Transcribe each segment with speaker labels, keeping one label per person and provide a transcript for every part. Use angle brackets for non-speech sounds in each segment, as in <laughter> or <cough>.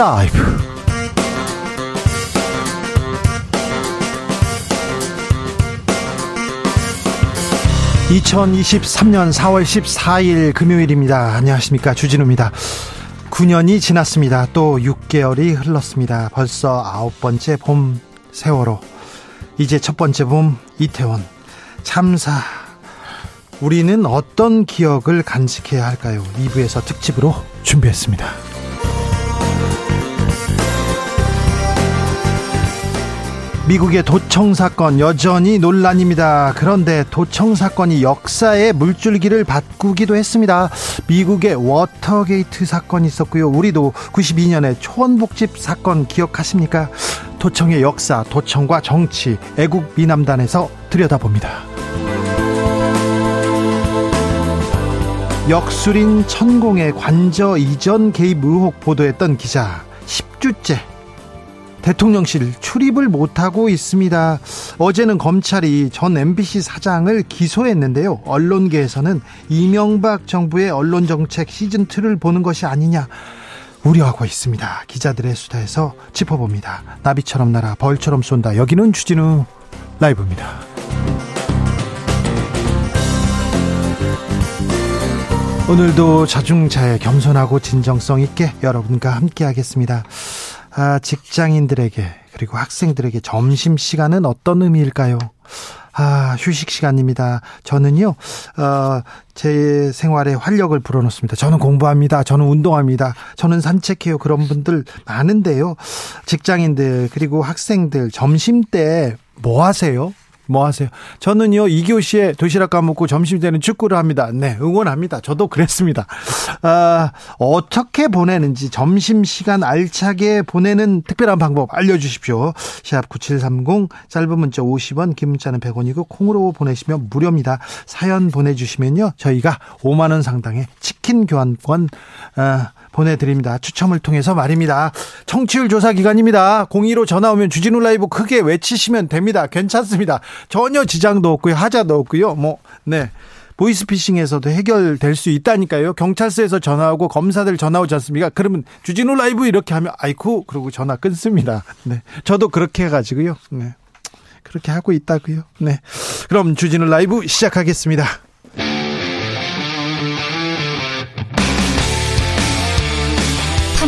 Speaker 1: 라이브. 2023년 4월 14일 금요일입니다. 안녕하십니까. 주진우입니다. 9년이 지났습니다. 또 6개월이 흘렀습니다. 벌써 아홉 번째 봄 세월호. 이제 첫 번째 봄 이태원. 참사. 우리는 어떤 기억을 간직해야 할까요? 2부에서 특집으로 준비했습니다. 미국의 도청 사건 여전히 논란입니다. 그런데 도청 사건이 역사의 물줄기를 바꾸기도 했습니다. 미국의 워터게이트 사건이 있었고요. 우리도 92년에 초원복집 사건 기억하십니까? 도청의 역사, 도청과 정치, 애국 미남당에서 들여다봅니다. 역술인 천공의 관저 이전 개입 의혹 보도했던 기자 10주째 대통령실 출입을 못하고 있습니다. 어제는 검찰이 전 MBC 사장을 기소했는데요. 언론계에서는 이명박 정부의 언론정책 시즌2를 보는 것이 아니냐. 우려하고 있습니다. 기자들의 수다에서 짚어봅니다. 나비처럼 날아 벌처럼 쏜다. 여기는 주진우 라이브입니다. 오늘도 자중차에 겸손하고 진정성 있게 여러분과 함께 하겠습니다. 아, 직장인들에게 그리고 학생들에게 점심 시간은 어떤 의미일까요? 아, 휴식 시간입니다. 저는요, 어, 제 생활에 활력을 불어넣습니다. 저는 공부합니다. 저는 운동합니다. 저는 산책해요. 그런 분들 많은데요. 직장인들, 그리고 학생들, 점심 때 뭐 하세요? 뭐 하세요? 저는요, 2교시에 도시락 까먹고 점심 때는 축구를 합니다. 네, 응원합니다. 저도 그랬습니다. 아, 어떻게 보내는지 점심시간 알차게 보내는 특별한 방법 알려주십시오. 시합 9730, 짧은 문자 50원, 긴 문자는 100원이고, 콩으로 보내시면 무료입니다. 사연 보내주시면요, 저희가 5만원 상당의 치킨 교환권, 아, 보내드립니다. 추첨을 통해서 말입니다. 청취율 조사 기간입니다. 02로 전화 오면 주진우 라이브 크게 외치시면 됩니다. 괜찮습니다. 전혀 지장도 없고요. 하자도 없고요. 뭐, 네. 보이스피싱에서도 해결될 수 있다니까요. 경찰서에서 전화하고 검사들 전화 오지 않습니까? 그러면 주진우 라이브 이렇게 하면 아이쿠 그러고 전화 끊습니다. 네. 저도 그렇게 해가지고요. 네. 그렇게 하고 있다고요. 네. 그럼 주진우 라이브 시작하겠습니다.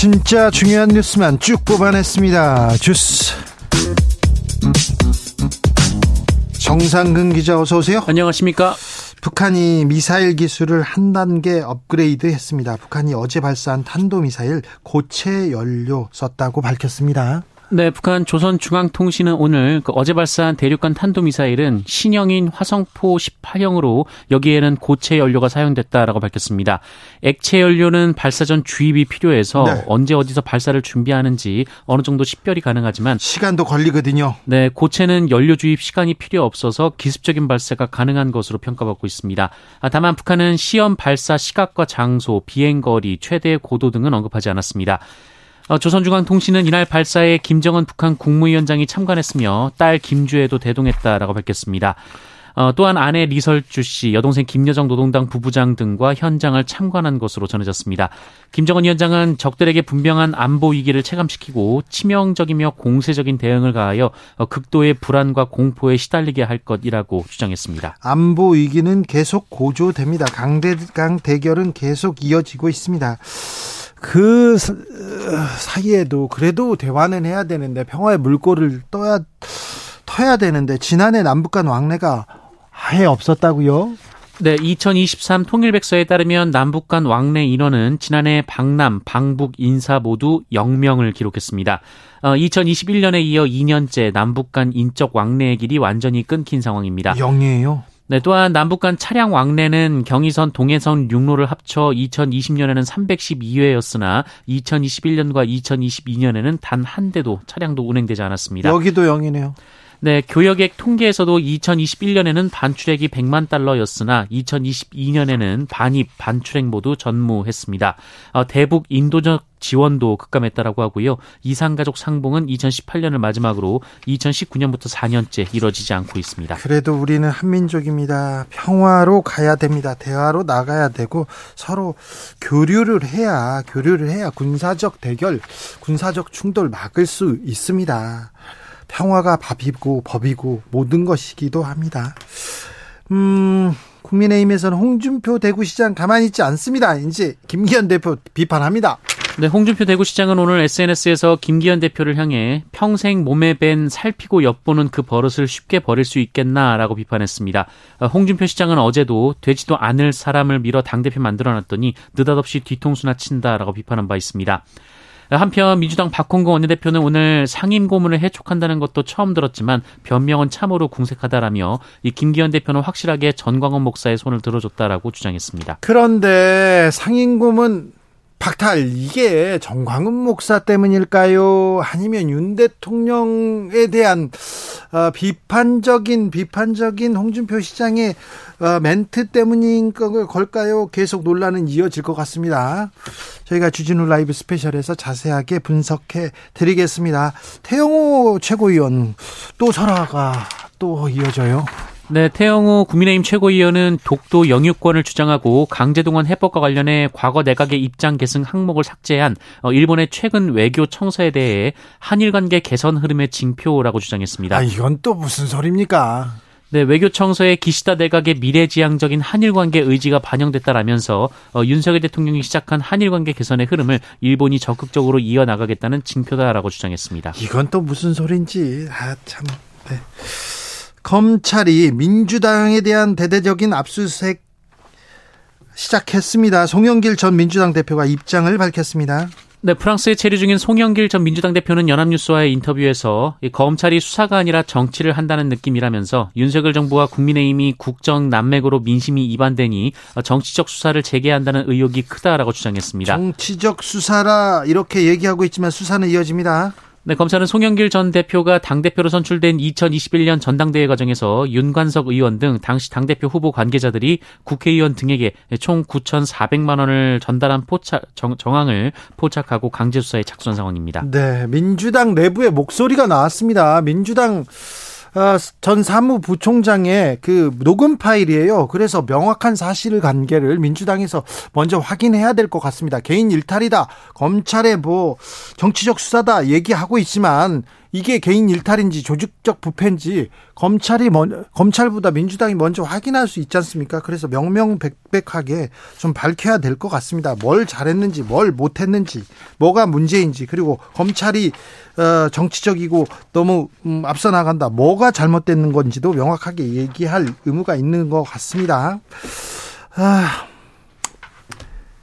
Speaker 1: 진짜 중요한 뉴스만 쭉 뽑아냈습니다. 주스. 정상근 기자 어서 오세요.
Speaker 2: 안녕하십니까?
Speaker 1: 북한이 미사일 기술을 한 단계 업그레이드 했습니다. 북한이 어제 발사한 탄도미사일 고체 연료 썼다고 밝혔습니다.
Speaker 2: 네, 북한 조선중앙통신은 오늘 그 어제 발사한 대륙간 탄도미사일은 신형인 화성포 18형으로 여기에는 고체 연료가 사용됐다라고 밝혔습니다. 액체 연료는 발사 전 주입이 필요해서 네. 언제 어디서 발사를 준비하는지 어느 정도 식별이 가능하지만
Speaker 1: 시간도 걸리거든요.
Speaker 2: 네, 고체는 연료 주입 시간이 필요 없어서 기습적인 발사가 가능한 것으로 평가받고 있습니다. 아, 다만 북한은 시험 발사 시각과 장소, 비행 거리, 최대 고도 등은 언급하지 않았습니다. 어, 조선중앙통신은 이날 발사에 김정은 북한 국무위원장이 참관했으며 딸 김주애도 대동했다라고 밝혔습니다. 어, 또한 아내 리설주 씨, 여동생 김여정 노동당 부부장 등과 현장을 참관한 것으로 전해졌습니다. 김정은 위원장은 적들에게 분명한 안보 위기를 체감시키고 치명적이며 공세적인 대응을 가하여 어, 극도의 불안과 공포에 시달리게 할 것이라고 주장했습니다.
Speaker 1: 안보 위기는 계속 고조됩니다. 강대강 대결은 계속 이어지고 있습니다. 그 사이에도 그래도 대화는 해야 되는데 평화의 물꼬를 떠야 터야 되는데 지난해 남북 간 왕래가 아예 없었다고요?
Speaker 2: 네, 2023 통일백서에 따르면 남북 간 왕래 인원은 지난해 방남, 방북 인사 모두 0명을 기록했습니다. 어, 2021년에 이어 2년째 남북 간 인적 왕래의 길이 완전히 끊긴 상황입니다.
Speaker 1: 0이에요?
Speaker 2: 네, 또한 남북 간 차량 왕래는 경의선 동해선 6로를 합쳐 2020년에는 312회였으나 2021년과 2022년에는 단 한 대도 차량도 운행되지 않았습니다.
Speaker 1: 여기도 0이네요.
Speaker 2: 네, 교역액 통계에서도 2021년에는 반출액이 100만 달러였으나 2022년에는 반입, 반출액 모두 전무했습니다. 어, 대북 인도적 지원도 급감했다라고 하고요. 이상가족 상봉은 2018년을 마지막으로 2019년부터 4년째 이뤄지지 않고 있습니다.
Speaker 1: 그래도 우리는 한민족입니다. 평화로 가야 됩니다. 대화로 나가야 되고 서로 교류를 해야 교류를 해야 군사적 대결, 군사적 충돌 막을 수 있습니다. 평화가 밥이고 법이고 모든 것이기도 합니다. 음, 국민의힘에서는 홍준표 대구시장 가만히 있지 않습니다. 이제 김기현 대표 비판합니다.
Speaker 2: 네, 홍준표 대구시장은 오늘 SNS에서 김기현 대표를 향해 평생 몸에 밴 살피고 엿보는 그 버릇을 쉽게 버릴 수 있겠나라고 비판했습니다. 어, 홍준표 시장은 어제도 되지도 않을 사람을 밀어 당대표 만들어놨더니 느닷없이 뒤통수나 친다라고 비판한 바 있습니다. 한편 민주당 박홍근 원내대표는 오늘 상임 고문을 해촉한다는 것도 처음 들었지만 변명은 참으로 궁색하다라며 이 김기현 대표는 확실하게 전광훈 목사의 손을 들어줬다라고 주장했습니다.
Speaker 1: 그런데 상임 고문 박탈 이게 전광훈 목사 때문일까요? 아니면 윤 대통령에 대한 어, 비판적인 비판적인 홍준표 시장의 어, 멘트 때문인 걸까요? 계속 논란은 이어질 것 같습니다. 저희가 주진우 라이브 스페셜에서 자세하게 분석해 드리겠습니다. 태영호 최고위원 또 설화가 또 이어져요.
Speaker 2: 네, 태영호 국민의힘 최고위원은 독도 영유권을 주장하고 강제동원 해법과 관련해 과거 내각의 입장 계승 항목을 삭제한 어, 일본의 최근 외교 청사에 대해 한일 관계 개선 흐름의 징표라고 주장했습니다.
Speaker 1: 아, 이건 또 무슨 소리입니까?
Speaker 2: 네, 외교청서에 기시다 내각의 미래지향적인 한일 관계 의지가 반영됐다라면서 어, 윤석열 대통령이 시작한 한일 관계 개선의 흐름을 일본이 적극적으로 이어나가겠다는 징표다라고 주장했습니다.
Speaker 1: 이건 또 무슨 소린지 아 참. 네. 검찰이 민주당에 대한 대대적인 압수수색 시작했습니다. 송영길 전 민주당 대표가 입장을 밝혔습니다.
Speaker 2: 네, 프랑스에 체류 중인 송영길 전 민주당 대표는 연합뉴스와의 인터뷰에서 검찰이 수사가 아니라 정치를 한다는 느낌이라면서 윤석열 정부와 국민의힘이 국정 난맥으로 민심이 이반되니 정치적 수사를 재개한다는 의혹이 크다라고 주장했습니다.
Speaker 1: 정치적 수사라 이렇게 얘기하고 있지만 수사는 이어집니다.
Speaker 2: 네, 검찰은 송영길 전 대표가 당대표로 선출된 2021년 전당대회 과정에서 윤관석 의원 등 당시 당대표 후보 관계자들이 국회의원 등에게 총 9,400만 원을 전달한 포착, 정, 정황을 포착하고 강제수사에 착수한 상황입니다.
Speaker 1: 네, 민주당 내부의 목소리가 나왔습니다. 민주당 어, 전 사무부총장의 그 녹음 파일이에요. 그래서 명확한 사실 관계를 민주당에서 먼저 확인해야 될 것 같습니다. 개인 일탈이다. 검찰의 뭐 정치적 수사다 얘기하고 있지만 이게 개인 일탈인지 조직적 부패인지 검찰이 먼 검찰보다 민주당이 먼저 확인할 수 있지 않습니까? 그래서 명명백백하게 좀 밝혀야 될 것 같습니다. 뭘 잘했는지, 뭘 못했는지, 뭐가 문제인지, 그리고 검찰이 어, 정치적이고 너무 음, 앞서 나간다. 뭐가 잘못됐는 건지도 명확하게 얘기할 의무가 있는 것 같습니다. 아.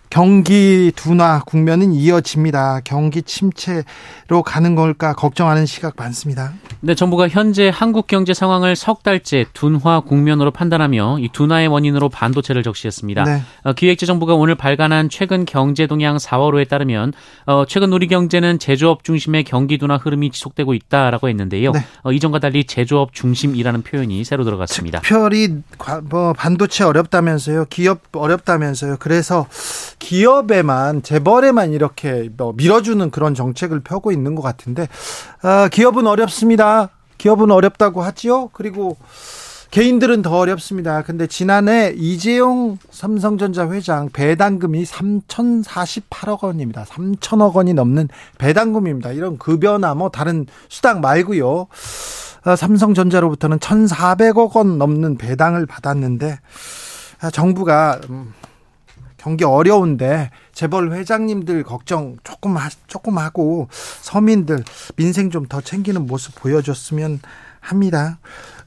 Speaker 1: 경기 둔화 국면은 이어집니다. 경기 침체로 가는 걸까 걱정하는 시각 많습니다.
Speaker 2: 네, 정부가 현재 한국 경제 상황을 석 달째 둔화 국면으로 판단하며 이 둔화의 원인으로 반도체를 적시했습니다. 네. 어, 기획재정부가 오늘 발간한 최근 경제 동향 4월호에 따르면 어, 최근 우리 경제는 제조업 중심의 경기 둔화 흐름이 지속되고 있다라고 했는데요. 네. 어, 이전과 달리 제조업 중심이라는 표현이 새로 들어갔습니다.
Speaker 1: 특별히 뭐 반도체 어렵다면서요. 기업 어렵다면서요. 그래서 기업에만 재벌에만 이렇게 뭐 밀어주는 그런 정책을 펴고 있는 것 같은데 아, 기업은 어렵습니다. 기업은 어렵다고 하지요. 그리고 개인들은 더 어렵습니다. 근데 지난해 이재용 삼성전자 회장 배당금이 3,048억 원입니다. 3천억 원이 넘는 배당금입니다. 이런 급여나 뭐 다른 수당 말고요. 아, 삼성전자로부터는 1,400억 원 넘는 배당을 받았는데 아, 정부가 음, 경기 어려운데 재벌 회장님들 걱정 조금 하, 조금 하고 서민들 민생 좀 더 챙기는 모습 보여줬으면 합니다.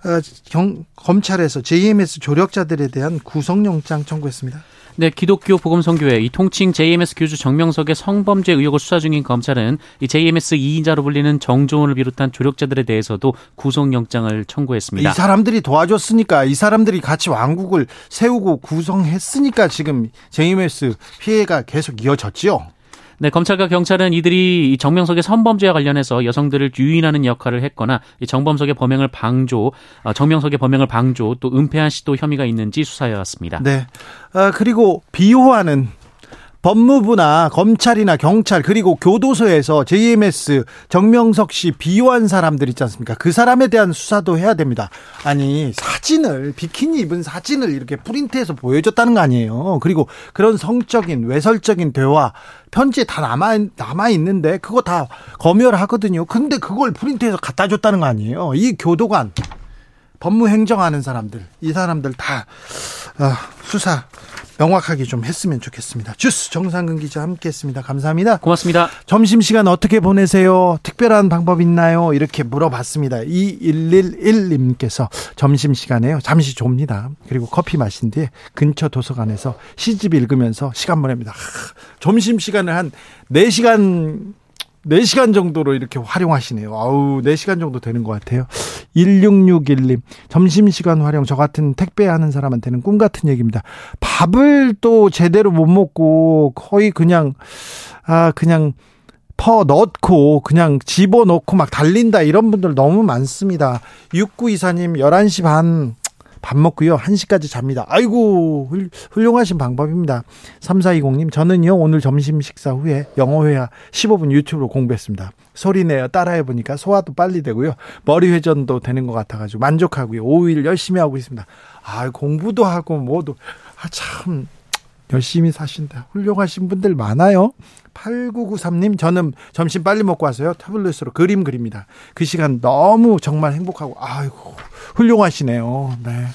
Speaker 1: 어, 경, 검찰에서 JMS 조력자들에 대한 구속영장 청구했습니다.
Speaker 2: 네, 기독교 복음성교회 이 통칭 JMS 교주 정명석의 성범죄 의혹을 수사 중인 검찰은 이 JMS 2인자로 불리는 정조원을 비롯한 조력자들에 대해서도 구속영장을 청구했습니다.
Speaker 1: 이 사람들이 도와줬으니까 이 사람들이 같이 왕국을 세우고 구성했으니까 지금 JMS 피해가 계속 이어졌지요.
Speaker 2: 네, 검찰과 경찰은 이들이 정명석의 성범죄와 관련해서 여성들을 유인하는 역할을 했거나 정범석의 범행을 방조, 어, 정명석의 범행을 방조 또 은폐한 시도 혐의가 있는지 수사해 왔습니다.
Speaker 1: 네. 아, 그리고 비호하는 법무부나 검찰이나 경찰 그리고 교도소에서 JMS 정명석 씨 비호한 사람들 있지 않습니까? 그 사람에 대한 수사도 해야 됩니다. 아니 사진을 비키니 입은 사진을 이렇게 프린트해서 보여줬다는 거 아니에요? 그리고 그런 성적인 외설적인 대화 편지에 다 남아 남아 있는데 그거 다 검열하거든요. 근데 그걸 프린트해서 갖다 줬다는 거 아니에요? 이 교도관 법무행정하는 사람들 이 사람들 다 아, 수사 명확하게 좀 했으면 좋겠습니다. 주스 정상근 기자 함께했습니다. 감사합니다.
Speaker 2: 고맙습니다.
Speaker 1: 점심 시간 어떻게 보내세요? 특별한 방법 있나요? 이렇게 물어봤습니다. 2111님께서 점심 시간에요. 잠시 좁니다. 그리고 커피 마신 뒤에 근처 도서관에서 시집 읽으면서 시간 보냅니다. 점심 시간을 한 4시간 4시간 정도로 이렇게 활용하시네요. 아우, 4시간 정도 되는 것 같아요. 1661님, 점심시간 활용, 저 같은 택배하는 사람한테는 꿈 같은 얘기입니다. 밥을 또 제대로 못 먹고 거의 그냥, 아, 그냥 퍼 넣고 그냥 집어 넣고 막 달린다 이런 분들 너무 많습니다. 6924님 11시 반 밥 먹고요. 1시까지 잡니다. 아이고, 훌륭하신 방법입니다. 3420님, 저는요, 오늘 점심 식사 후에 영어회화 15분 유튜브로 공부했습니다. 소리내어 따라해보니까 소화도 빨리 되고요. 머리 회전도 되는 것 같아가지고 만족하고요. 5일 열심히 하고 있습니다. 아, 공부도 하고 뭐도, 아, 참, 열심히 사신다. 훌륭하신 분들 많아요. 8993님, 저는 점심 빨리 먹고 와서요. 태블릿으로 그림 그립니다. 그 시간 너무 정말 행복하고, 아이고, 훌륭하시네요. 네.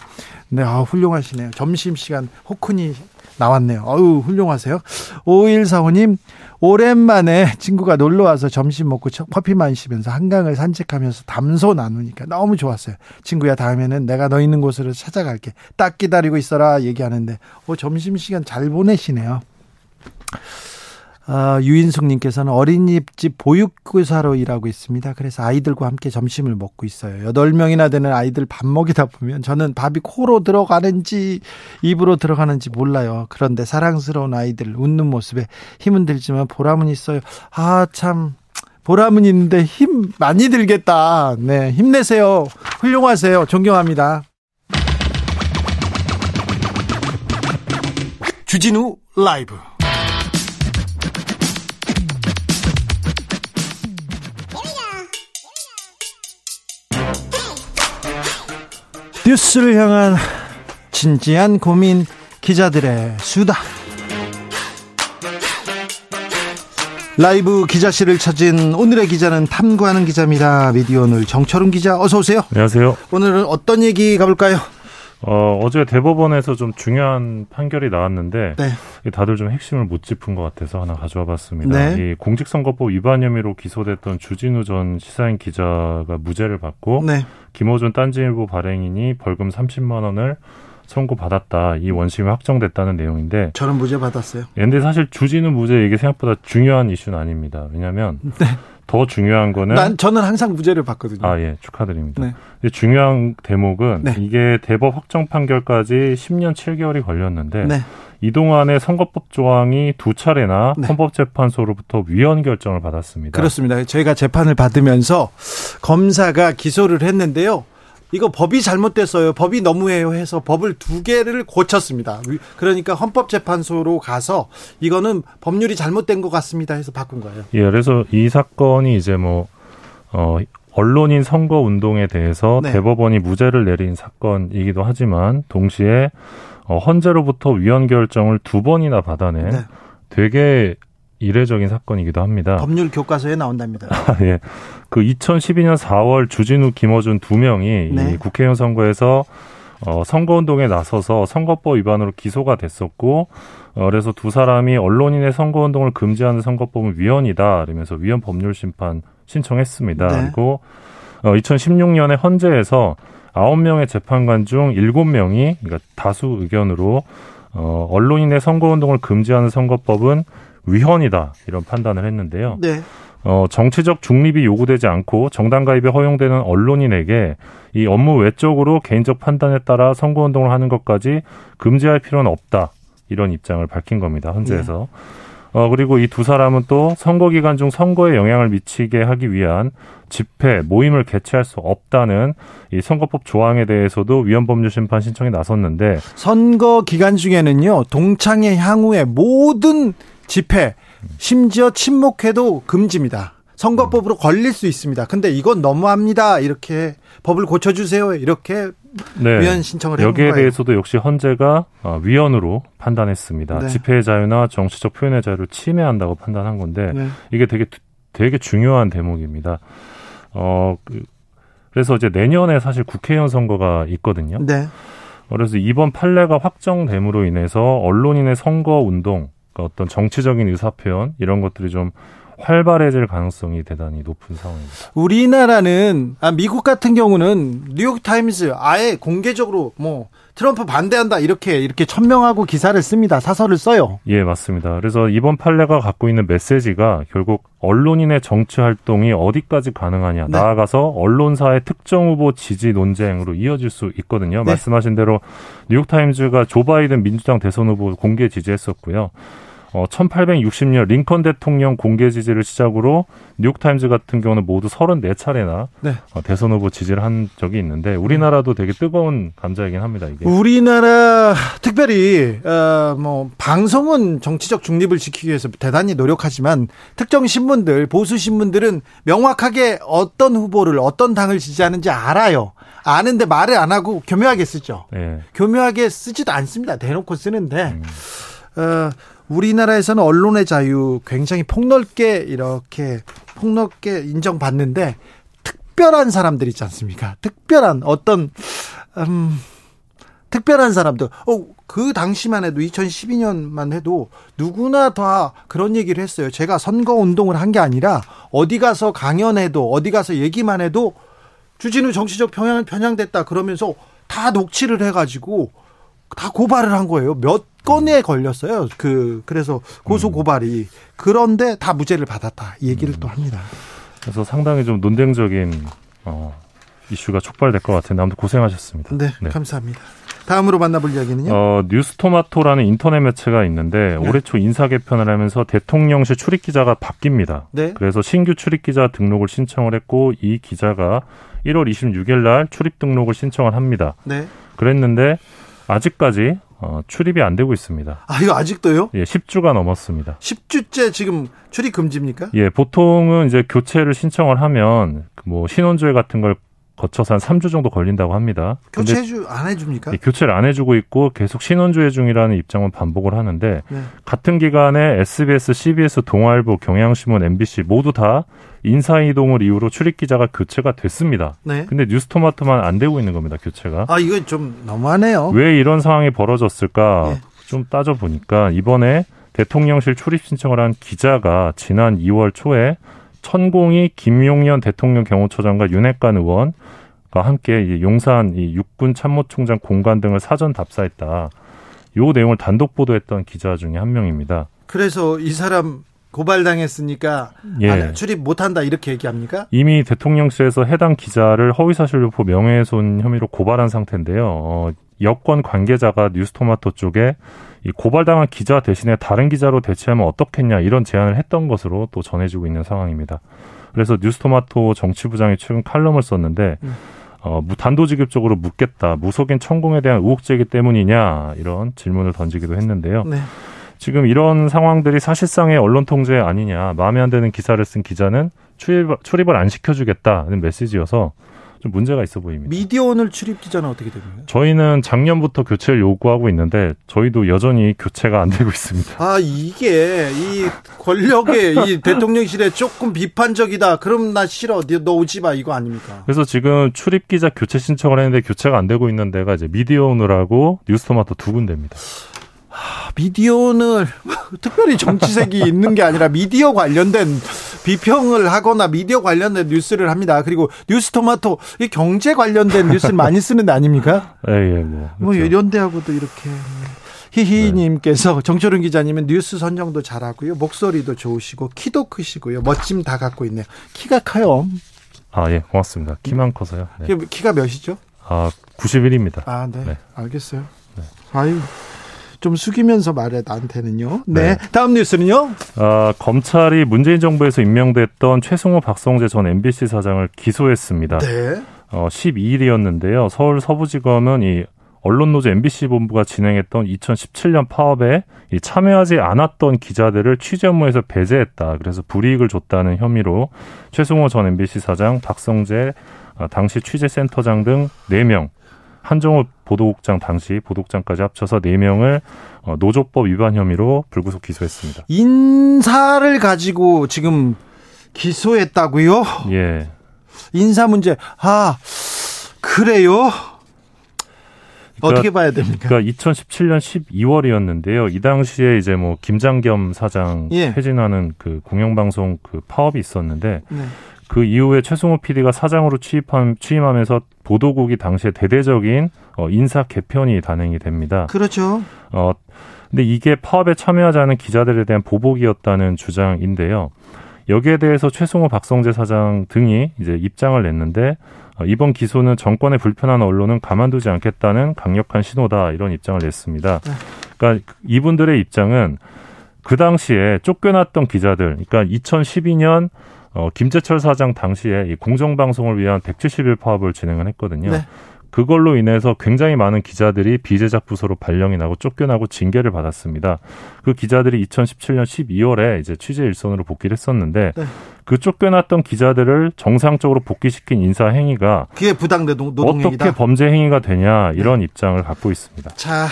Speaker 1: 네, 아, 훌륭하시네요. 점심시간 호크니 나왔네요. 어우, 훌륭하세요. 5145님, 오랜만에 친구가 놀러 와서 점심 먹고 커피 마시면서 한강을 산책하면서 담소 나누니까 너무 좋았어요. 친구야, 다음에는 내가 너 있는 곳으로 찾아갈게. 딱 기다리고 있어라. 얘기하는데, 어, 점심 시간 잘 보내시네요. 어, 유인숙님께서는 어린이집 보육교사로 일하고 있습니다. 그래서 아이들과 함께 점심을 먹고 있어요. 8명이나 되는 아이들 밥 먹이다 보면 저는 밥이 코로 들어가는지 입으로 들어가는지 몰라요. 그런데 사랑스러운 아이들 웃는 모습에 힘은 들지만 보람은 있어요. 아, 참. 보람은 있는데 힘 많이 들겠다. 네, 힘내세요. 훌륭하세요. 존경합니다. 주진우 라이브. 뉴스를 향한 진지한 고민 기자들의 수다. 라이브 기자실을 찾은 오늘의 기자는 탐구하는 기자입니다. 미디어 오늘 정철훈 기자 어서 오세요.
Speaker 3: 안녕하세요.
Speaker 1: 오늘은 어떤 얘기 가볼까요?
Speaker 3: 어, 어제 대법원에서 좀 중요한 판결이 나왔는데 네. 다들 좀 핵심을 못 짚은 것 같아서 하나 가져와 봤습니다. 네. 이 공직선거법 위반 혐의로 기소됐던 주진우 전 시사인 기자가 무죄를 받고 네. 김호준 딴지일보 발행인이 벌금 30만 원을 선고받았다. 이 원심이 확정됐다는 내용인데
Speaker 1: 저는 무죄 받았어요.
Speaker 3: 그런데 사실 주진우 무죄 이게 생각보다 중요한 이슈는 아닙니다. 왜냐하면 네. 더 중요한 거는
Speaker 1: 난 저는 항상 무죄를 받거든요.
Speaker 3: 아, 예. 축하드립니다. 네. 중요한 대목은 네. 이게 대법 확정 판결까지 10년 7개월이 걸렸는데 네. 이동안에 선거법 조항이 두 차례나 네. 헌법재판소로부터 위헌 결정을 받았습니다.
Speaker 1: 그렇습니다. 저희가 재판을 받으면서 검사가 기소를 했는데요. 이거 법이 잘못됐어요. 법이 너무해요 해서 법을 두 개를 고쳤습니다. 그러니까 헌법재판소로 가서 이거는 법률이 잘못된 것 같습니다 해서 바꾼 거예요.
Speaker 3: 예, 그래서 이 사건이 이제 뭐, 어, 언론인 선거 운동에 대해서 네. 대법원이 무죄를 내린 사건이기도 하지만 동시에 어, 헌재로부터 위헌 결정을 두 번이나 받아낸 네. 되게 이례적인 사건이기도 합니다.
Speaker 1: 법률 교과서에 나온답니다. <laughs>
Speaker 3: 아, 예. 그 2012년 4월 주진우, 김어준 두 명이 네. 이 국회의원 선거에서 어, 선거운동에 나서서 선거법 위반으로 기소가 됐었고, 어, 그래서 두 사람이 언론인의 선거운동을 금지하는 선거법은 위헌이다. 이러면서 위헌 법률 심판 신청했습니다. 네. 그리고 어, 2016년에 헌재에서 9명의 재판관 중 7명이, 그러니까 다수 의견으로 어, 언론인의 선거운동을 금지하는 선거법은 위헌이다 이런 판단을 했는데요. 네. 어, 정치적 중립이 요구되지 않고 정당 가입이 허용되는 언론인에게 이 업무 외적으로 개인적 판단에 따라 선거 운동을 하는 것까지 금지할 필요는 없다. 이런 입장을 밝힌 겁니다. 헌재에서. 네. 어, 그리고 이 두 사람은 또 선거 기간 중 선거에 영향을 미치게 하기 위한 집회, 모임을 개최할 수 없다는 이 선거법 조항에 대해서도 위헌법률 심판 신청에 나섰는데
Speaker 1: 선거 기간 중에는요, 동창회 향후에 모든 집회, 심지어 침묵해도 금지입니다. 선거법으로 걸릴 수 있습니다. 근데 이건 너무합니다. 이렇게 법을 고쳐주세요. 이렇게 네. 위헌 신청을
Speaker 3: 해본 여기에. 대해서도 역시 헌재가 어, 위헌으로 판단했습니다. 네. 집회의 자유나 정치적 표현의 자유를 침해한다고 판단한 건데 네. 이게 되게 되게 중요한 대목입니다. 어 그, 그래서 이제 내년에 사실 국회의원 선거가 있거든요. 네. 그래서 이번 판례가 확정됨으로 인해서 언론인의 선거 운동, 그러니까 어떤 정치적인 의사 표현 이런 것들이 좀 활발해질 가능성이 대단히 높은 상황입니다.
Speaker 1: 우리나라는 아, 미국 같은 경우는 뉴욕 타임즈 아예 공개적으로 뭐 트럼프 반대한다 이렇게 이렇게 천명하고 기사를 씁니다. 사설을 써요.
Speaker 3: 예, 맞습니다. 그래서 이번 판례가 갖고 있는 메시지가 결국 언론인의 정치 활동이 어디까지 가능하냐. 네. 나아가서 언론사의 특정 후보 지지 논쟁으로 이어질 수 있거든요. 네. 말씀하신 대로 뉴욕 타임즈가 조 바이든 민주당 대선 후보 공개 지지했었고요. 어, 1860년 링컨 대통령 공개 지지를 시작으로 뉴욕타임즈 같은 경우는 모두 34차례나 네. 어, 대선 후보 지지를 한 적이 있는데 우리나라도 되게 뜨거운 감자이긴 합니다. 이게
Speaker 1: 우리나라 특별히 어, 뭐 방송은 정치적 중립을 지키기 위해서 대단히 노력하지만 특정 신문들 보수 신문들은 명확하게 어떤 후보를 어떤 당을 지지하는지 알아요. 아는데 말을 안 하고 교묘하게 쓰죠. 네. 교묘하게 쓰지도 않습니다. 대놓고 쓰는데 음. 어, 우리나라에서는 언론의 자유 굉장히 폭넓게 이렇게 폭넓게 인정받는데 특별한 사람들 있지 않습니까? 특별한 어떤 음 특별한 사람들. 어, 그 당시만 해도 2012년만 해도 누구나 다 그런 얘기를 했어요. 제가 선거 운동을 한 게 아니라 어디 가서 강연해도 어디 가서 얘기만 해도 주진우 정치적 평양 편향됐다 그러면서 다 녹취를 해가지고 다 고발을 한 거예요. 몇 건에 걸렸어요. 그 그래서 고소 고발이 그런데 다 무죄를 받았다 이 얘기를 음. 또 합니다.
Speaker 3: 그래서 상당히 좀 논쟁적인 어, 이슈가 촉발될 것 같은데 아무튼 고생하셨습니다.
Speaker 1: 네, 네. 감사합니다. 다음으로 만나볼 이야기는요.
Speaker 3: 어, 뉴스토마토라는 인터넷 매체가 있는데 네. 올해 초 인사 개편을 하면서 대통령실 출입 기자가 바뀝니다. 네. 그래서 신규 출입 기자 등록을 신청을 했고 이 기자가 1월 26일 날 출입 등록을 신청을 합니다. 네. 그랬는데 아직까지 어, 출입이 안 되고 있습니다.
Speaker 1: 아, 이거 아직도요?
Speaker 3: 예, 10주가 넘었습니다.
Speaker 1: 10주째 지금 출입 금지입니까?
Speaker 3: 예, 보통은 이제 교체를 신청을 하면 뭐 신원조회 같은 걸 거쳐서 한 3주 정도 걸린다고 합니다.
Speaker 1: 교체 안 해줍니까?
Speaker 3: 예, 교체를 안 해주고 있고 계속 신원조회 중이라는 입장은 반복을 하는데 네. 같은 기간에 SBS, CBS, 동아일보, 경향신문, MBC 모두 다 인사이동을 이유로 출입기자가 교체가 됐습니다. 네. 근데 뉴스토마토만 안 되고 있는 겁니다, 교체가.
Speaker 1: 아, 이건 좀 너무하네요.
Speaker 3: 왜 이런 상황이 벌어졌을까 네. 좀 따져보니까 이번에 대통령실 출입 신청을 한 기자가 지난 2월 초에 천공이 김용현 대통령 경호처장과 윤핵관 의원과 함께 용산 이 육군 참모총장 공간 등을 사전 답사했다. 요 내용을 단독 보도했던 기자 중에 한 명입니다.
Speaker 1: 그래서 이 사람 고발당했으니까 예. 출입 못한다 이렇게 얘기합니까?
Speaker 3: 이미 대통령실에서 해당 기자를 허위사실유포 명예훼손 혐의로 고발한 상태인데요. 어, 여권 관계자가 뉴스토마토 쪽에 이 고발당한 기자 대신에 다른 기자로 대체하면 어떻겠냐 이런 제안을 했던 것으로 또 전해지고 있는 상황입니다. 그래서 뉴스토마토 정치부장이 최근 칼럼을 썼는데 음. 어, 단도직입적으로 묻겠다. 무속인 천공에 대한 의혹 제기 때문이냐 이런 질문을 던지기도 했는데요. 네. 지금 이런 상황들이 사실상의 언론 통제 아니냐, 마음에 안 드는 기사를 쓴 기자는 출입, 출입을 안 시켜주겠다는 메시지여서 좀 문제가 있어 보입니다.
Speaker 1: 미디어 오늘 출입 기자는 어떻게 됩니까?
Speaker 3: 저희는 작년부터 교체를 요구하고 있는데 저희도 여전히 교체가 안 되고 있습니다.
Speaker 1: 아 이게 이 권력의 이 <laughs> 대통령실에 조금 비판적이다. 그럼 나 싫어. 너 오지 마 이거 아닙니까?
Speaker 3: 그래서 지금 출입 기자 교체 신청을 했는데 교체가 안 되고 있는 데가 이제 미디어 오늘하고 뉴스토마토 두 군데입니다.
Speaker 1: 미디어는 <laughs> 특별히 정치색이 있는 게 아니라 미디어 관련된 비평을 하거나 미디어 관련된 뉴스를 합니다. 그리고 뉴스토마토 이 경제 관련된 뉴스를 많이 쓰는 데 아닙니까?
Speaker 3: 예, 예, 뭐.
Speaker 1: 뭐 그렇죠. 뭐 이런 데하고도 이렇게 히히님께서 네. 정철운 기자님은 뉴스 선정도 잘하고요. 목소리도 좋으시고 키도 크시고요. 멋짐 다 갖고 있네요. 키가 커요.
Speaker 3: 아, 예, 고맙습니다. 키만 커서요.
Speaker 1: 네. 키가 몇이죠?
Speaker 3: 아, 91입니다.
Speaker 1: 아, 네. 네. 알겠어요. 네. 아유. 좀 숙이면서 말해 나한테는요. 네. 네. 다음 뉴스는요.
Speaker 3: 아, 검찰이 문재인 정부에서 임명됐던 최승호 박성재 전 MBC 사장을 기소했습니다. 네. 어, 12일이었는데요. 서울 서부지검은 이 언론노조 MBC 본부가 진행했던 2017년 파업에 참여하지 않았던 기자들을 취재 업무에서 배제했다. 그래서 불이익을 줬다는 혐의로 최승호 전 MBC 사장, 박성재 아, 당시 취재센터장 등 4명, 한정호 보도국장 당시 보도국장까지 합쳐서 4명을 어, 노조법 위반 혐의로 불구속 기소했습니다.
Speaker 1: 인사를 가지고 지금 기소했다고요?
Speaker 3: 예.
Speaker 1: 인사 문제. 아, 그래요? 그러니까, 어떻게 봐야 됩니까?
Speaker 3: 그러니까 2017년 12월이었는데요. 이 당시에 이제 뭐 김장겸 사장 예. 퇴진하는 그 공영방송 그 파업이 있었는데 네. 그 이후에 최승호 PD가 사장으로 취임함, 취임하면서 보도국이 당시에 대대적인 어, 인사 개편이 단행이 됩니다.
Speaker 1: 그렇죠.
Speaker 3: 어, 근데 이게 파업에 참여하지 않은 기자들에 대한 보복이었다는 주장인데요. 여기에 대해서 최승호 박성재 사장 등이 이제 입장을 냈는데 어, 이번 기소는 정권의 불편한 언론은 가만두지 않겠다는 강력한 신호다 이런 입장을 냈습니다. 네. 그러니까 이분들의 입장은 그 당시에 쫓겨났던 기자들, 그러니까 2012년 어, 김재철 사장 당시에 이 공정방송을 위한 170일 파업을 진행을 했거든요. 네. 그걸로 인해서 굉장히 많은 기자들이 비제작 부서로 발령이 나고 쫓겨나고 징계를 받았습니다. 그 기자들이 2017년 12월에 이제 취재 일선으로 복귀를 했었는데 네. 그 쫓겨났던 기자들을 정상적으로 복귀시킨 인사 행위가
Speaker 1: 그게 부당 노동.
Speaker 3: 어떻게 범죄 행위가 되냐 이런 네. 입장을 갖고 있습니다.
Speaker 1: 자,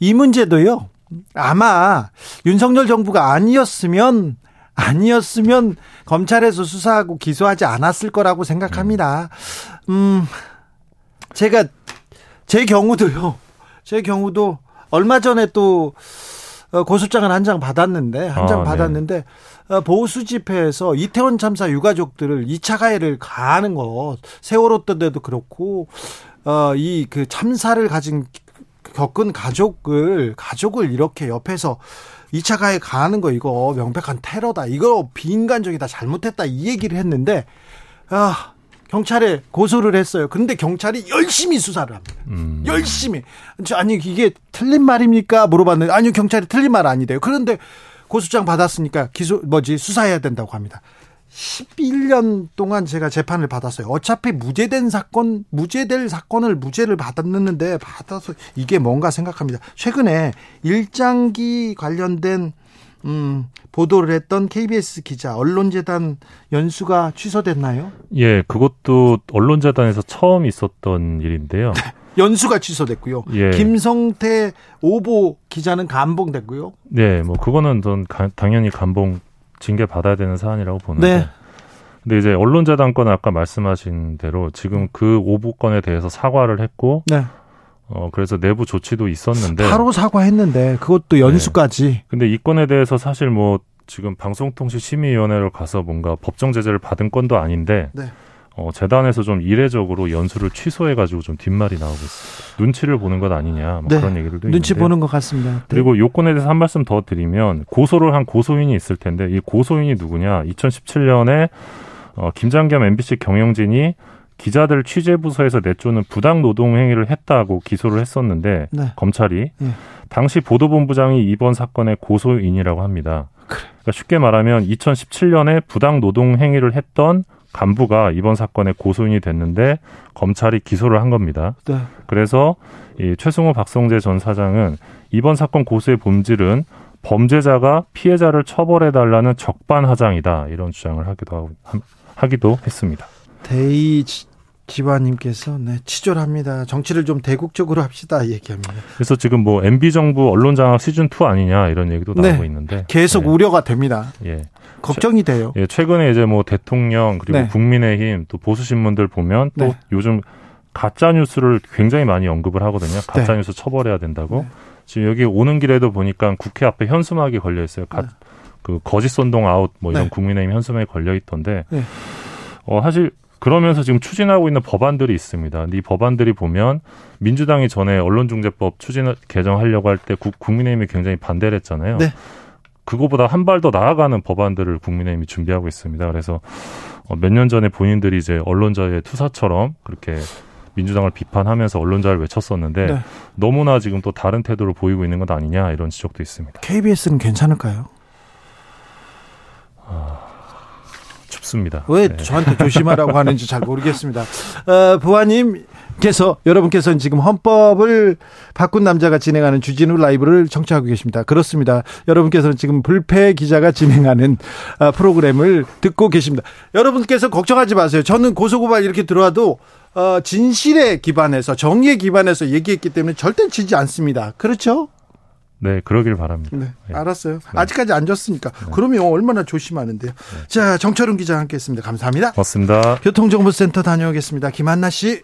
Speaker 1: 이 문제도요. 아마 윤석열 정부가 아니었으면 아니었으면 검찰에서 수사하고 기소하지 않았을 거라고 생각합니다. 음, 제가 제 경우도요. 제 경우도 얼마 전에 또 어, 고소장을 한 장 받았는데 한장 아, 네. 받았는데 네. 보수 집회에서 이태원 참사 유가족들을 2차 가해를 가하는 거 세월호 때도 그렇고 어, 이 그 참사를 가진 겪은 가족을 가족을 이렇게 옆에서 2차 가해 가하는 거 이거 명백한 테러다. 이거 비인간적이다. 잘못했다. 이 얘기를 했는데 아, 경찰에 고소를 했어요. 근데 경찰이 열심히 수사를 합니다. 음. 열심히. 아니 이게 틀린 말입니까? 물어봤는데 아니요 경찰이 틀린 말 아니래요. 그런데 고소장 받았으니까 기소 뭐지 수사해야 된다고 합니다. 11년 동안 제가 재판을 받았어요. 어차피 무죄된 사건, 무죄될 사건을 무죄를 받았는데 받아서 이게 뭔가 생각합니다. 최근에 일장기 관련된 음, 보도를 했던 KBS 기자 언론재단 연수가 취소됐나요?
Speaker 3: 예, 그것도 언론재단에서 처음 있었던 일인데요. <laughs>
Speaker 1: 연수가 취소됐고요. 예. 김성태 오보 기자는 감봉됐고요.
Speaker 3: 네, 뭐 그거는 전 당연히 감봉 징계 받아야 되는 사안이라고 보는데. 네. 근데 이제 언론재단 건은 아까 말씀하신 대로 지금 그 오보 건에 대해서 사과를 했고 네. 어 그래서 내부 조치도 있었는데
Speaker 1: 바로 사과했는데 그것도 네. 연수까지. 네.
Speaker 3: 근데 이 건에 대해서 사실 뭐 지금 방송통신심의위원회로 가서 뭔가 법정 제재를 받은 건도 아닌데 네. 어, 재단에서 좀 이례적으로 연수를 취소해가지고 좀 뒷말이 나오고 있습니다. 눈치를 보는 것 아니냐 뭐 네. 그런 얘기들도 있는데
Speaker 1: 눈치 보는 것 같습니다. 네.
Speaker 3: 그리고 요건에 대해서 한 말씀 더 드리면 고소를 한 고소인이 있을 텐데 이 고소인이 누구냐? 2017년에 어, 김장겸 MBC 경영진이 기자들 취재 부서에서 내쫓는 부당 노동 행위를 했다고 기소를 했었는데 네. 검찰이 네. 당시 보도본부장이 이번 사건의 고소인이라고 합니다. 그래. 그러니까 쉽게 말하면 2017년에 부당 노동 행위를 했던 간부가 이번 사건의 고소인이 됐는데 검찰이 기소를 한 겁니다. 네. 그래서 이 최승호 박성재 전 사장은 이번 사건 고소의 본질은 범죄자가 피해자를 처벌해 달라는 적반하장이다 이런 주장을 하기도 하고 하기도 했습니다.
Speaker 1: 대의 기관님께서 네, 치졸합니다. 정치를 좀 대국적으로 합시다 얘기합니다.
Speaker 3: 그래서 지금 뭐 MB 정부 언론 장악 시즌 2 아니냐 이런 얘기도 네, 나오고 있는데
Speaker 1: 계속 네. 우려가 됩니다. 예. 걱정이 돼요.
Speaker 3: 예, 최근에 이제 뭐 대통령 그리고 네. 국민의힘 또 보수 신문들 보면 또 네. 요즘 가짜 뉴스를 굉장히 많이 언급을 하거든요. 가짜 네. 뉴스 처벌해야 된다고. 네. 지금 여기 오는 길에도 보니까 국회 앞에 현수막이 걸려 있어요. 가, 그 거짓 선동 아웃 뭐 이런 국민의힘 현수막이 걸려 있던데 어 사실 그러면서 지금 추진하고 있는 법안들이 있습니다. 이 법안들이 보면 민주당이 전에 언론중재법 추진 개정하려고 할 때 국민의힘이 굉장히 반대를 했잖아요. 네. 그거보다 한 발 더 나아가는 법안들을 국민의힘이 준비하고 있습니다. 그래서 어, 몇년 전에 본인들이 이제 언론자의 투사처럼 그렇게 민주당을 비판하면서 언론자를 외쳤었는데 네. 너무나 지금 또 다른 태도를 보이고 있는 것 아니냐 이런 지적도 있습니다.
Speaker 1: KBS는 괜찮을까요?
Speaker 3: 아, 춥습니다.
Speaker 1: 왜 네. 저한테 조심하라고 하는지 잘 모르겠습니다. 어, 부하님 그래서 여러분께서는 지금 헌법을 바꾼 남자가 진행하는 주진우 라이브를 청취하고 계십니다. 그렇습니다. 여러분께서는 지금 불패 기자가 진행하는 아, 프로그램을 듣고 계십니다. 여러분께서 걱정하지 마세요. 저는 고소고발 이렇게 들어와도 어, 진실에 기반해서 정의에 기반해서 얘기했기 때문에 절대 지지 않습니다. 그렇죠?
Speaker 3: 네, 그러길 바랍니다.
Speaker 1: 네, 네. 알았어요. 네. 아직까지 안 졌으니까. 네. 그러면 얼마나 조심하는데요. 네. 자, 정철은 기자 함께 했습니다. 감사합니다.
Speaker 3: 고맙습니다.
Speaker 1: 교통정보센터 다녀오겠습니다. 김한나 씨.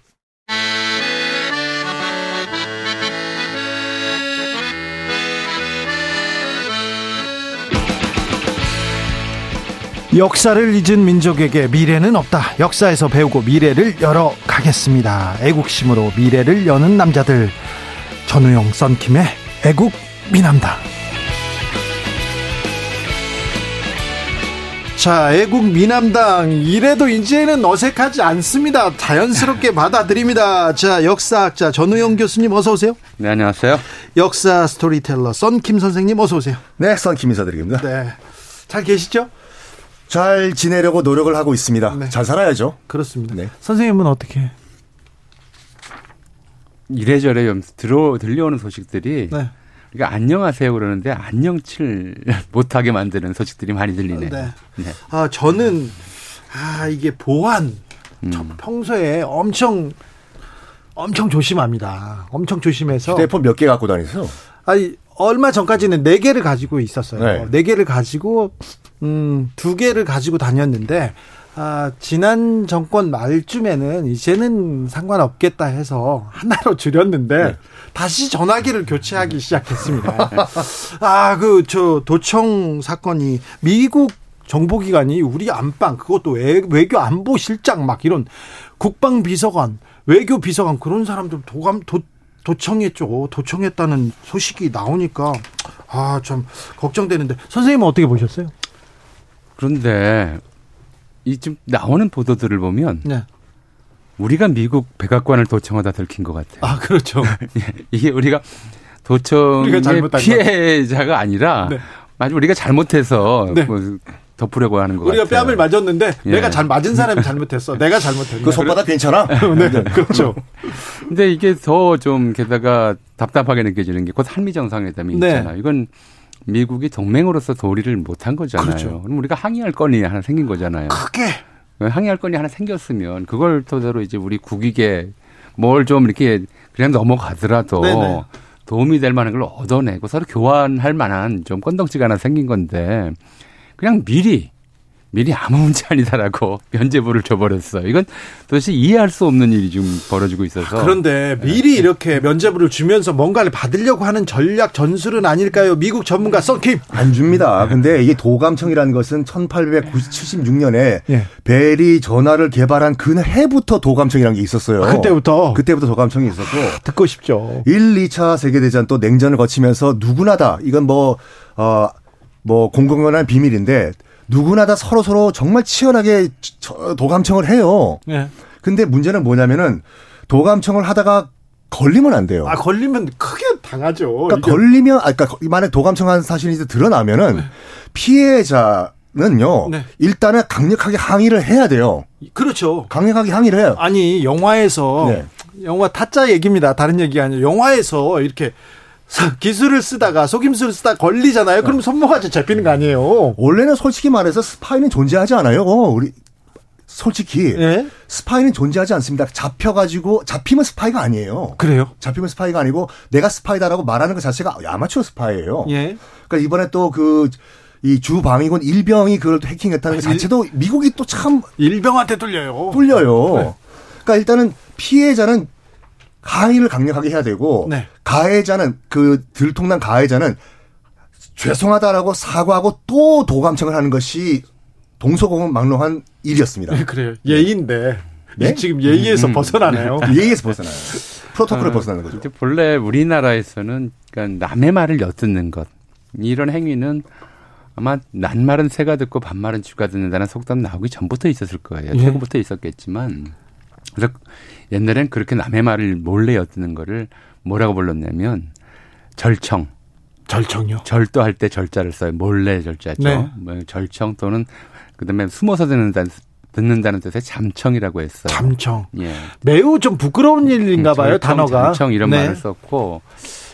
Speaker 1: 역사를 잊은 민족에게 미래는 없다. 역사에서 배우고 미래를 열어 가겠습니다. 애국심으로 미래를 여는 남자들. 전우용 썬킴의 애국 미남당. 자, 애국 미남당 이래도 이제는 어색하지 않습니다. 자연스럽게 <laughs> 받아들입니다. 자, 역사학자 전우용 교수님 어서 오세요.
Speaker 4: 네, 안녕하세요.
Speaker 1: 역사 스토리텔러 썬킴 선생님 어서 오세요.
Speaker 5: 네, 썬킴 인사드립니다.
Speaker 1: 네. 잘 계시죠?
Speaker 5: 잘 지내려고 노력을 하고 있습니다. 네. 잘 살아야죠.
Speaker 1: 그렇습니다. 네. 선생님은 어떻게?
Speaker 4: 이래저래 들어 들려오는 소식들이 네. 그러니까 안녕하세요 그러는데 안녕칠 <laughs> 못하게 만드는 소식들이 많이 들리네요. 네. 네.
Speaker 1: 아 저는 아 이게 보안 음. 평소에 엄청 엄청 조심합니다. 엄청 조심해서
Speaker 5: 휴대폰 몇 개 갖고 다니세요?
Speaker 1: 아니 얼마 전까지는 네 개를 가지고 있었어요. 네, 네 개를 가지고 음, 두 개를 가지고 다녔는데 아, 지난 정권 말쯤에는 이제는 상관없겠다 해서 하나로 <laughs> 줄였는데 네. 다시 전화기를 교체하기 시작했습니다. <laughs> 아, 그 저 도청 사건이 미국 정보기관이 우리 안방 그것도 외, 외교 안보 실장 막 이런 국방 비서관 외교 비서관 그런 사람들 도감 도 도청했죠. 도청했다는 소식이 나오니까 아좀 걱정되는데 선생님은 어떻게 보셨어요?
Speaker 4: 그런데 이 지금 나오는 보도들을 보면 네. 우리가 미국 백악관을 도청하다 들킨 것 같아요.
Speaker 1: 아 그렇죠. <laughs>
Speaker 4: 예, 이게 우리가 도청의 피해자가 아니라 네. 아주 우리가 잘못해서 네. 뭐 덮으려고 하는 거
Speaker 1: 우리가
Speaker 4: 같아요.
Speaker 1: 뺨을 맞았는데 예. 내가 잘 맞은 사람이 잘못했어. 내가 잘못했네.
Speaker 5: 그 손바닥 괜찮아? <laughs>
Speaker 1: 네, 그렇죠.
Speaker 4: 근데 이게 더 좀 게다가 답답하게 느껴지는 게 곧 한미 정상회담이 네. 있잖아요. 이건 미국이 동맹으로서 도리를 못한 거잖아요. 그렇죠. 그럼 우리가 항의할 건이 하나 생긴 거잖아요.
Speaker 1: 크게
Speaker 4: 항의할 건이 하나 생겼으면 그걸 토대로 이제 우리 국익에 뭘 좀 이렇게 그냥 넘어가더라도 네네. 도움이 될 만한 걸 얻어내고 서로 교환할 만한 좀 건덕지가 하나 생긴 건데 그냥 미리 미리 아무 문제 아니다라고 <laughs> 면제부를 줘버렸어요. 이건 도대체 이해할 수 없는 일이 지금 벌어지고 있어서.
Speaker 1: 그런데 미리 네. 이렇게 면제부를 주면서 뭔가를 받으려고 하는 전략 전술은 아닐까요? 미국 전문가 썬킴.
Speaker 5: 안 줍니다. 근데 이게 도감청이라는 것은 1876년에 예. 벨이 전화를 개발한 그 해부터 도감청이라는 게 있었어요.
Speaker 1: 그때부터?
Speaker 5: 그때부터 도감청이 있었고.
Speaker 1: 듣고 싶죠.
Speaker 5: 1, 2차 세계대전 또 냉전을 거치면서 누구나 다 이건 뭐, 어, 뭐 공공연한 비밀인데 누구나 다 서로 서로 정말 치열하게 도감청을 해요. 네. 근데 문제는 뭐냐면은 도감청을 하다가 걸리면 안 돼요.
Speaker 1: 아 걸리면 크게 당하죠.
Speaker 5: 그러니까 걸리면 아 그러니까 만약 도감청한 사실이 이제 드러나면은 네. 피해자 는요. 네. 일단은 강력하게 항의를 해야 돼요.
Speaker 1: 그렇죠.
Speaker 5: 강력하게 항의를 해요.
Speaker 1: 아니 영화에서 네. 영화 타짜 얘기입니다. 다른 얘기 아니에요. 영화에서 이렇게 기술을 쓰다가 속임수를 쓰다 걸리잖아요. 그럼 손모가지 잡히는 거 아니에요?
Speaker 5: 원래는 솔직히 말해서 스파이는 존재하지 않아요. 우리 솔직히 네? 스파이는 존재하지 않습니다. 잡혀가지고 잡히면 스파이가 아니에요.
Speaker 1: 그래요?
Speaker 5: 잡히면 스파이가 아니고 내가 스파이다라고 말하는 것 자체가 아마추어 스파이예요.
Speaker 1: 예.
Speaker 5: 그러니까 이번에 또그 이 주 방위군 일병이 그걸 또 해킹했다는 것 자체도 미국이 또 참
Speaker 1: 일병한테 뚫려요.
Speaker 5: 뚫려요. 네. 그러니까 일단은 피해자는 항의를 강력하게 해야 되고 네. 가해자는 그 들통난 가해자는 죄송하다라고 사과하고 또 도감청을 하는 것이 동서고망롱한 일이었습니다.
Speaker 1: 네, 그래요. 예의인데 네? 지금 예의에서 음, 벗어나네요.
Speaker 5: 예의에서 벗어나요. 프로토콜을 어, 벗어나는 거죠.
Speaker 4: 본래 우리나라에서는 그러니까 남의 말을 엿듣는 것 이런 행위는 아마 낱말은 새가 듣고 반말은 쥐가 듣는다는 속담 나오기 전부터 있었을 거예요. 예. 최고부터 있었겠지만 그래서 옛날엔 그렇게 남의 말을 몰래 엿듣는 거를 뭐라고 불렀냐면 절청.
Speaker 1: 절청요?
Speaker 4: 절도할 때 절자를 써요. 몰래 절자죠. 네. 뭐 절청 또는 그다음에 숨어서 듣는다는 듣는다는 뜻의 잠청이라고 했어요.
Speaker 1: 잠청. 예. 매우 좀 부끄러운 일인가 봐요, 절청, 단어가.
Speaker 4: 잠청 이런 네. 말을 썼고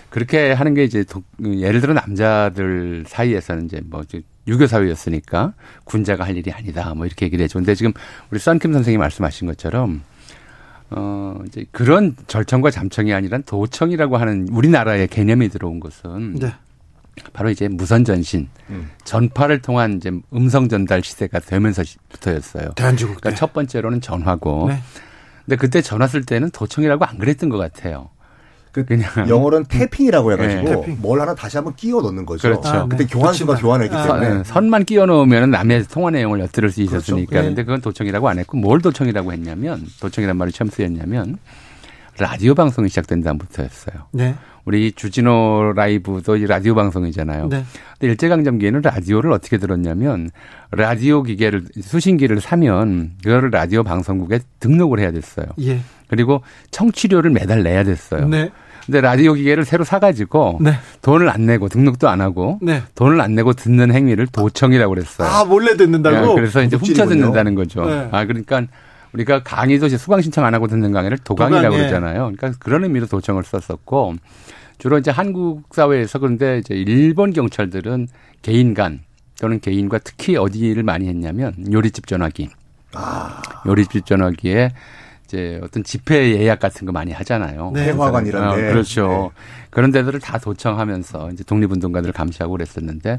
Speaker 4: 그렇게 하는 게 이제 예를 들어 남자들 사이에서는 이제 뭐 유교 사회였으니까 군자가 할 일이 아니다. 뭐 이렇게 얘기를 해줘. 근데 지금 우리 썬킴 선생님이 말씀하신 것처럼 어, 이제 그런 절청과 잠청이 아니라 도청이라고 하는 우리나라의 개념이 들어온 것은 네. 바로 이제 무선 전신, 음. 전파를 통한 이제 음성 전달 시대가 되면서부터였어요.
Speaker 1: 대한민국
Speaker 4: 그러니까 첫 번째로는 전화고. 네. 근데 그때 전화 쓸 때는 도청이라고 안 그랬던 것 같아요.
Speaker 5: 그 그냥 <laughs> 영어로는 태핑이라고 해가지고 네, 태핑. 뭘 하나 다시 한번 끼워 넣는 거죠.
Speaker 4: 그렇죠. 아,
Speaker 5: 그때 네. 교환수가 교환했기 아, 때문에 선,
Speaker 4: 선만 끼워 넣으면 남의 통화 내용을 엿들을 수 그렇죠. 있었으니까. 그렇죠. 네. 근데 그건 도청이라고 안 했고 뭘 도청이라고 했냐면 도청이란 말이 처음 쓰였냐면 라디오 방송이 시작된 다음부터였어요. 네. 우리 주진호 라이브도 이 라디오 방송이잖아요. 네. 근데 일제강점기에는 라디오를 어떻게 들었냐면 라디오 기계를 수신기를 사면 그거를 라디오 방송국에 등록을 해야 됐어요. 예. 그리고 청취료를 매달 내야 됐어요. 네. 근데 라디오 기계를 새로 사가지고 네. 돈을 안 내고 등록도 안 하고 네. 돈을 안 내고 듣는 행위를 도청이라고 그랬어요.
Speaker 1: 아 몰래 듣는다고?
Speaker 4: 네, 그래서 이제 훔쳐 듣는다는 거죠. 네. 아 그러니까 우리가 강의도 이제 수강 신청 안 하고 듣는 강의를 도강이라고 도강, 예. 그러잖아요. 그러니까 그런 의미로 도청을 썼었고 주로 이제 한국 사회에서 그런데 이제 일본 경찰들은 개인 간 또는 개인과 특히 어디를 많이 했냐면 요리집 전화기. 아. 요리집 전화기에 이제 어떤 집회 예약 같은 거 많이 하잖아요.
Speaker 5: 네. 회화관 이런 데.
Speaker 4: 어, 그렇죠. 네. 그런 데들을 다 도청하면서 이제 독립운동가들을 감시하고 그랬었는데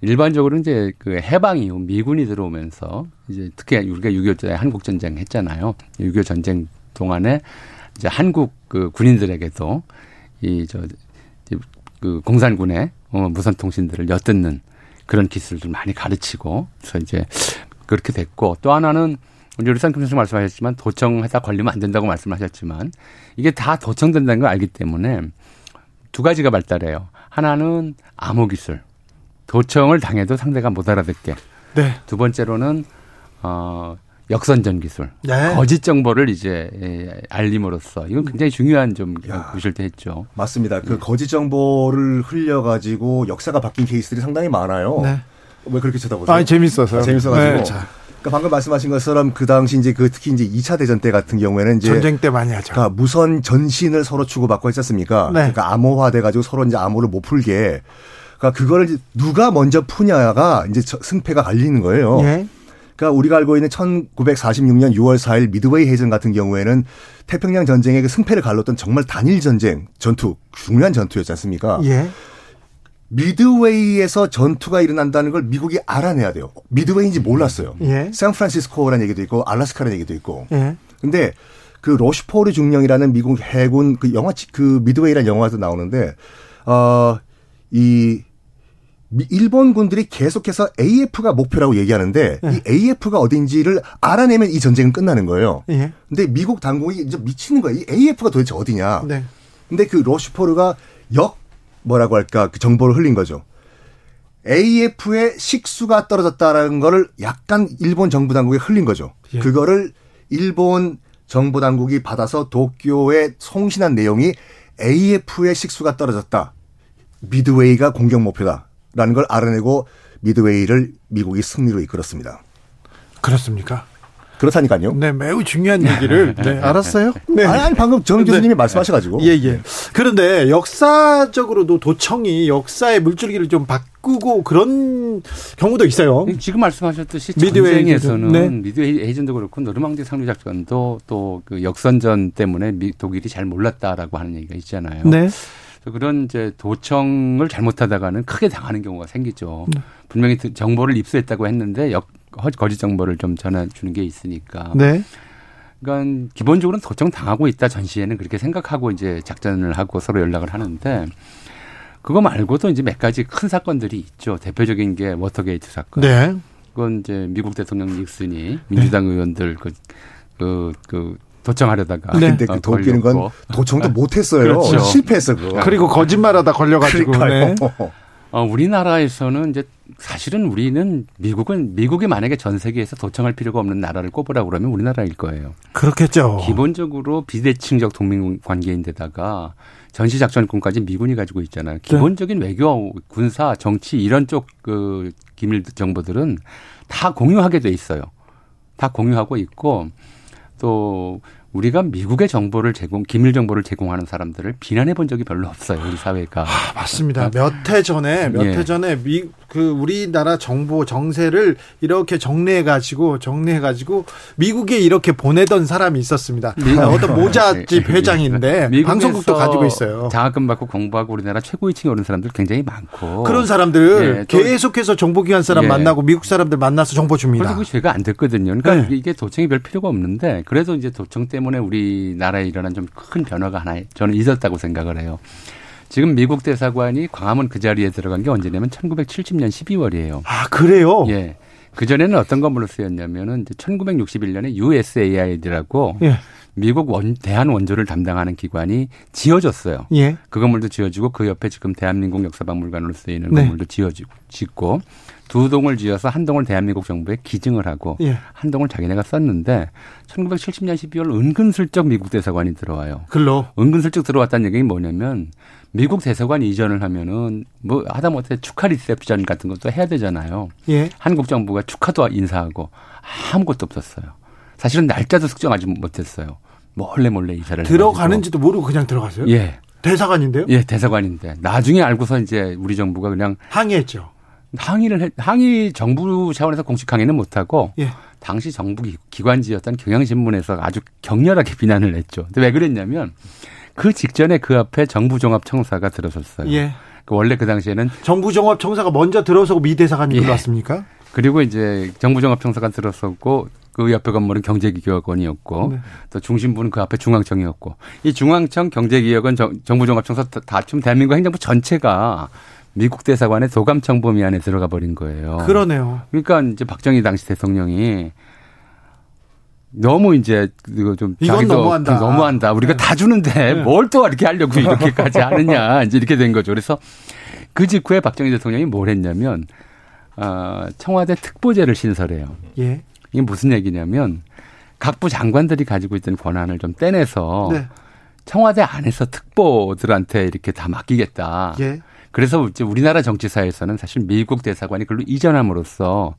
Speaker 4: 일반적으로 이제 그 해방 이후 미군이 들어오면서 이제 특히 우리가 6.25 때 한국 전쟁 했잖아요. 6.25 전쟁 동안에 이제 한국 그 군인들에게도 이 저 그 공산군의 어, 무선 통신들을 엿듣는 그런 기술들 많이 가르치고 그래서 이제 그렇게 됐고 또 하나는 우리 쌍금 선생 말씀하셨지만 도청하다 걸리면 안 된다고 말씀하셨지만 이게 다 도청된다는 걸 알기 때문에 두 가지가 발달해요. 하나는 암호 기술. 도청을 당해도 상대가 못 알아듣게. 네. 두 번째로는 어 역선전 기술. 네. 거짓 정보를 이제 예, 알림으로써 이건 굉장히 중요한 좀 구실도 했죠.
Speaker 5: 맞습니다. 그 네. 거짓 정보를 흘려 가지고 역사가 바뀐 케이스들이 상당히 많아요. 네. 왜 그렇게 쳐다보세요?
Speaker 1: 아, 재밌어서요. 아,
Speaker 5: 재밌어가지고. 네, 그러니까 방금 말씀하신 것처럼 그 당시 이제 그 특히 이제 2차 대전 때 같은 경우에는 이제
Speaker 1: 전쟁 때 많이 하죠.
Speaker 5: 그러니까 무선 전신을 서로 주고받고 했지 않습니까? 네. 그러니까 암호화돼 가지고 서로 이제 암호를 못 풀게. 그러니까 그거를 이제 누가 먼저 푸냐가 이제 승패가 갈리는 거예요. 예. 그러니까 우리가 알고 있는 1946년 6월 4일 미드웨이 해전 같은 경우에는 태평양 전쟁의 그 승패를 갈랐던 정말 단일 전쟁 전투 중요한 전투였지 않습니까? 예. 미드웨이에서 전투가 일어난다는 걸 미국이 알아내야 돼요. 미드웨이인지 몰랐어요. 예. 샌프란시스코라는 얘기도 있고 알라스카라는 얘기도 있고. 예. 근데 그 로시포르 중령이라는 미국 해군 그 영화 그 미드웨이라는 영화도 나오는데 어이 일본 군들이 계속해서 AF가 목표라고 얘기하는데 예. 이 AF가 어딘지를 알아내면 이 전쟁은 끝나는 거예요. 예. 근데 미국 당국이 이제 미치는 거예요. 이 AF가 도대체 어디냐. 네. 근데 그 로시포르가 역 뭐라고 할까 그 정보를 흘린 거죠. AF의 식수가 떨어졌다라는 거를 약간 일본 정부 당국에 흘린 거죠. 예. 그거를 일본 정부 당국이 받아서 도쿄에 송신한 내용이 AF의 식수가 떨어졌다. 미드웨이가 공격 목표다라는 걸 알아내고 미드웨이를 미국이 승리로 이끌었습니다.
Speaker 1: 그렇습니까?
Speaker 5: 그렇다니까요.
Speaker 1: 네, 매우 중요한 얘기를 <laughs> 네, 알았어요. 네.
Speaker 5: 아니, 아니 방금 정 교수님이 네. 말씀하셔가지고.
Speaker 1: 예, 예. 그런데 역사적으로도 도청이 역사의 물줄기를 좀 바꾸고 그런 경우도 있어요.
Speaker 4: 지금 말씀하셨듯이 전쟁에서는 네. 미드웨이 에이전도 그렇고 노르망디 상륙 작전도 또 그 역선전 때문에 독일이 잘 몰랐다라고 하는 얘기가 있잖아요. 네. 그런 이제 도청을 잘못하다가는 크게 당하는 경우가 생기죠. 네. 분명히 정보를 입수했다고 했는데 역, 거짓 정보를 좀 전해주는 게 있으니까. 네. 그러니까 기본적으로는 도청 당하고 있다 전시에는 그렇게 생각하고 이제 작전을 하고 서로 연락을 하는데 그거 말고도 이제 몇 가지 큰 사건들이 있죠. 대표적인 게 워터게이트 사건. 네. 그건 이제 미국 대통령 닉슨이 민주당 네. 의원들 그, 그, 그, 도청하려다가.
Speaker 5: 네. 근데 그 더 웃기는 건 도청도 못했어요. 그렇죠. 실패했어, 그거.
Speaker 1: 그리고 거짓말하다 걸려가지고. 네.
Speaker 4: 어, 우리나라에서는 이제 사실은 우리는 미국은 미국이 만약에 전 세계에서 도청할 필요가 없는 나라를 꼽으라 그러면 우리나라일 거예요.
Speaker 1: 그렇겠죠.
Speaker 4: 기본적으로 비대칭적 동맹 관계인데다가 전시 작전권까지 미군이 가지고 있잖아요. 네. 기본적인 네. 외교, 군사, 정치 이런 쪽 그 기밀 정보들은 다 공유하게 돼 있어요. 다 공유하고 있고 또 우리가 미국의 정보를 제공, 기밀 정보를 제공하는 사람들을 비난해 본 적이 별로 없어요, 우리 사회가.
Speaker 1: 아, 맞습니다. 몇 해 전에, 몇해 예. 전에 미, 그 우리나라 정보 정세를 이렇게 정리해 가지고 정리해 가지고 미국에 이렇게 보내던 사람이 있었습니다. 미, 어떤 모자집 예. 회장인데 방송국도 가지고 있어요.
Speaker 4: 장학금 받고 공부하고 우리나라 최고위층에 오른 사람들 굉장히 많고
Speaker 1: 그런 사람들 예, 계속해서 정보기관 사람 예. 만나고 미국 사람들 만나서 정보 줍니다.
Speaker 4: 그래서 그 죄가 안 됐거든요. 그러니까 네. 이게 도청이 별 필요가 없는데 그래도 이제 도청 때문에 우리나라에 일어난 좀 큰 변화가 하나 저는 있었다고 생각을 해요. 지금 미국 대사관이 광화문 그 자리에 들어간 게 언제냐면 1970년 12월이에요.
Speaker 1: 아, 그래요?
Speaker 4: 예. 그 전에는 어떤 건물로 쓰였냐면은 1961년에 USAID라고 예. 미국 원, 대한 원조를 담당하는 기관이 지어졌어요. 예. 그 건물도 지어지고 그 옆에 지금 대한민국 역사박물관으로 쓰이는 네. 건물도 지어지고 짓고 두 동을 지어서 한 동을 대한민국 정부에 기증을 하고 예. 한 동을 자기네가 썼는데 1970년 12월 은근슬쩍 미국 대사관이 들어와요.
Speaker 1: 글로
Speaker 4: 은근슬쩍 들어왔다는 얘기는 뭐냐면 미국 대사관 이전을 하면은 뭐 하다못해 축하 리셉션 같은 것도 해야 되잖아요. 예. 한국 정부가 축하도 인사하고 아무것도 없었어요. 사실은 날짜도 측정하지 못했어요. 몰래 몰래 이사를
Speaker 1: 들어가는지도 모르고 그냥 들어갔어요?
Speaker 4: 예.
Speaker 1: 대사관인데요?
Speaker 4: 예, 대사관인데 나중에 알고서 이제 우리 정부가 그냥
Speaker 1: 항의했죠.
Speaker 4: 항의를 해, 항의 정부 차원에서 공식 항의는 못하고 예. 당시 정부 기관지였던 경향신문에서 아주 격렬하게 비난을 했죠. 근데 왜 그랬냐면 그 직전에 그 앞에 정부 종합청사가 들어섰어요. 예. 그 원래 그 당시에는
Speaker 1: 정부 종합청사가 먼저 들어서고 미 대사관이 예. 들어왔습니까?
Speaker 4: 그리고 이제 정부 종합청사가 들어섰고 그 옆에 건물은 경제기획원이었고 네. 또 중심부는 그 앞에 중앙청이었고 이 중앙청 경제기획원 정부종합청사 다춤 대한민국 행정부 전체가 미국 대사관의 도감청범위 안에 들어가 버린 거예요.
Speaker 1: 그러네요.
Speaker 4: 그러니까 이제 박정희 당시 대통령이 너무 이제 이거 좀
Speaker 1: 이건 너무한다.
Speaker 4: 너무한다. 우리가 네. 다 주는데 네. 뭘또 이렇게 하려고 <laughs> 이렇게까지 하느냐 이제 이렇게 된 거죠. 그래서 그 직후에 박정희 대통령이 뭘 했냐면 어, 청와대 특보제를 신설해요. 예. 이게 무슨 얘기냐면 각부 장관들이 가지고 있던 권한을 좀 떼내서 네. 청와대 안에서 특보들한테 이렇게 다 맡기겠다. 예. 그래서 이제 우리나라 정치사에서는 사실 미국 대사관이 그걸로 이전함으로써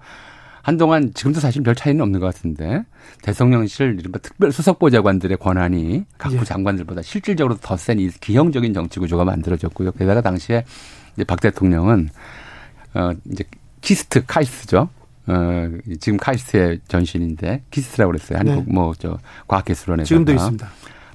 Speaker 4: 한동안 지금도 사실 별 차이는 없는 것 같은데 대통령실 이른바 특별 수석 보좌관들의 권한이 각부 예. 장관들보다 실질적으로 더 센 이 기형적인 정치 구조가 만들어졌고요. 게다가 당시에 이제 박 대통령은 어 이제 KIST KAIST죠. 어 지금 KAIST의 전신인데 KIST라고 그랬어요. 한국 네. 뭐저 과학기술원에서
Speaker 1: 지금도 있습니다.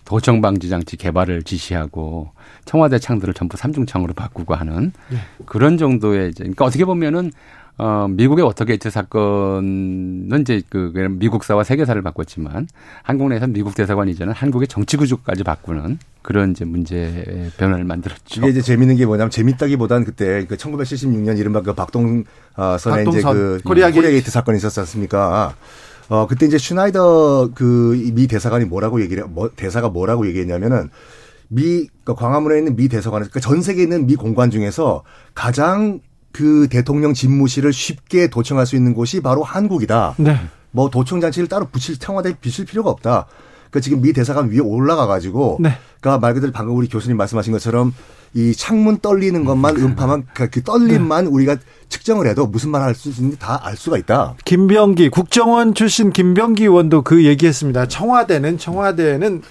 Speaker 4: 도청 방지 장치 개발을 지시하고 청와대 창들을 전부 삼중창으로 바꾸고 하는 네. 그런 정도의 이제 그러니까 어떻게 보면은 어, 미국의 워터게이트 사건은 이제 그 미국사와 세계사를 바꿨지만 한국 내에서 미국 대사관 이전은 한국의 정치 구조까지 바꾸는 그런 이제 문제 변화를 만들었죠.
Speaker 5: 이게 이제 재밌는 게 뭐냐면 재밌다기보다는 그때 그 1976년 이른바 그 박동 선의 박동선, 이제 그 코리아 게이트 사건이 있었지 않습니까? 어, 그때 이제 슈나이더 그 미 대사관이 뭐라고 얘기를, 뭐, 대사가 뭐라고 얘기했냐면은 미, 그러니까 광화문에 있는 미 대사관에서, 그러니까 전 세계에 있는 미 공관 중에서 가장 그 대통령 집무실을 쉽게 도청할 수 있는 곳이 바로 한국이다. 네. 뭐 도청 장치를 따로 붙일 청와대에 비칠 필요가 없다. 그 지금 미 대사관 위에 올라가 가지고 네. 그러니까 말 그대로 방금 우리 교수님 말씀하신 것처럼 이 창문 떨리는 것만 음. 음파만 그, 그 떨림만 네. 우리가 측정을 해도 무슨 말 할 수 있는지 다 알 수가 있다.
Speaker 1: 김병기 국정원 출신 김병기 의원도 그 얘기했습니다. 청와대는 청와대는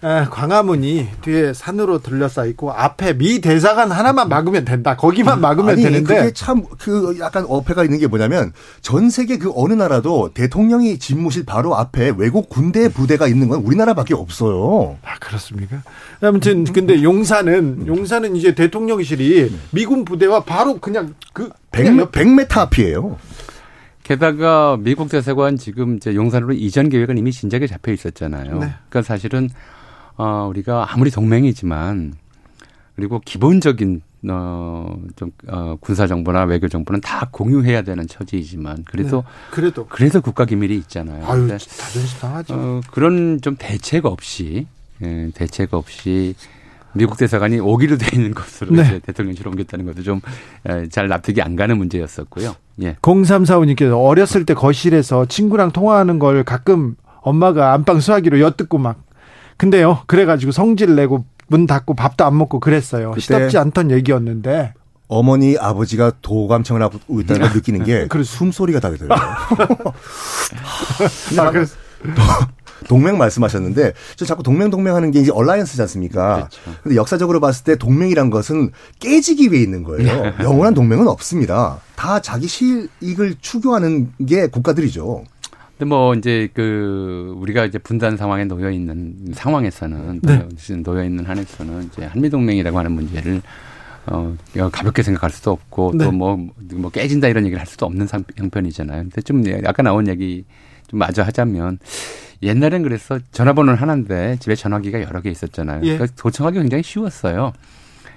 Speaker 1: 광화문이 뒤에 산으로 들려싸 있고 앞에 미 대사관 하나만 막으면 된다. 거기만 막으면 아니, 되는데
Speaker 5: 그게 참 그 약간 어폐가 있는 게 뭐냐면 전 세계 그 어느 나라도 대통령이 집무실 바로 앞에 외국 군대 부대가 있는 건 우리나라밖에 없어요.
Speaker 1: 아 그렇습니까? 아무튼 근데 용산은 용산은 이제 대통령실이 미군 부대와 바로 그냥 그
Speaker 5: 100, 100m 앞이에요.
Speaker 4: 게다가 미국 대사관 지금 이제 용산으로 이전 계획은 이미 진작에 잡혀 있었잖아요. 네. 그러니까 사실은 어, 우리가 아무리 동맹이지만 그리고 기본적인 어, 좀, 어, 군사정보나 외교정보는 다 공유해야 되는 처지이지만, 그래도, 네.
Speaker 1: 그래도,
Speaker 4: 그래서 국가기밀이 있잖아요.
Speaker 1: 아유, 자존심 상하죠. 어,
Speaker 4: 그런 좀 대책 없이, 예, 대책 없이, 미국 대사관이 오기로 돼 있는 것으로 네. 이제 대통령실로 옮겼다는 것도 좀잘 예, 납득이 안 가는 문제였었고요.
Speaker 1: 예. 0345님께서 어렸을 때 거실에서 친구랑 통화하는 걸 가끔 엄마가 안방 수화기로 엿듣고 막 근데요 그래가지고 성질 내고 문 닫고 밥도 안 먹고 그랬어요. 시답지 않던 얘기였는데
Speaker 5: 어머니 아버지가 도감청을 하고 있다는 걸 느끼는 게 <laughs> 숨소리가 다르 들려요. 아, 그래서 동맹 말씀하셨는데 저 자꾸 동맹 동맹 하는 게 이제 얼라이언스지 않습니까? 그렇죠. 근데 역사적으로 봤을 때 동맹이란 것은 깨지기 위해 있는 거예요. 네. 영원한 동맹은 없습니다. 다 자기 실익을 추구하는 게 국가들이죠.
Speaker 4: 근데 뭐 이제 그 우리가 이제 분단 상황에 놓여 있는 상황에서는 네. 놓여 있는 한에서는 이제 한미 동맹이라고 하는 문제를 어 가볍게 생각할 수도 없고 네. 또뭐뭐 뭐 깨진다 이런 얘기를 할 수도 없는 형편이잖아요. 근데 좀 아까 나온 얘기 좀 마저 하자면 옛날엔 그래서 전화번호는 하나인데 집에 전화기가 여러 개 있었잖아요. 예. 그러니까 도청하기 굉장히 쉬웠어요.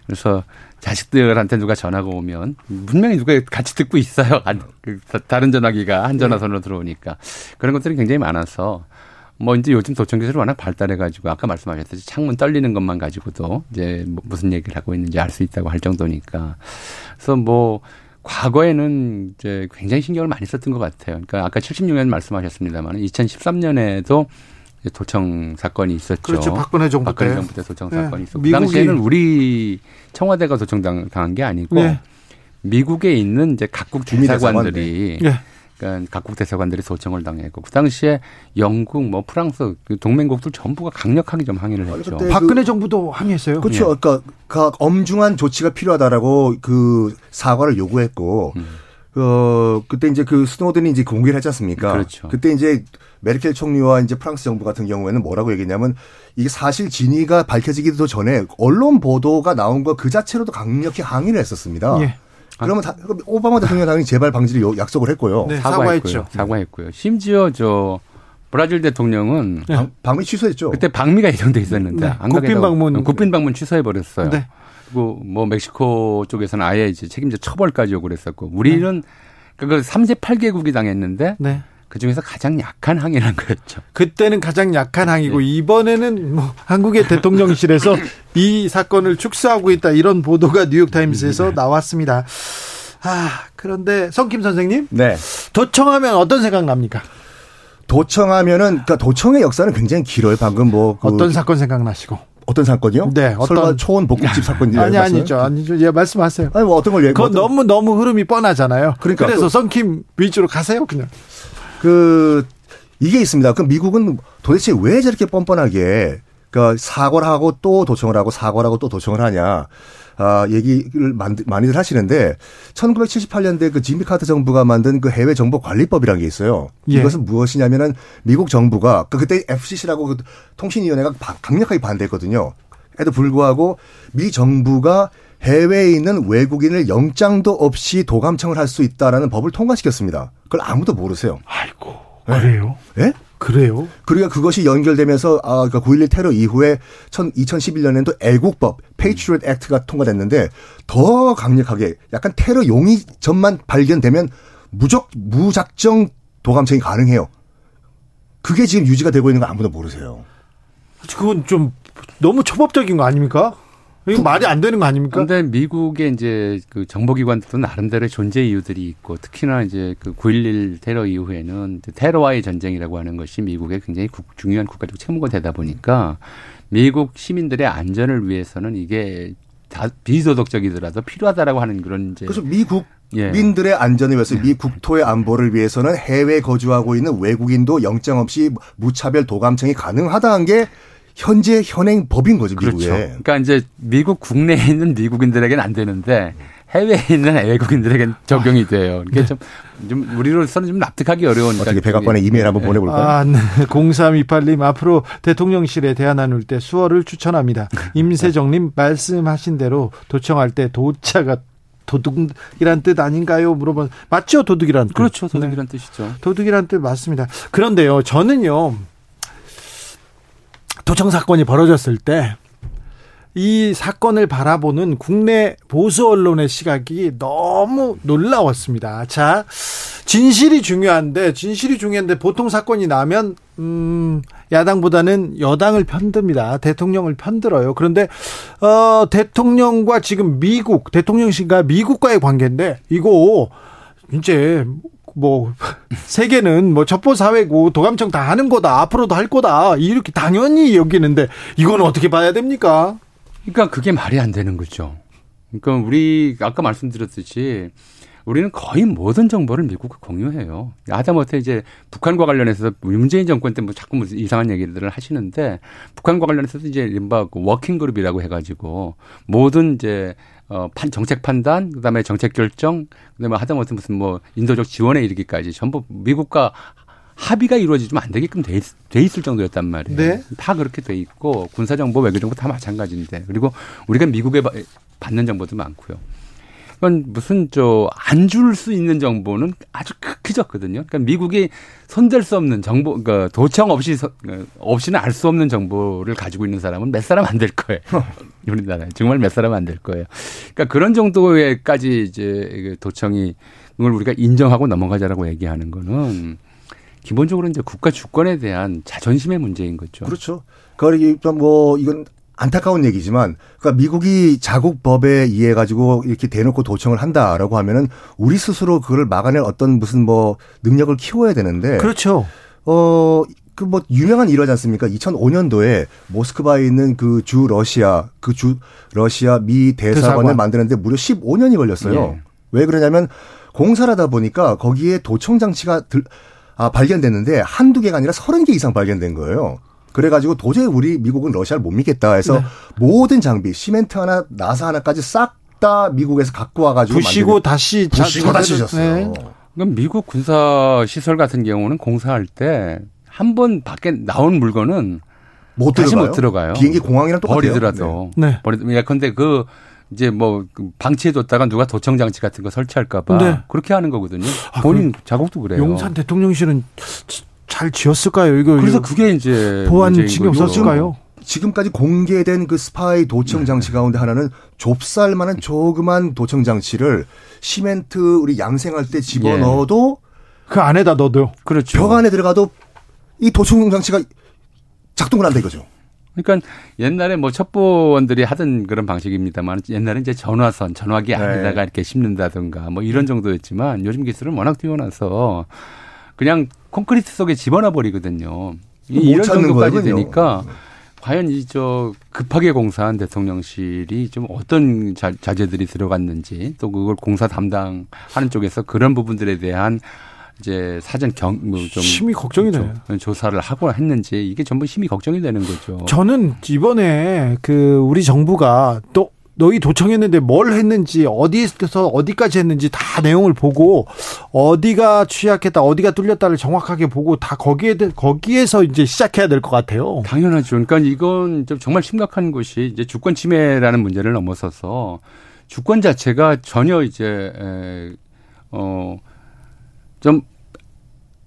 Speaker 4: 그래서 자식들한테 누가 전화가 오면 분명히 누가 같이 듣고 있어요. 그 다른 전화기가 한 전화선으로 들어오니까 그런 것들이 굉장히 많아서 뭐 이제 요즘 도청 기술이 워낙 발달해 가지고 아까 말씀하셨듯이 창문 떨리는 것만 가지고도 이제 뭐 무슨 얘기를 하고 있는지 알 수 있다고 할 정도니까 그래서 뭐 과거에는 이제 굉장히 신경을 많이 썼던 것 같아요. 그러니까 아까 76년 말씀하셨습니다만 2013년에도 도청 사건이 있었죠.
Speaker 1: 그렇죠. 박근혜 정부
Speaker 4: 박근혜 정부 때 도청 네. 사건이 있었고 그 당시에는 우리 청와대가 도청 당한 게 아니고 네. 미국에 있는 이제 각국 대사관들이 네. 그러니까 각국 대사관들이 도청을 당했고 그 당시에 영국 뭐 프랑스 그 동맹국들 전부가 강력하게 좀 항의를 했죠.
Speaker 1: 박근혜 그, 정부도 항의했어요.
Speaker 5: 그렇죠. 예. 그러니까 각 엄중한 조치가 필요하다라고 그 사과를 요구했고 음. 어 그때 이제 그 스노든이 이제 공개를 했지 않습니까?
Speaker 4: 그렇죠.
Speaker 5: 그때 이제 메르켈 총리와 이제 프랑스 정부 같은 경우에는 뭐라고 얘기했냐면 이게 사실 진위가 밝혀지기도 전에 언론 보도가 나온 거 그 자체로도 강력히 항의를 했었습니다. 예. 그러면 다, 오바마 대통령 당연히 재발 방지를 약속을 했고요.
Speaker 4: 네, 사과했죠. 사과했고요. 심지어 저 브라질 대통령은
Speaker 5: 네. 방, 미 취소했죠.
Speaker 4: 그때 방미가 예정돼 있었는데 네.
Speaker 1: 국빈 방문
Speaker 4: 국빈 방문 취소해 버렸어요. 네. 그리고 뭐 멕시코 쪽에서는 아예 이제 책임자 처벌까지 요구를 했었고 우리는 네. 그걸 38개국이 당했는데 네. 그 중에서 가장 약한 항의란 거였죠.
Speaker 1: 그때는 가장 약한 항의고 네. 이번에는 뭐 한국의 대통령실에서 이 사건을 축소하고 있다 이런 보도가 뉴욕타임스에서 네. 나왔습니다. 아 그런데 성김 선생님,
Speaker 5: 네.
Speaker 1: 도청하면 어떤 생각 납니까?
Speaker 5: 도청하면은 그러니까 도청의 역사는 굉장히 길어요. 방금 뭐
Speaker 1: 그 어떤 사건 생각나시고?
Speaker 5: 어떤 사건이요?
Speaker 1: 네,
Speaker 5: 어떤 초원 복국집 사건이 <laughs>
Speaker 1: 아니 아니죠, 아니죠. 예, 말씀하세요.
Speaker 5: 아니 뭐 어떤 걸 얘기?
Speaker 1: 그건 어떤... 너무 너무 흐름이 뻔하잖아요. 그러니까 그래서 성킴 위주로 가세요, 그냥.
Speaker 5: 그 이게 있습니다. 그럼 미국은 도대체 왜 저렇게 뻔뻔하게 그러니까 사과를 하고 또 도청을 하고 사과를 하고 또 도청을 하냐. 아, 얘기를 많이들 하시는데 1978년대 그 지미 카트 정부가 만든 그 해외 정보 관리법이라는 게 있어요. 예. 이것은 무엇이냐면은 미국 정부가 그 그때 FCC라고 그 통신위원회가 강력하게 반대했거든요. 에도 불구하고 미 정부가 해외에 있는 외국인을 영장도 없이 도감청을 할 수 있다라는 법을 통과시켰습니다. 그걸 아무도 모르세요.
Speaker 1: 아이고. 그래요?
Speaker 5: 예? 네?
Speaker 1: 그래요?
Speaker 5: 그러니까 그것이 연결되면서 아 그러니까 9.11 테러 이후에 2011년에도 애국법 Patriot Act가 통과됐는데 더 강력하게 약간 테러 용의점만 발견되면 무적 무작정 도감청이 가능해요. 그게 지금 유지가 되고 있는 거 아무도 모르세요.
Speaker 1: 그건 좀 너무 초법적인 거 아닙니까? 이거 말이 안 되는 거 아닙니까?
Speaker 4: 그런데 미국의 이제 그 정보기관들도 나름대로 존재 이유들이 있고 특히나 이제 그 9.11 테러 이후에는 테러와의 전쟁이라고 하는 것이 미국의 굉장히 국, 중요한 국가적 책무가 되다 보니까 미국 시민들의 안전을 위해서는 이게 다 비도덕적이더라도 필요하다라고 하는 그런 이제
Speaker 5: 그래서 미국 예. 민들의 안전을 위해서 미 국토의 안보를 위해서는 해외에 거주하고 있는 외국인도 영장 없이 무차별 도감청이 가능하다는 게 현재 현행 법인 거죠, 미국에. 그렇죠.
Speaker 4: 그러니까 이제 미국 국내에 있는 미국인들에게는 안 되는데 해외에 있는 외국인들에게는 적용이 돼요. 이게 네. 좀, 좀 우리로서는 좀 납득하기 어려운.
Speaker 5: 어떻게 백악관에 이메일 한번 보내볼까요?
Speaker 1: 아, 네. 0328님 앞으로 대통령실에 대화 나눌 때 수어를 추천합니다. 임세정님 말씀하신 대로 도청할 때 도차가 도둑이란 뜻 아닌가요? 물어봐. 맞죠? 도둑이란 뜻.
Speaker 4: 그렇죠. 도둑이란 네. 뜻이죠.
Speaker 1: 도둑이란 뜻 맞습니다. 그런데요, 저는요, 도청 사건이 벌어졌을 때 이 사건을 바라보는 국내 보수 언론의 시각이 너무 놀라웠습니다. 자, 진실이 중요한데 진실이 중요한데 보통 사건이 나면 음, 야당보다는 여당을 편듭니다. 대통령을 편들어요. 그런데 어, 대통령과 지금 미국 대통령실과 미국과의 관계인데 이거 이제 뭐 <laughs> 세계는 뭐 첩보 사회고 도감청 다 하는 거다 앞으로도 할 거다 이렇게 당연히 여기는데 이건 어떻게 봐야 됩니까?
Speaker 4: 그러니까 그게 말이 안 되는 거죠. 그러니까 우리 아까 말씀드렸듯이 우리는 거의 모든 정보를 미국과 공유해요. 하다못해 이제 북한과 관련해서 문재인 정권 때 뭐 자꾸 무슨 이상한 얘기들을 하시는데 북한과 관련해서도 이제 이른바 그 working group이라고 해가지고 모든 이제 어, 판, 정책 판단, 그 다음에 정책 결정, 그 다음에 하다못해 무슨 뭐 인도적 지원에 이르기까지 전부 미국과 합의가 이루어지면 안 되게끔 돼, 있, 돼 있을 정도였단 말이에요. 네. 다 그렇게 돼 있고 군사정보, 외교정보 다 마찬가지인데 그리고 우리가 미국에 받는 정보도 많고요. 그건 무슨 저 안 줄 수 있는 정보는 아주 극히 적거든요. 그러니까 미국이 손댈 수 없는 정보, 그러니까 도청 없이 어, 없이는 알 수 없는 정보를 가지고 있는 사람은 몇 사람 안 될 거예요. <laughs> 우리나라에 정말 몇 사람 안 될 거예요. 그러니까 그런 정도에까지 이제 도청이 그걸 우리가 인정하고 넘어가자라고 얘기하는 거는 기본적으로 이제 국가 주권에 대한 자존심의 문제인 거죠.
Speaker 5: 그렇죠. 그러니까 뭐 이건 안타까운 얘기지만 그러니까 미국이 자국 법에 의해 가지고 이렇게 대놓고 도청을 한다라고 하면은 우리 스스로 그걸 막아낼 어떤 무슨 뭐 능력을 키워야 되는데
Speaker 1: 그렇죠.
Speaker 5: 어 그 뭐 유명한 일화지 않습니까? 2005년도에 모스크바에 있는 그 주 러시아 그 주 러시아 미 대사관을 대사관. 만드는데 무려 15년이 걸렸어요. 예. 왜 그러냐면 공사를 하다 보니까 거기에 도청 장치가 들, 아, 발견됐는데 한두 개가 아니라 30개 이상 발견된 거예요. 그래가지고 도저히 우리 미국은 러시아를 못 믿겠다 해서 네. 모든 장비, 시멘트 하나, 나사 하나까지 싹 다 미국에서 갖고 와가지고
Speaker 1: 부시고 다시
Speaker 5: 부시고 다시 셨어요 네.
Speaker 4: 그럼 미국 군사 시설 같은 경우는 공사할 때 한 번 밖에 나온 물건은 못 다시 들어가요? 못 들어가요.
Speaker 5: 비행기 공항이랑 똑같아요.
Speaker 4: 버리더라도. 네. 네. 버리. 예컨대 그 이제 뭐그 방치해뒀다가 누가 도청 장치 같은 거 설치할까봐 네. 그렇게 하는 거거든요. 아, 본인 자국도 그래요.
Speaker 1: 용산 대통령실은 잘 지었을까요? 이거
Speaker 4: 그래서 그게 이제
Speaker 1: 보안 신경 썼을까요?
Speaker 5: 지금까지 공개된 그 스파이 도청 장치 가운데 하나는 좁쌀만한 조그만 도청 장치를 시멘트 우리 양생할 때 집어 넣어도 예.
Speaker 1: 그 안에다 넣어도
Speaker 5: 그렇죠. 벽 안에 들어가도 이 도청 장치가 작동을 한다 이거죠.
Speaker 4: 그러니까 옛날에 뭐 첩보원들이 하던 그런 방식입니다만 옛날에 이제 전화선, 전화기 안에다가 네. 이렇게 심는다든가 뭐 이런 정도였지만 요즘 기술은 워낙 뛰어나서 그냥 콘크리트 속에 집어넣어 버리거든요. 이런 정도까지 거군요. 되니까 과연 이 저 급하게 공사한 대통령실이 좀 어떤 자, 자재들이 들어갔는지 또 그걸 공사 담당하는 쪽에서 그런 부분들에 대한 이제 사전 경좀
Speaker 1: 심히 걱정이 돼요.
Speaker 4: 조사를 하고 했는지 이게 전부 심히 걱정이 되는 거죠.
Speaker 1: 저는 이번에 그 우리 정부가 또 너희 도청했는데 뭘 했는지 어디에서 어디까지 했는지 다 내용을 보고 어디가 취약했다 어디가 뚫렸다를 정확하게 보고 다 거기에 거기에서 이제 시작해야 될 것 같아요.
Speaker 4: 당연하죠. 그러니까 이건 좀 정말 심각한 것이 이제 주권 침해라는 문제를 넘어서서 주권 자체가 전혀 이제 어좀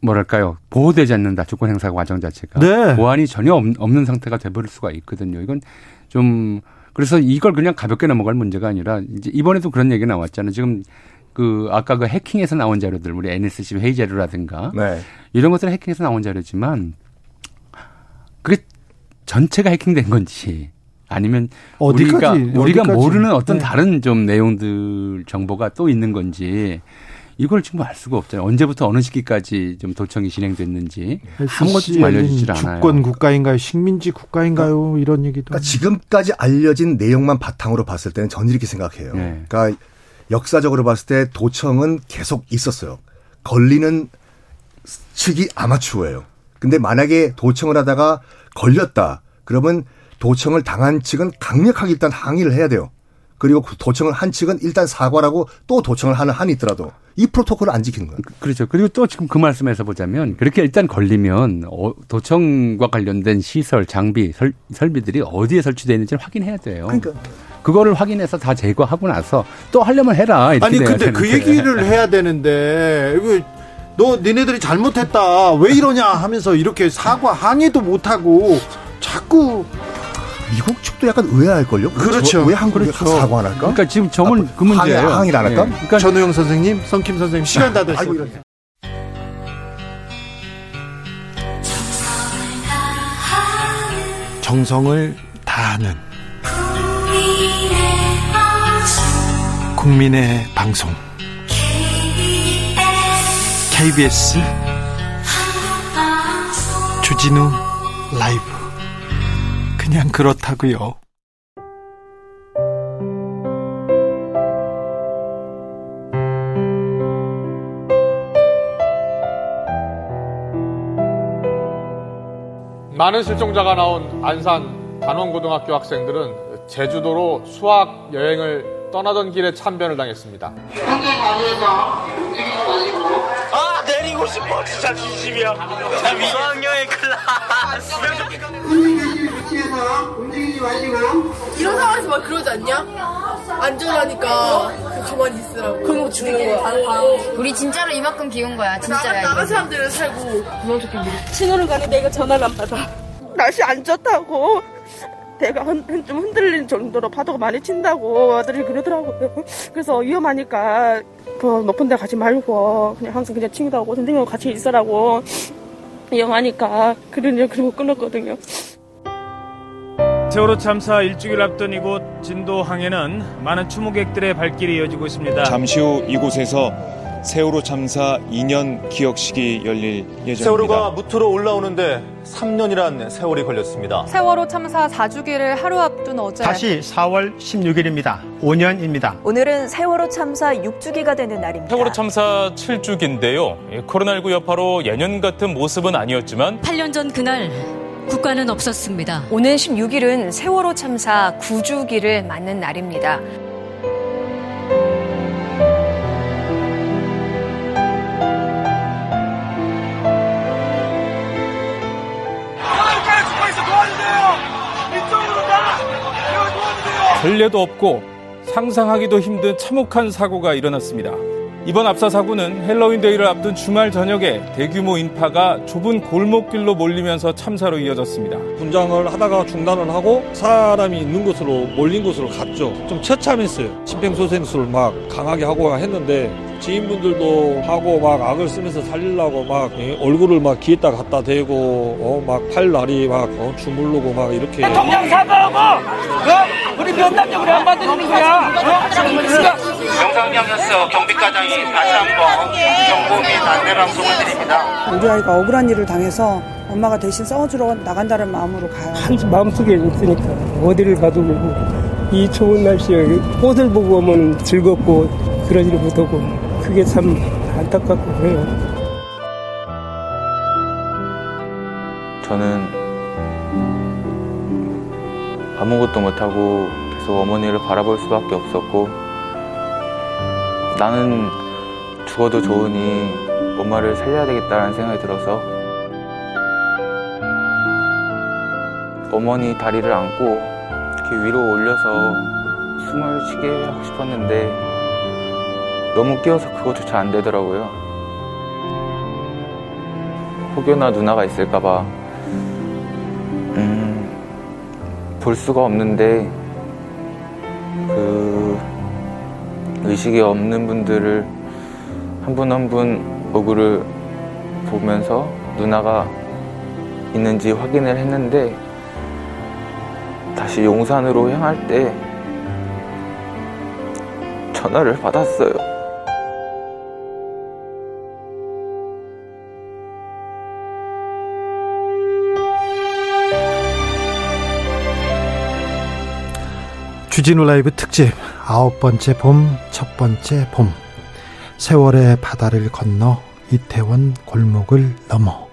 Speaker 4: 뭐랄까요 보호되지 않는다 주권 행사 과정 자체가 네. 보안이 전혀 없는 상태가 돼버릴 수가 있거든요. 이건 좀 그래서 이걸 그냥 가볍게 넘어갈 문제가 아니라 이제 이번에도 그런 얘기 나왔잖아요. 지금 그 아까 그 해킹에서 나온 자료들 우리 NSC 회의 자료라든가 네. 이런 것들은 해킹에서 나온 자료지만 그게 전체가 해킹된 건지 아니면 어디까지, 우리가 우리가 어디까지. 모르는 어떤 네. 다른 좀 내용들 정보가 또 있는 건지 이걸 지금 알 수가 없잖아요. 언제부터 어느 시기까지 좀 도청이 진행됐는지 아무것도 좀 알려지질 않아요.
Speaker 1: 주권 국가인가요? 식민지 국가인가요? 이런 얘기도.
Speaker 5: 그러니까 지금까지 알려진 내용만 바탕으로 봤을 때는 저는 이렇게 생각해요. 네. 그러니까 역사적으로 봤을 때 도청은 계속 있었어요. 걸리는 측이 아마추어예요. 근데 만약에 도청을 하다가 걸렸다. 그러면 도청을 당한 측은 강력하게 일단 항의를 해야 돼요. 그리고 도청을 한 측은 일단 사과라고 또 도청을 하는 한이 있더라도 이 프로토콜을 안 지키는 거예요.
Speaker 4: 그렇죠. 그리고 또 지금 그 말씀에서 보자면 그렇게 일단 걸리면 어, 도청과 관련된 시설, 장비, 설, 설비들이 어디에 설치되어 있는지를 확인해야 돼요. 그러니까 그거를 확인해서 다 제거하고 나서 또 하려면 해라.
Speaker 1: 아니 근데 그 되는데. 그 얘기를 해야 되는데 너 니네들이 잘못했다 왜 이러냐 하면서 이렇게 사과 항의도 못하고 자꾸
Speaker 5: 미국 측도 약간 의아할걸요?
Speaker 1: 그렇죠.
Speaker 5: 왜 한국에 그렇죠. 사고 안 할까?
Speaker 4: 그러니까 지금 점은 아, 그 문제예요.
Speaker 5: 항의 안 할까? 네.
Speaker 1: 그러니까 전우영 선생님, 성김 선생님 시간 다 됐어요. 정성을 다하는 국민의 방송 KBS 주진우 라이브 그냥 그렇다고요.
Speaker 6: 많은 실종자가 나온 안산 단원고등학교 학생들은 제주도로 수학 여행을 떠나던 길에 참변을 당했습니다.
Speaker 7: 현재 자리에서 움직이지 마시고
Speaker 8: 아 내리고 싶어 진짜 진심이야. 수학 여행 클라스.
Speaker 7: 움직이실 위치에서 움직이지 마시고
Speaker 9: 이런 상황에서 막 그러지 않냐? 안전하니까 가만히 있으라고. 그런 거 주는 거야.
Speaker 10: 우리 진짜로 이만큼 기운 거야. 진짜야.
Speaker 9: 나간 사람들은 살고 신호를 가는데 내가 전화를 안 받아. 날씨 안 좋다고. 내가 흔, 좀 흔들리는 정도로 파도가 많이 친다고 아들이 그러더라고요. 그래서 위험하니까 그 높은 데 가지 말고 그냥 항상 그냥 친구들하고 선생님하고 같이 있으라고 위험하니까 그러냐 그리고 끊었거든요.
Speaker 11: 세월호 참사 일주일 앞둔 이곳 진도항에는 많은 추모객들의 발길이 이어지고 있습니다.
Speaker 12: 잠시 후 이곳에서 세월호 참사 2년 기억식이 열릴 예정입니다.
Speaker 13: 세월호가 무트로 올라오는데 3년이란 세월이 걸렸습니다.
Speaker 14: 세월호 참사 4주기를 하루 앞둔 어제
Speaker 15: 다시 4월 16일입니다. 5년입니다.
Speaker 16: 오늘은 세월호 참사 6주기가 되는 날입니다.
Speaker 17: 세월호 참사 7주기인데요. 코로나19 여파로 예년 같은 모습은 아니었지만
Speaker 18: 8년 전 그날 국가는 없었습니다.
Speaker 16: 오는 16일은 세월호 참사 9주기를 맞는 날입니다.
Speaker 11: 전례도 없고 상상하기도 힘든 참혹한 사고가 일어났습니다. 이번 압사 사고는 헬로윈 데이를 앞둔 주말 저녁에 대규모 인파가 좁은 골목길로 몰리면서 참사로 이어졌습니다.
Speaker 19: 분장을 하다가 중단을 하고 사람이 있는 곳으로 몰린 곳으로 갔죠. 좀 처참했어요. 심폐소생술을 막 강하게 하고 했는데 지인분들도 하고 막 악을 쓰면서 살리려고 막 예, 얼굴을 막 귀에다 갖다 대고 어, 막 팔다리 막 어, 주물르고 막 이렇게
Speaker 8: 대통령 사과하고 어? 우리 면담력을 안 받는 거야
Speaker 20: 영상영역서 경비과장이 다시 한번 경고 및 안내 방송을 드립니다.
Speaker 21: 우리 아이가 억울한 일을 당해서 엄마가 대신 싸워주러 나간다는 마음으로 가요.
Speaker 22: 한 마음속에 있으니까 어디를 가도 이 좋은 날씨에 꽃을 보고 오면 즐겁고 그러지를 못하고 그게 참 안타깝고 그래요.
Speaker 23: 저는 아무것도 못하고 계속 어머니를 바라볼 수밖에 없었고 나는 죽어도 좋으니 엄마를 살려야 되겠다는 생각이 들어서 어머니 다리를 안고 이렇게 위로 올려서 숨을 쉬게 하고 싶었는데 너무 끼워서 그것조차 안 되더라고요. 혹여나 누나가 있을까봐, 음, 볼 수가 없는데, 그, 의식이 없는 분들을 한 분 한 분 얼굴을 보면서 누나가 있는지 확인을 했는데, 다시 용산으로 향할 때 전화를 받았어요.
Speaker 1: 주진우 라이브 특집 아홉 번째 봄, 첫 번째 봄. 세월의 바다를 건너 이태원 골목을 넘어.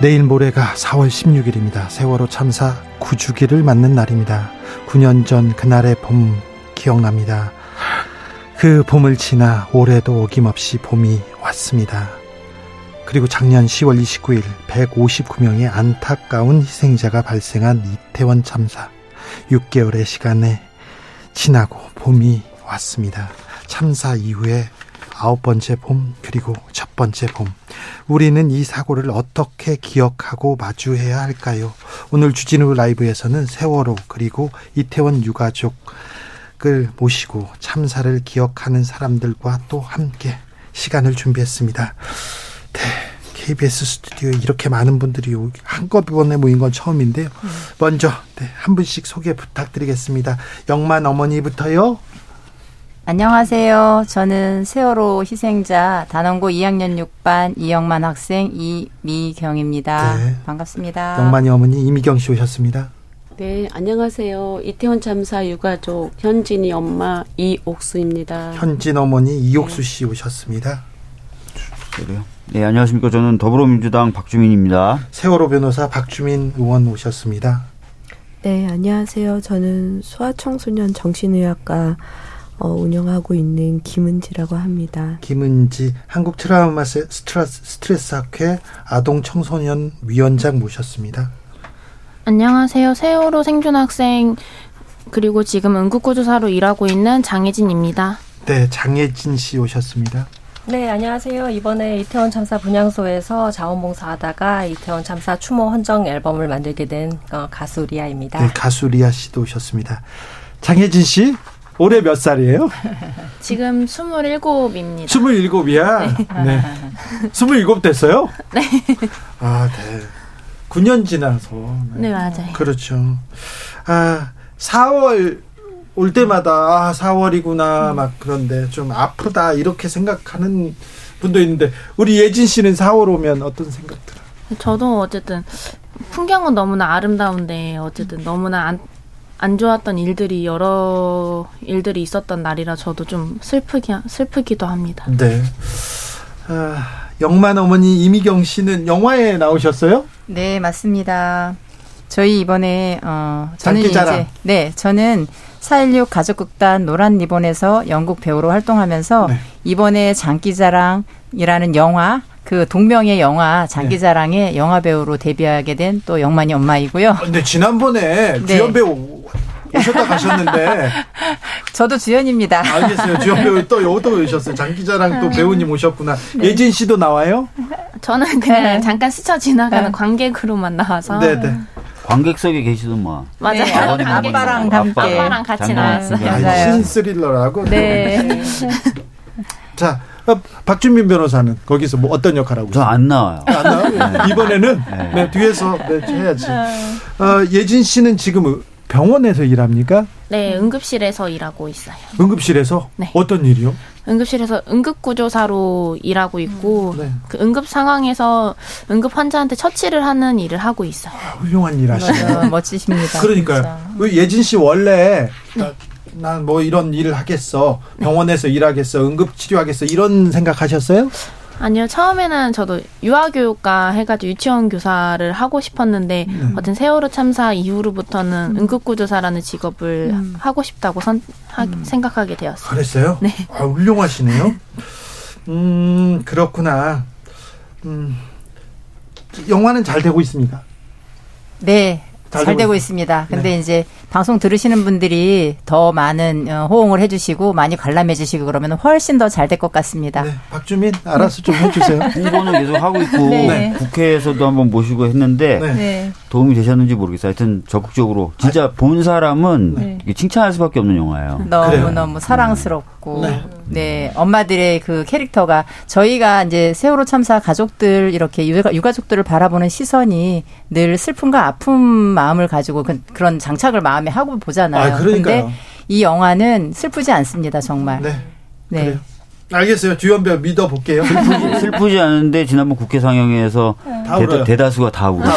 Speaker 1: 내일 모레가 4월 16일입니다. 세월호 참사 9주기를 맞는 날입니다. 9년 전 그날의 봄 기억납니다. 그 봄을 지나 올해도 어김없이 봄이 왔습니다. 그리고 작년 10월 29일 159명의 안타까운 희생자가 발생한 이태원 참사 6개월의 시간에 지나고 봄이 왔습니다. 참사 이후에 아홉 번째 봄 그리고 첫 번째 봄 우리는 이 사고를 어떻게 기억하고 마주해야 할까요? 오늘 주진우 라이브에서는 세월호 그리고 이태원 유가족 을 모시고 참사를 기억하는 사람들과 또 함께 시간을 준비했습니다. 네. KBS 스튜디오에 이렇게 많은 분들이 한꺼번에 모인 건 처음인데요. 음. 먼저 네, 한 분씩 소개 부탁드리겠습니다. 영만 어머니부터요.
Speaker 24: 안녕하세요. 저는 세월호 희생자 단원고 2학년 6반 이영만 학생 이미경입니다. 네. 반갑습니다.
Speaker 1: 영만이 어머니 이미경 씨 오셨습니다.
Speaker 25: 네, 안녕하세요. 이태원 참사 유가족 현진이 엄마 이옥수입니다.
Speaker 1: 현진 어머니 이옥수 씨 오셨습니다.
Speaker 26: 그래요? 네, 안녕하십니까. 저는 더불어민주당 박주민입니다.
Speaker 1: 세월호 변호사 박주민 의원 오셨습니다.
Speaker 27: 네, 안녕하세요. 저는 소아청소년 정신의학과 어, 운영하고 있는 김은지라고 합니다.
Speaker 1: 김은지 한국 트라우마 스트레스, 스트레스 학회 아동 청소년 위원장 모셨습니다.
Speaker 28: 안녕하세요. 세월호 생존 학생 그리고 지금 응급구조사로 일하고 있는 장혜진입니다.
Speaker 1: 네, 장혜진 씨 오셨습니다.
Speaker 29: 네, 안녕하세요. 이번에 이태원 참사 분향소에서 자원봉사하다가 이태원 참사 추모 헌정 앨범을 만들게 된 어, 가수 리아입니다.
Speaker 1: 네, 가수 리아 씨도 오셨습니다. 장혜진 씨, 올해 몇 살이에요? <laughs>
Speaker 28: 지금 27입니다.
Speaker 1: 27이야? 네. 네. 27 됐어요? <laughs>
Speaker 28: 네.
Speaker 1: 아, 네. 9년 지나서.
Speaker 28: 네, 네 맞아요.
Speaker 1: 그렇죠. 아, 4월 올 때마다 아 4월이구나 음. 막 그런데 좀 아프다 이렇게 생각하는 분도 있는데 우리 예진 씨는 4월 오면 어떤 생각 들어요?
Speaker 28: 저도 어쨌든 풍경은 너무나 아름다운데 어쨌든 음. 너무나 안, 안 좋았던 일들이 여러 일들이 있었던 날이라 저도 좀 슬프기 슬프기도 합니다.
Speaker 1: 네. 아, 영만 어머니 이미경 씨는 영화에 나오셨어요?
Speaker 24: 네 맞습니다. 저희 이번에 어 저는 이제 네 저는 4.16 가족극단 노란 리본에서 영국 배우로 활동하면서 네. 이번에 장기자랑이라는 영화 그 동명의 영화 장기자랑의 네. 영화 배우로 데뷔하게 된 또 영만이 엄마이고요.
Speaker 1: 근데 아, 지난번에 네. 주연 배우 오셨다 가셨는데 <laughs>
Speaker 24: 저도 주연입니다.
Speaker 1: 알겠어요. 주연 배우 또 여기도 오셨어요. 장 기자랑 또 배우님 오셨구나. 네. 예진 씨도 나와요?
Speaker 28: 저는 그냥 네. 잠깐 스쳐 지나가는 네. 관객으로만 나와서.
Speaker 1: 네, 네.
Speaker 26: 관객석에 계시더만.
Speaker 28: 맞아요. 네. 아빠랑 함께. 아빠랑 같이 나왔어요.
Speaker 1: 아, 신스릴러라고. 네. <laughs> 자, 어, 박준민 변호사는 거기서 뭐 어떤 역할 하고
Speaker 26: 있어요? 저 안 나와요.
Speaker 1: 안 나와요? 네. 이번에는 네. 네, 뒤에서 네, 해야지. 어, 예진 씨는 지금 병원에서 일합니까?
Speaker 28: 네, 응급실에서 일하고 있어요.
Speaker 1: 응급실에서? 네. 어떤 일이요?
Speaker 28: 응급실에서 응급구조사로 일하고 있고 음, 네. 그 응급 상황에서 응급 환자한테 처치를 하는 일을 하고 있어요. 아,
Speaker 1: 훌륭한 일 하시네요.
Speaker 24: 멋지십니다.
Speaker 1: 그러니까요. 그 예진 씨 원래 네. 난뭐 이런 일을 하겠어. 병원에서 일하겠어. 응급 치료하겠어. 이런 생각하셨어요?
Speaker 28: 아니요. 처음에는 저도 유아교육과 해가지고 유치원 교사를 하고 싶었는데 음. 어떤 세월호 참사 이후로부터는 음. 응급구조사라는 직업을 음. 하고 싶다고 선, 하, 음. 생각하게 되었어요.
Speaker 1: 그랬어요?
Speaker 28: 네.
Speaker 1: 아, 훌륭하시네요. 음 그렇구나. 음 영화는 잘 되고 있습니까?
Speaker 24: 네. 잘, 잘 되고, 있습니다. 근데 네. 이제 방송 들으시는 분들이 더 많은 어, 호응을 해주시고 많이 관람해 주시고 그러면 훨씬 더 잘 될 것 같습니다. 네.
Speaker 1: 박주민 알아서 좀 <laughs> 해주세요.
Speaker 26: 홍보는 계속 하고 있고 네. 국회에서도 한번 모시고 했는데 네. 네. 도움이 되셨는지 모르겠어요. 하여튼 적극적으로 진짜 본 사람은 네. 칭찬할 수밖에 없는 영화예요.
Speaker 24: 너무 너무 사랑스럽고 네. 엄마들의 그 캐릭터가 저희가 이제 세월호 참사 가족들 이렇게 유가, 유가족들을 바라보는 시선이 늘 슬픔과 아픔 마음을 가지고 그, 런 장착을 마음 에 하고 보잖아요. 아, 그런데 이 영화는 슬프지 않습니다, 정말.
Speaker 1: 네. 네. 그래요. 알겠어요. 주연배우 믿어볼게요.
Speaker 26: 슬프지, <laughs> 슬프지 않은데 지난번 국회 상영회에서 네. 대, 다수가다 울어. 다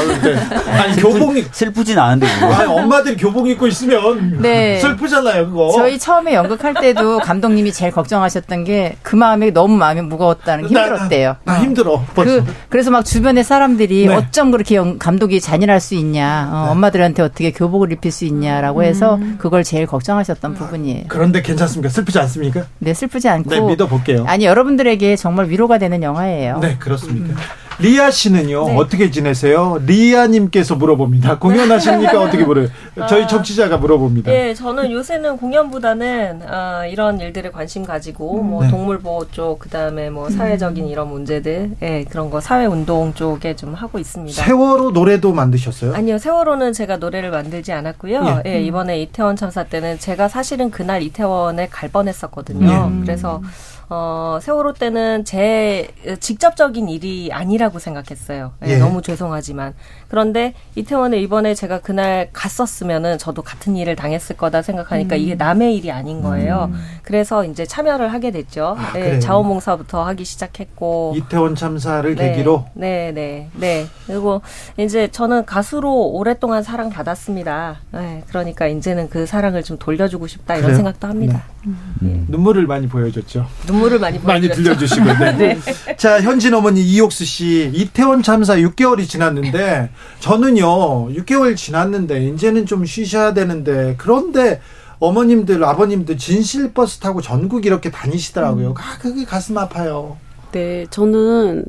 Speaker 1: 아니 교복 입
Speaker 26: 슬프진 않은데
Speaker 1: 그거. 아니 엄마들이 교복 입고 있으면 네. 슬프잖아요 그거.
Speaker 24: 저희 처음에 연극할 때도 감독님이 제일 걱정하셨던 게 그 마음이 너무 마음이 무거웠다는 게 힘들었대요.
Speaker 1: 나, 나, 나 힘들어.
Speaker 24: 그, 그래서 막 주변의 사람들이 네. 어쩜 그렇게 감독이 잔인할 수 있냐. 어, 네. 엄마들한테 어떻게 교복을 입힐 수 있냐라고 해서 음. 그걸 제일 걱정하셨던 부분이에요.
Speaker 1: 그런데 괜찮습니까? 슬프지 않습니까?
Speaker 24: 네 슬프지 않고.
Speaker 1: 네 믿어볼게요.
Speaker 24: 아니 여러분들에게 정말 위로가 되는 영화예요.
Speaker 1: 네 그렇습니까? 음. 리아 씨는요 네. 어떻게 지내세요? 리아님께서 물어봅니다. 공연하십니까 어떻게 <laughs> 물어요? 저희 아, 청취자가 물어봅니다.
Speaker 29: 네, 저는 요새는 공연보다는 어, 이런 일들에 관심 가지고 뭐 네. 동물 보호 쪽 그다음에 뭐 사회적인 이런 문제들, 예, 그런 거 사회 운동 쪽에 좀 하고 있습니다.
Speaker 1: 세월호 노래도 만드셨어요?
Speaker 29: 아니요, 세월호는 제가 노래를 만들지 않았고요. 예, 예 이번에 이태원 참사 때는 제가 사실은 그날 이태원에 갈 뻔했었거든요. 예. 그래서 어, 세월호 때는 제 직접적인 일이 아니라고 생각했어요. 예, 예. 너무 죄송하지만. 그런데 이태원에 이번에 제가 그날 갔었으면은 저도 같은 일을 당했을 거다 생각하니까 음. 이게 남의 일이 아닌 거예요. 음. 그래서 이제 참여를 하게 됐죠. 아, 네, 자원봉사부터 하기 시작했고.
Speaker 1: 이태원 참사를 네, 계기로?
Speaker 29: 네, 네, 네. 그리고 이제 저는 가수로 오랫동안 사랑 받았습니다. 네, 그러니까 이제는 그 사랑을 좀 돌려주고 싶다 이런 그래요? 생각도 합니다. 네.
Speaker 1: 음. 눈물을 많이 보여줬죠.
Speaker 29: 눈물을 많이
Speaker 1: 많이 들려주시고. 네. <laughs> 네. 자 현진 어머니 이옥수 씨 이태원 참사 6개월이 지났는데 저는요 6개월 지났는데 이제는 좀 쉬셔야 되는데 그런데 어머님들 아버님들 진실 버스 타고 전국 이렇게 다니시더라고요. 음. 아 그게 가슴 아파요.
Speaker 25: 네 저는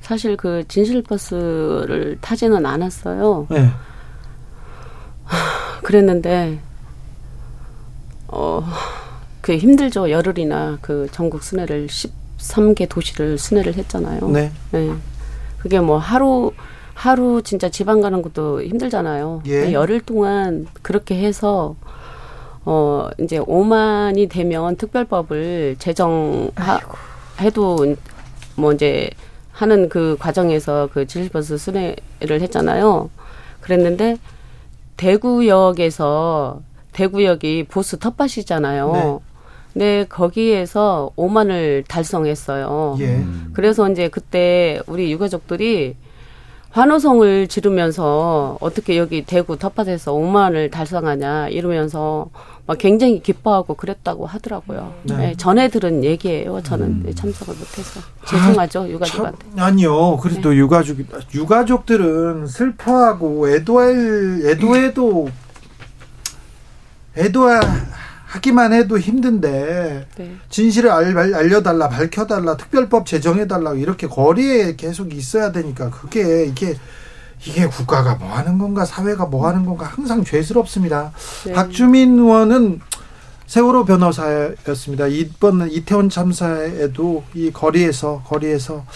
Speaker 25: 사실 그 진실 버스를 타지는 않았어요. 네. <sighs> 그랬는데 어. 그 힘들죠. 열흘이나 그 전국 순회를 13개 도시를 순회를 했잖아요. 네. 네. 그게 뭐 하루 하루 진짜 지방 가는 것도 힘들잖아요. 예. 열흘 동안 그렇게 해서 어 이제 5만이 되면 특별법을 제정해도 뭐 이제 하는 그 과정에서 그 지질버스 순회를 했잖아요. 그랬는데 대구역에서 대구역이 보수 텃밭이잖아요. 네. 네, 거기에서 5만을 달성했어요. 예. 그래서 이제 그때 우리 유가족들이 환호성을 지르면서 어떻게 여기 대구 텃밭에서 5만을 달성하냐 이러면서 막 굉장히 기뻐하고 그랬다고 하더라고요. 네. 네, 전에 들은 얘기예요. 저는 음. 참석을 못해서 죄송하죠 아, 유가족한테.
Speaker 1: 참, 아니요. 그래도 네. 유가족 유가족들은 슬퍼하고 애도할 애도해도 애도할 하기만 해도 힘든데 네. 진실을 알, 알려달라 밝혀달라 특별법 제정해달라 이렇게 거리에 계속 있어야 되니까 그게 이게 이게 국가가 뭐 하는 건가 사회가 뭐 하는 건가 항상 죄스럽습니다. 네. 박주민 의원은 세월호 변호사였습니다. 이번 이태원 참사에도 이 거리에서 거리에서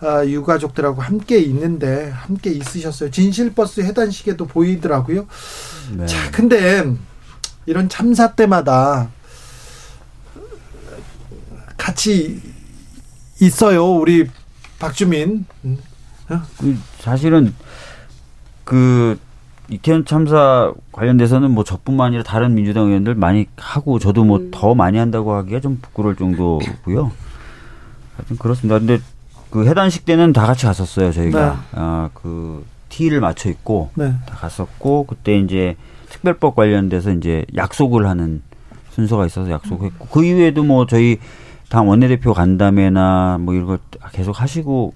Speaker 1: 아, 유가족들하고 함께 있는데 함께 있으셨어요. 진실버스 해단식에도 보이더라고요. 네. 자, 근데 이런 참사 때마다 같이 있어요. 우리 박주민.
Speaker 26: 어? 그 사실은 그 이태원 참사 관련돼서는 뭐 저뿐만 아니라 다른 민주당 의원들 많이 하고 저도 뭐더 음. 많이 한다고 하기가 좀 부끄러울 정도고요. 하여튼 그렇습니다. 근데 그 해단식 때는 다 같이 갔었어요. 저희가 네. 아그 티를 맞춰 있고 네. 다 갔었고 그때 이제 특별법 관련돼서 이제 약속을 하는 순서가 있어서 약속했고 그 이후에도 뭐 저희 당 원내대표 간담회나 뭐 이런 걸 계속 하시고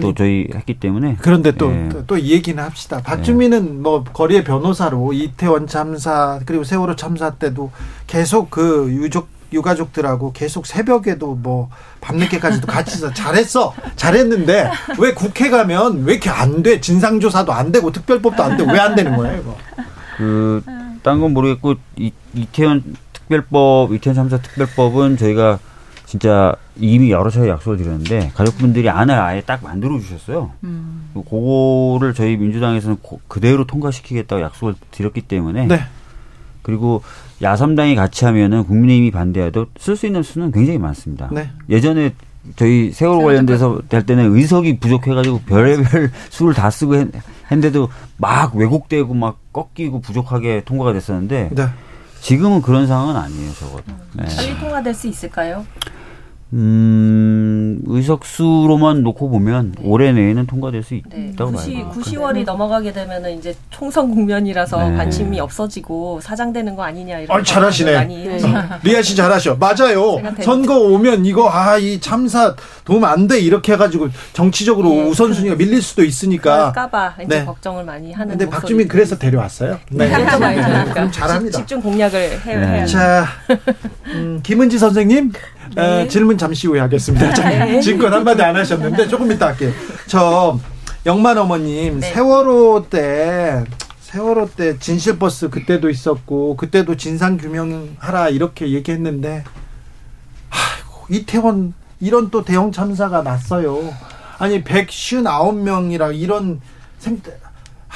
Speaker 26: 또 아니, 저희 했기 때문에
Speaker 1: 그런데 또 또이 예. 얘기는 합시다. 박주민은 예. 뭐 거리의 변호사로 이태원 참사 그리고 세월호 참사 때도 계속 그 유족 유가족들하고 계속 새벽에도 뭐 밤늦게까지도 같이 있어 잘했어 잘했는데 왜 국회 가면 왜 이렇게 안 돼 진상조사도 안 되고 특별법도 안 되고 왜 안 되는 거예요 이거
Speaker 26: 그딴 건 모르겠고 이, 이태원 특별법 이태원 참사 특별법은 저희가 진짜 이미 여러 차례 약속을 드렸는데 가족분들이 안을 아예 딱 만들어 주셨어요. 음. 그거를 저희 민주당에서는 고, 그대로 통과시키겠다고 약속을 드렸기 때문에 네. 그리고 야삼당이 같이 하면은 국민의힘이 반대해도 쓸 수 있는 수는 굉장히 많습니다. 네. 예전에 저희 세월호 관련돼서 될 때는 의석이 부족해가지고 별의별 <laughs> 수를 다 쓰고 했, 했는데도 막 왜곡되고 막 꺾이고 부족하게 통과가 됐었는데 네. 지금은 그런 상황은 아니에요, 적어도.
Speaker 29: 네. 빨리 통과될 수 있을까요?
Speaker 26: 음, 의석수로만 놓고 보면 네. 올해 내에는 통과될 수 네. 있다고 네.
Speaker 29: 9시, 9, 10월이 넘어가게 되면은 이제 총선 국면이라서 네. 관심이 없어지고 사장되는 거 아니냐 이런.
Speaker 1: 아, 잘하시네. 많이 네. 리아 씨 잘하셔. 맞아요. 선거 오면 이거 아 이 참사 도움 안 돼 이렇게 해가지고 정치적으로 네. 우선순위가 밀릴 수도 있으니까.
Speaker 29: 까봐 이제 네. 걱정을 많이 하는.
Speaker 1: 근데 박주민 그래서 데려왔어요.
Speaker 29: 네. <laughs> 네.
Speaker 1: 그럼 잘합니다.
Speaker 29: 집중 공략을 해. 네.
Speaker 1: 자, 음, 김은지 선생님. 네. 에, 질문 잠시 후에 하겠습니다. <laughs> 네. 지금껏 한마디 안 하셨는데 조금 이따 할게요. 저 영만 어머님 네. 세월호 때 세월호 때 진실버스 그때도 있었고 그때도 진상 규명하라 이렇게 얘기했는데 아이고 이태원 이런 또 대형 참사가 났어요. 아니 159명이라 이런 생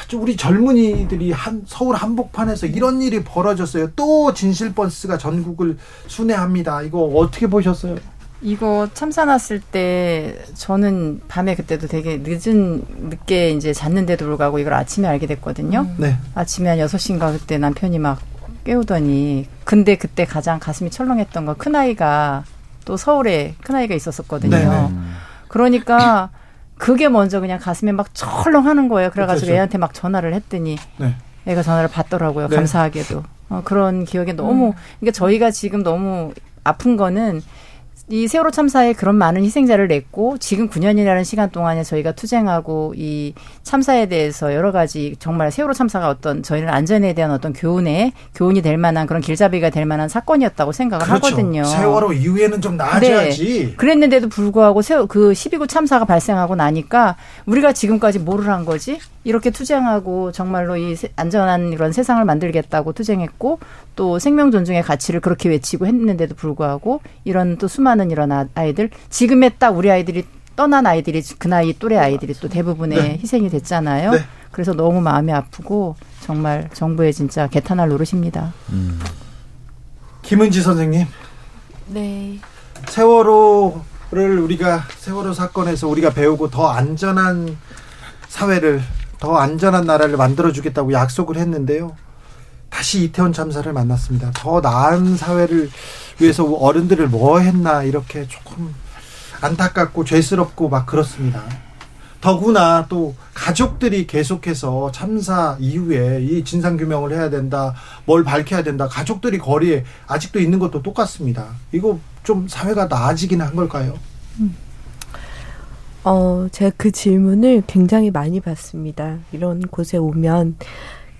Speaker 1: 아주 우리 젊은이들이 한 서울 한복판에서 이런 일이 벌어졌어요. 또 진실 버스가 전국을 순회합니다. 이거 어떻게 보셨어요?
Speaker 24: 이거 참사 났을 때 저는 밤에 그때도 되게 늦은 늦게 이제 잤는데도 불구하고 이걸 아침에 알게 됐거든요. 음. 네. 아침에 한 6시인가 그때 남편이 막 깨우더니 근데 그때 가장 가슴이 철렁했던 건 큰아이가 또 서울에 큰아이가 있었었거든요. 네, 네. 그러니까 그게 먼저 그냥 가슴에 막 철렁하는 거예요. 그래가지고 그렇죠. 애한테 막 전화를 했더니 네. 애가 전화를 받더라고요. 네. 감사하게도. 어, 그런 기억에 너무, 음. 그러니까 저희가 지금 너무 아픈 거는 이 세월호 참사에 그런 많은 희생자를 냈고 지금 9년이라는 시간 동안에 저희가 투쟁하고 이 참사에 대해서 여러 가지 정말 세월호 참사가 어떤 저희는 안전에 대한 어떤 교훈에 교훈이 될 만한 그런 길잡이가 될 만한 사건이었다고 생각을 그렇죠. 하거든요.
Speaker 1: 세월호 이후에는 좀 나아져야지. 네.
Speaker 24: 그랬는데도 불구하고 세월 그 12구 참사가 발생하고 나니까 우리가 지금까지 뭐를 한 거지? 이렇게 투쟁하고 정말로 이 안전한 이런 세상을 만들겠다고 투쟁했고 또 생명 존중의 가치를 그렇게 외치고 했는데도 불구하고 이런 또 수많은 이런 아, 아이들 지금의 딱 우리 아이들이 떠난 아이들이 그 나이 또래 아이들이 또 대부분의 네. 희생이 됐잖아요. 네. 그래서 너무 마음이 아프고 정말 정부에 진짜 개탄할 노릇입니다. 음.
Speaker 1: 김은지 선생님.
Speaker 28: 네.
Speaker 1: 세월호를 우리가 세월호 사건에서 우리가 배우고 더 안전한 사회를 더 안전한 나라를 만들어 주겠다고 약속을 했는데요. 다시 이태원 참사를 만났습니다. 더 나은 사회를 위해서 어른들을 뭐 했나 이렇게 조금 안타깝고 죄스럽고 막 그렇습니다. 더구나 또 가족들이 계속해서 참사 이후에 이 진상 규명을 해야 된다, 뭘 밝혀야 된다. 가족들이 거리에 아직도 있는 것도 똑같습니다. 이거 좀 사회가 나아지긴 한 걸까요? 음.
Speaker 27: 어, 제가 그 질문을 굉장히 많이 받습니다. 이런 곳에 오면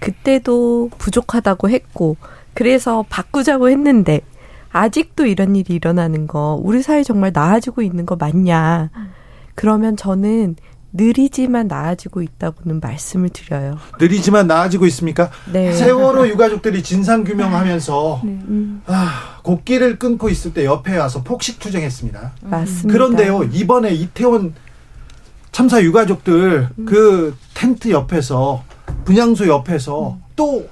Speaker 27: 그때도 부족하다고 했고 그래서 바꾸자고 했는데 아직도 이런 일이 일어나는 거 우리 사회 정말 나아지고 있는 거 맞냐? 그러면 저는 느리지만 나아지고 있다고는 말씀을 드려요.
Speaker 1: 느리지만 나아지고 있습니까? 네. 세월호 유가족들이 진상 규명하면서 <laughs> 네. 음. 아, 곡기를 끊고 있을 때 옆에 와서 폭식 투쟁했습니다.
Speaker 27: 맞습니다.
Speaker 1: 그런데요 이번에 이태원 참사 유가족들 음. 그 텐트 옆에서 분향소 옆에서 음. 또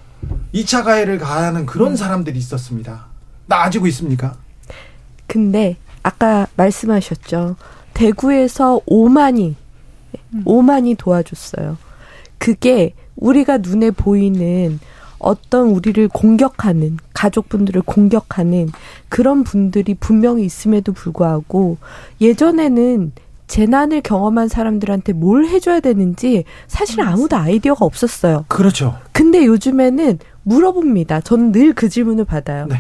Speaker 1: 2차 가해를 가하는 그런 음. 사람들이 있었습니다. 나 아지고 있습니까?
Speaker 27: 근데 아까 말씀하셨죠. 대구에서 5만이 음. 5만이 도와줬어요. 그게 우리가 눈에 보이는 어떤 우리를 공격하는 가족분들을 공격하는 그런 분들이 분명히 있음에도 불구하고 예전에는 재난을 경험한 사람들한테 뭘 해줘야 되는지 사실 아무도 아이디어가 없었어요.
Speaker 1: 그렇죠.
Speaker 27: 근데 요즘에는 물어봅니다. 저는 늘 그 질문을 받아요. 네.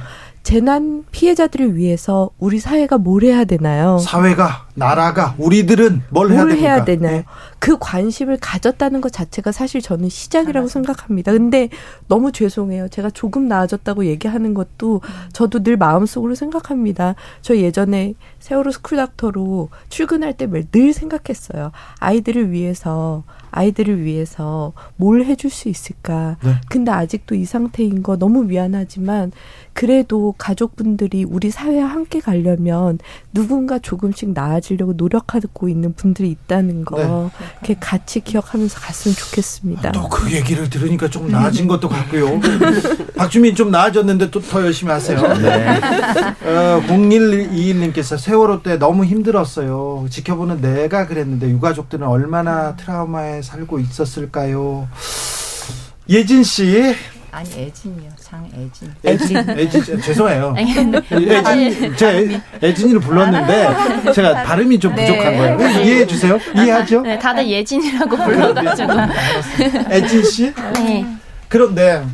Speaker 27: 재난 피해자들을 위해서 우리 사회가 뭘 해야 되나요?
Speaker 1: 사회가 나라가 우리들은 뭘, 뭘 해야,
Speaker 27: 해야 되나요? 네. 그 관심을 가졌다는 것 자체가 사실 저는 시작이라고 생각합니다. 근데 너무 죄송해요. 제가 조금 나아졌다고 얘기하는 것도 저도 늘 마음속으로 생각합니다. 저 예전에 세월호 school doctor로 출근할 때 늘 생각했어요. 아이들을 위해서 아이들을 위해서 뭘 해줄 수 있을까. 네. 근데 아직도 이 상태인 거 너무 미안하지만 그래도 가족분들이 우리 사회와 함께 가려면 누군가 조금씩 나아지려고 노력하고 있는 분들이 있다는 거 네. 이렇게 같이 기억하면서 갔으면 좋겠습니다.
Speaker 1: 또 그 얘기를 들으니까 좀 나아진 것도 같고요. <laughs> 박주민 좀 나아졌는데 또 더 열심히 하세요. 네. 어, 0121님께서 세월호 때 너무 힘들었어요. 지켜보는 내가 그랬는데 유가족들은 얼마나 트라우마에 살고 있었을까요? 예진 씨.
Speaker 24: 아니 애진이요. 장애진.
Speaker 1: 애진. 애진. 죄송해요. 애진. 제가 애진이를 불렀는데 제가 발음이 좀 네. 부족한 거예요. 네. 이해해 주세요. 이해하죠?
Speaker 28: 네, 다들 예진이라고 불러가지고.
Speaker 1: 애진 씨. 네. 그런데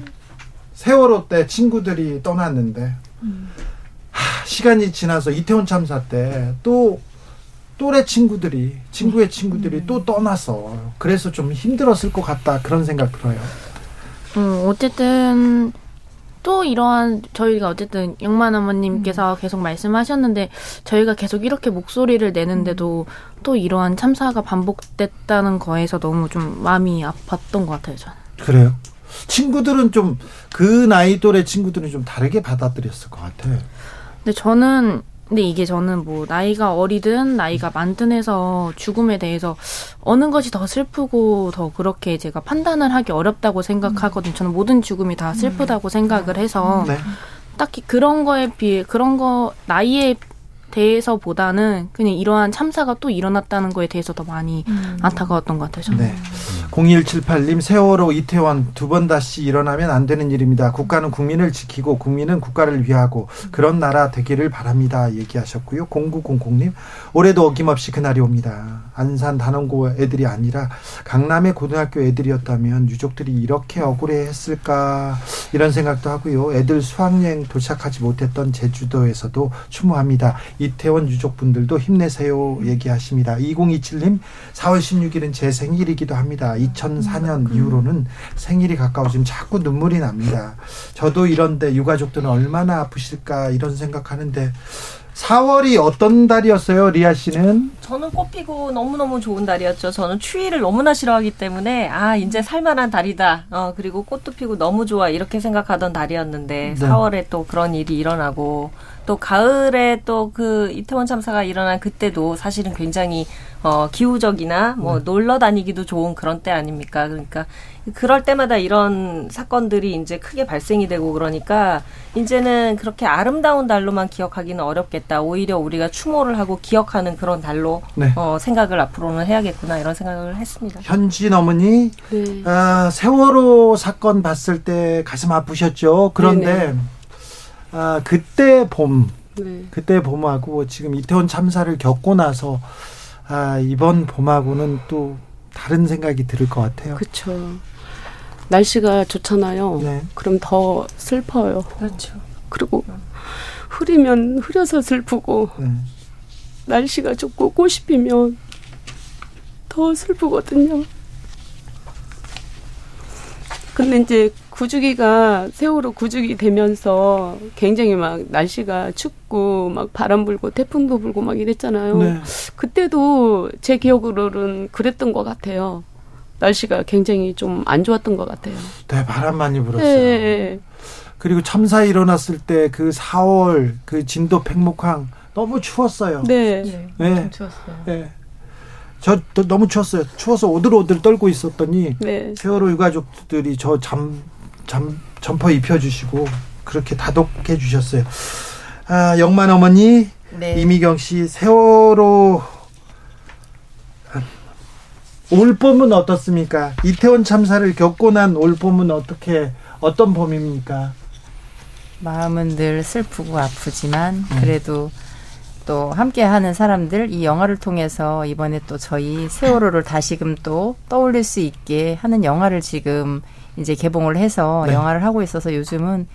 Speaker 1: 세월호 때 친구들이 떠났는데 하, 시간이 지나서 이태원 참사 때 또 또래 친구들이 친구의 친구들이 음. 또 떠나서 그래서 좀 힘들었을 것 같다 그런 생각 들어요.
Speaker 28: 음, 어쨌든 또 이러한 저희가 어쨌든 영만 어머님께서 음. 계속 말씀하셨는데 저희가 계속 이렇게 목소리를 내는데도 음. 또 이러한 참사가 반복됐다는 거에서 너무 좀 마음이 아팠던 것 같아요 저는.
Speaker 1: 그래요? 친구들은 좀 그 나이 또래 친구들은 좀 다르게 받아들였을 것 같아요.
Speaker 28: 근데 저는 근데 이게 저는 뭐 나이가 어리든 나이가 많든 해서 죽음에 대해서 어느 것이 더 슬프고 더 그렇게 제가 판단을 하기 어렵다고 생각하거든요. 저는 모든 죽음이 다 슬프다고 생각을 해서 네. 딱히 그런 거에 비해 그런 거 나이에 대해서보다는 그냥 이러한 참사가 또 일어났다는 거에 대해서 더 많이 음. 안타까웠던 것 같아요. 저는. 네.
Speaker 1: 0178님 세월호 이태원 두 번 다시 일어나면 안 되는 일입니다. 국가는 국민을 지키고 국민은 국가를 위하고 그런 나라 되기를 바랍니다. 얘기하셨고요. 0900님 올해도 어김없이 그날이 옵니다. 안산 단원고 애들이 아니라 강남의 고등학교 애들이었다면 유족들이 이렇게 억울해했을까 이런 생각도 하고요. 애들 수학여행 도착하지 못했던 제주도에서도 추모합니다. 이태원 유족분들도 힘내세요 얘기하십니다. 2027님 4월 16일은 제 생일이기도 합니다. 2004년 음, 이후로는 생일이 가까워지면 자꾸 눈물이 납니다. 저도 이런데 유가족들은 얼마나 아프실까 이런 생각하는데 4월이 어떤 달이었어요, 리아 씨는?
Speaker 29: 저는 꽃피고 너무너무 좋은 달이었죠. 저는 추위를 너무나 싫어하기 때문에, 아, 이제 살만한 달이다. 어, 그리고 꽃도 피고 너무 좋아. 이렇게 생각하던 달이었는데, 네. 4월에 또 그런 일이 일어나고, 또 가을에 또 그 이태원 참사가 일어난 그때도 사실은 굉장히 어 기후적이나 뭐 네. 놀러 다니기도 좋은 그런 때 아닙니까? 그러니까 그럴 때마다 이런 사건들이 이제 크게 발생이 되고 그러니까 이제는 그렇게 아름다운 달로만 기억하기는 어렵겠다. 오히려 우리가 추모를 하고 기억하는 그런 달로 네. 어, 생각을 앞으로는 해야겠구나 이런 생각을 했습니다.
Speaker 1: 현진 어머니 네. 아, 세월호 사건 봤을 때 가슴 아프셨죠. 그런데 네네. 아, 그때 봄, 네. 그때 봄하고 지금 이태원 참사를 겪고 나서 아, 이번 봄하고는 또 다른 생각이 들을 것 같아요.
Speaker 25: 그렇죠. 날씨가 좋잖아요. 네. 그럼 더 슬퍼요.
Speaker 29: 그렇죠.
Speaker 25: 그리고 흐리면 흐려서 슬프고 네. 날씨가 좋고 꽃이 피면 더 슬프거든요. 근데 이제 구주기가 세월호 구주기 되면서 굉장히 막 날씨가 춥고 막 바람 불고 태풍도 불고 막 이랬잖아요. 네. 그때도 제 기억으로는 그랬던 것 같아요. 날씨가 굉장히 좀 안 좋았던 것 같아요.
Speaker 1: 네, 바람 많이 불었어요. 네. 그리고 참사 일어났을 때 그 4월 그 진도 백목항 너무 추웠어요.
Speaker 29: 네. 네. 네. 추웠어요. 네.
Speaker 1: 저 너무 추웠어요. 추워서 오들오들 떨고 있었더니 네. 세월호 유가족들이 저 잠 잠 점퍼 입혀주시고 그렇게 다독해 주셨어요. 아, 영만 어머니 네. 이미경 씨 세월호 올 봄은 어떻습니까? 이태원 참사를 겪고 난 올 봄은 어떻게 어떤 봄입니까?
Speaker 24: 마음은 늘 슬프고 아프지만 음. 그래도 음. 또 함께하는 사람들 이 영화를 통해서 이번에 또 저희 세월호를 다시금 또 떠올릴 수 있게 하는 영화를 지금 이제 개봉을 해서 네. 영화를 하고 있어서 요즘은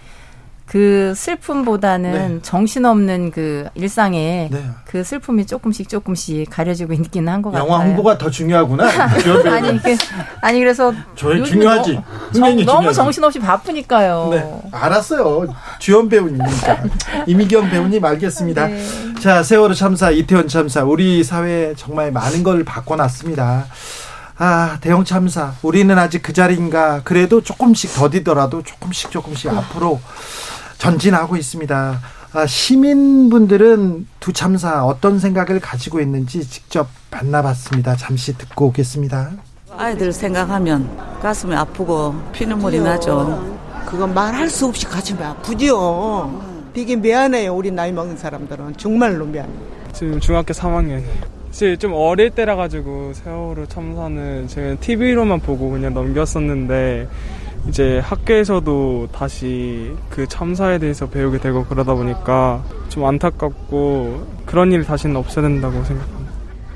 Speaker 24: 그 슬픔보다는 네. 정신없는 그 일상에 네. 그 슬픔이 조금씩 조금씩 가려지고 있기는 한 것 같아요.
Speaker 1: 영화 홍보가 더 중요하구나. <laughs>
Speaker 24: 아니, 그, 아니 그래서
Speaker 1: 저희 중요하지.
Speaker 24: 정, 너무 중요하지. 정신없이 바쁘니까요. 네,
Speaker 1: 알았어요. 주연 배우님이니까 <laughs> 이미경 배우님 알겠습니다. 네. 자, 세월호 참사, 이태원 참사, 우리 사회에 정말 많은 걸 바꿔놨습니다. 아, 대형 참사. 우리는 아직 그 자리인가. 그래도 조금씩 더디더라도 조금씩 조금씩 앞으로 전진하고 있습니다. 아, 시민분들은 두 참사 어떤 생각을 가지고 있는지 직접 만나봤습니다. 잠시 듣고 오겠습니다.
Speaker 30: 아이들 생각하면 가슴이 아프고 피눈물이 나죠.
Speaker 31: 그건 말할 수 없이 가슴이 아프죠. 되게 미안해요. 우리 나이 먹는 사람들은 정말로 미안해요.
Speaker 32: 지금 중학교 3학년이에요. 사실 좀 어릴 때라 가지고 세월호 참사는 제가 TV로만 보고 그냥 넘겼었는데 이제 학교에서도 다시 그 참사에 대해서 배우게 되고 그러다 보니까 좀 안타깝고 그런 일 다시는 없어야 된다고 생각합니다.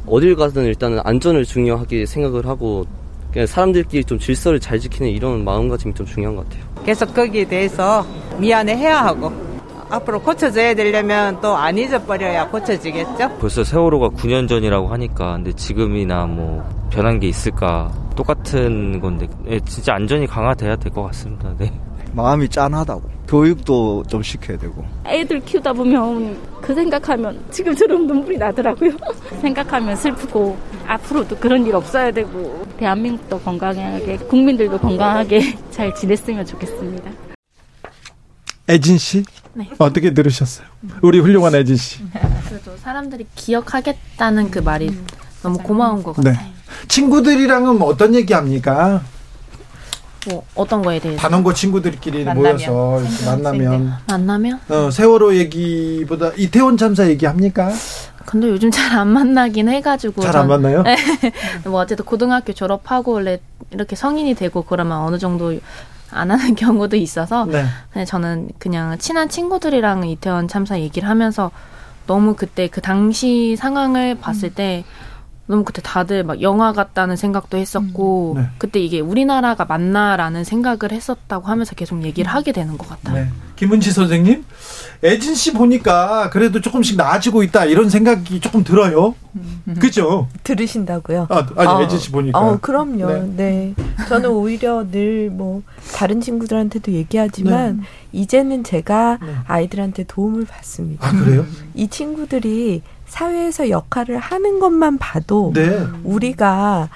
Speaker 33: 어딜 가든 일단은 안전을 중요하게 생각을 하고 그냥 사람들끼리 좀 질서를 잘 지키는 이런 마음가짐이 좀 중요한 것 같아요.
Speaker 31: 계속 거기에 대해서 미안해 해야 하고 앞으로 고쳐져야 되려면 또 안 잊어버려야 고쳐지겠죠?
Speaker 33: 벌써 세월호가 9년 전이라고 하니까 근데 지금이나 뭐 변한 게 있을까 똑같은 건데 네, 진짜 안전이 강화돼야 될 것 같습니다. 네.
Speaker 34: 마음이 짠하다고. 교육도 좀 시켜야 되고.
Speaker 35: 애들 키우다 보면 그 생각하면 지금처럼 눈물이 나더라고요. <laughs> 생각하면 슬프고 앞으로도 그런 일 없어야 되고 대한민국도 건강하게 국민들도 건강하게 <laughs> 잘 지냈으면 좋겠습니다.
Speaker 1: 애진 씨
Speaker 28: 네.
Speaker 1: 어떻게 들으셨어요? 우리 훌륭한 애진 씨.
Speaker 28: 그래도 사람들이 기억하겠다는 그 말이 너무 고마운 것 같아요. 네.
Speaker 1: 친구들이랑은 뭐 어떤 얘기 합니까?
Speaker 28: 뭐 어떤 거에 대해서?
Speaker 1: 단원고 친구들끼리 만나면, 모여서 만나면
Speaker 28: 만나면?
Speaker 1: 어, 세월호 얘기보다 이태원 참사 얘기 합니까?
Speaker 28: 근데 요즘 잘 안 만나긴 해가지고
Speaker 1: 잘 안 만나요? <laughs>
Speaker 28: 뭐 어쨌든 고등학교 졸업하고 원래 이렇게 성인이 되고 그러면 어느 정도 안 하는 <laughs> 경우도 있어서 네. 저는 그냥 친한 친구들이랑 이태원 참사 얘기를 하면서 너무 그때 그 당시 상황을 봤을 음. 때 너무 그때 다들 막 영화 같다는 생각도 했었고 음. 네. 그때 이게 우리나라가 맞나라는 생각을 했었다고 하면서 계속 얘기를 음. 하게 되는 것 같아요. 네.
Speaker 1: 김은지 선생님, 애진 씨 보니까 그래도 조금씩 나아지고 있다 이런 생각이 조금 들어요. 그죠? <laughs>
Speaker 27: 들으신다고요?
Speaker 1: 아, 아니 어, 애진 씨 보니까.
Speaker 27: 어, 그럼요. 네. 네. 저는 오히려 늘 뭐 다른 친구들한테도 얘기하지만 네. 이제는 제가 네. 아이들한테 도움을 받습니다.
Speaker 1: 아 그래요?
Speaker 27: 이 친구들이 사회에서 역할을 하는 것만 봐도 네. 우리가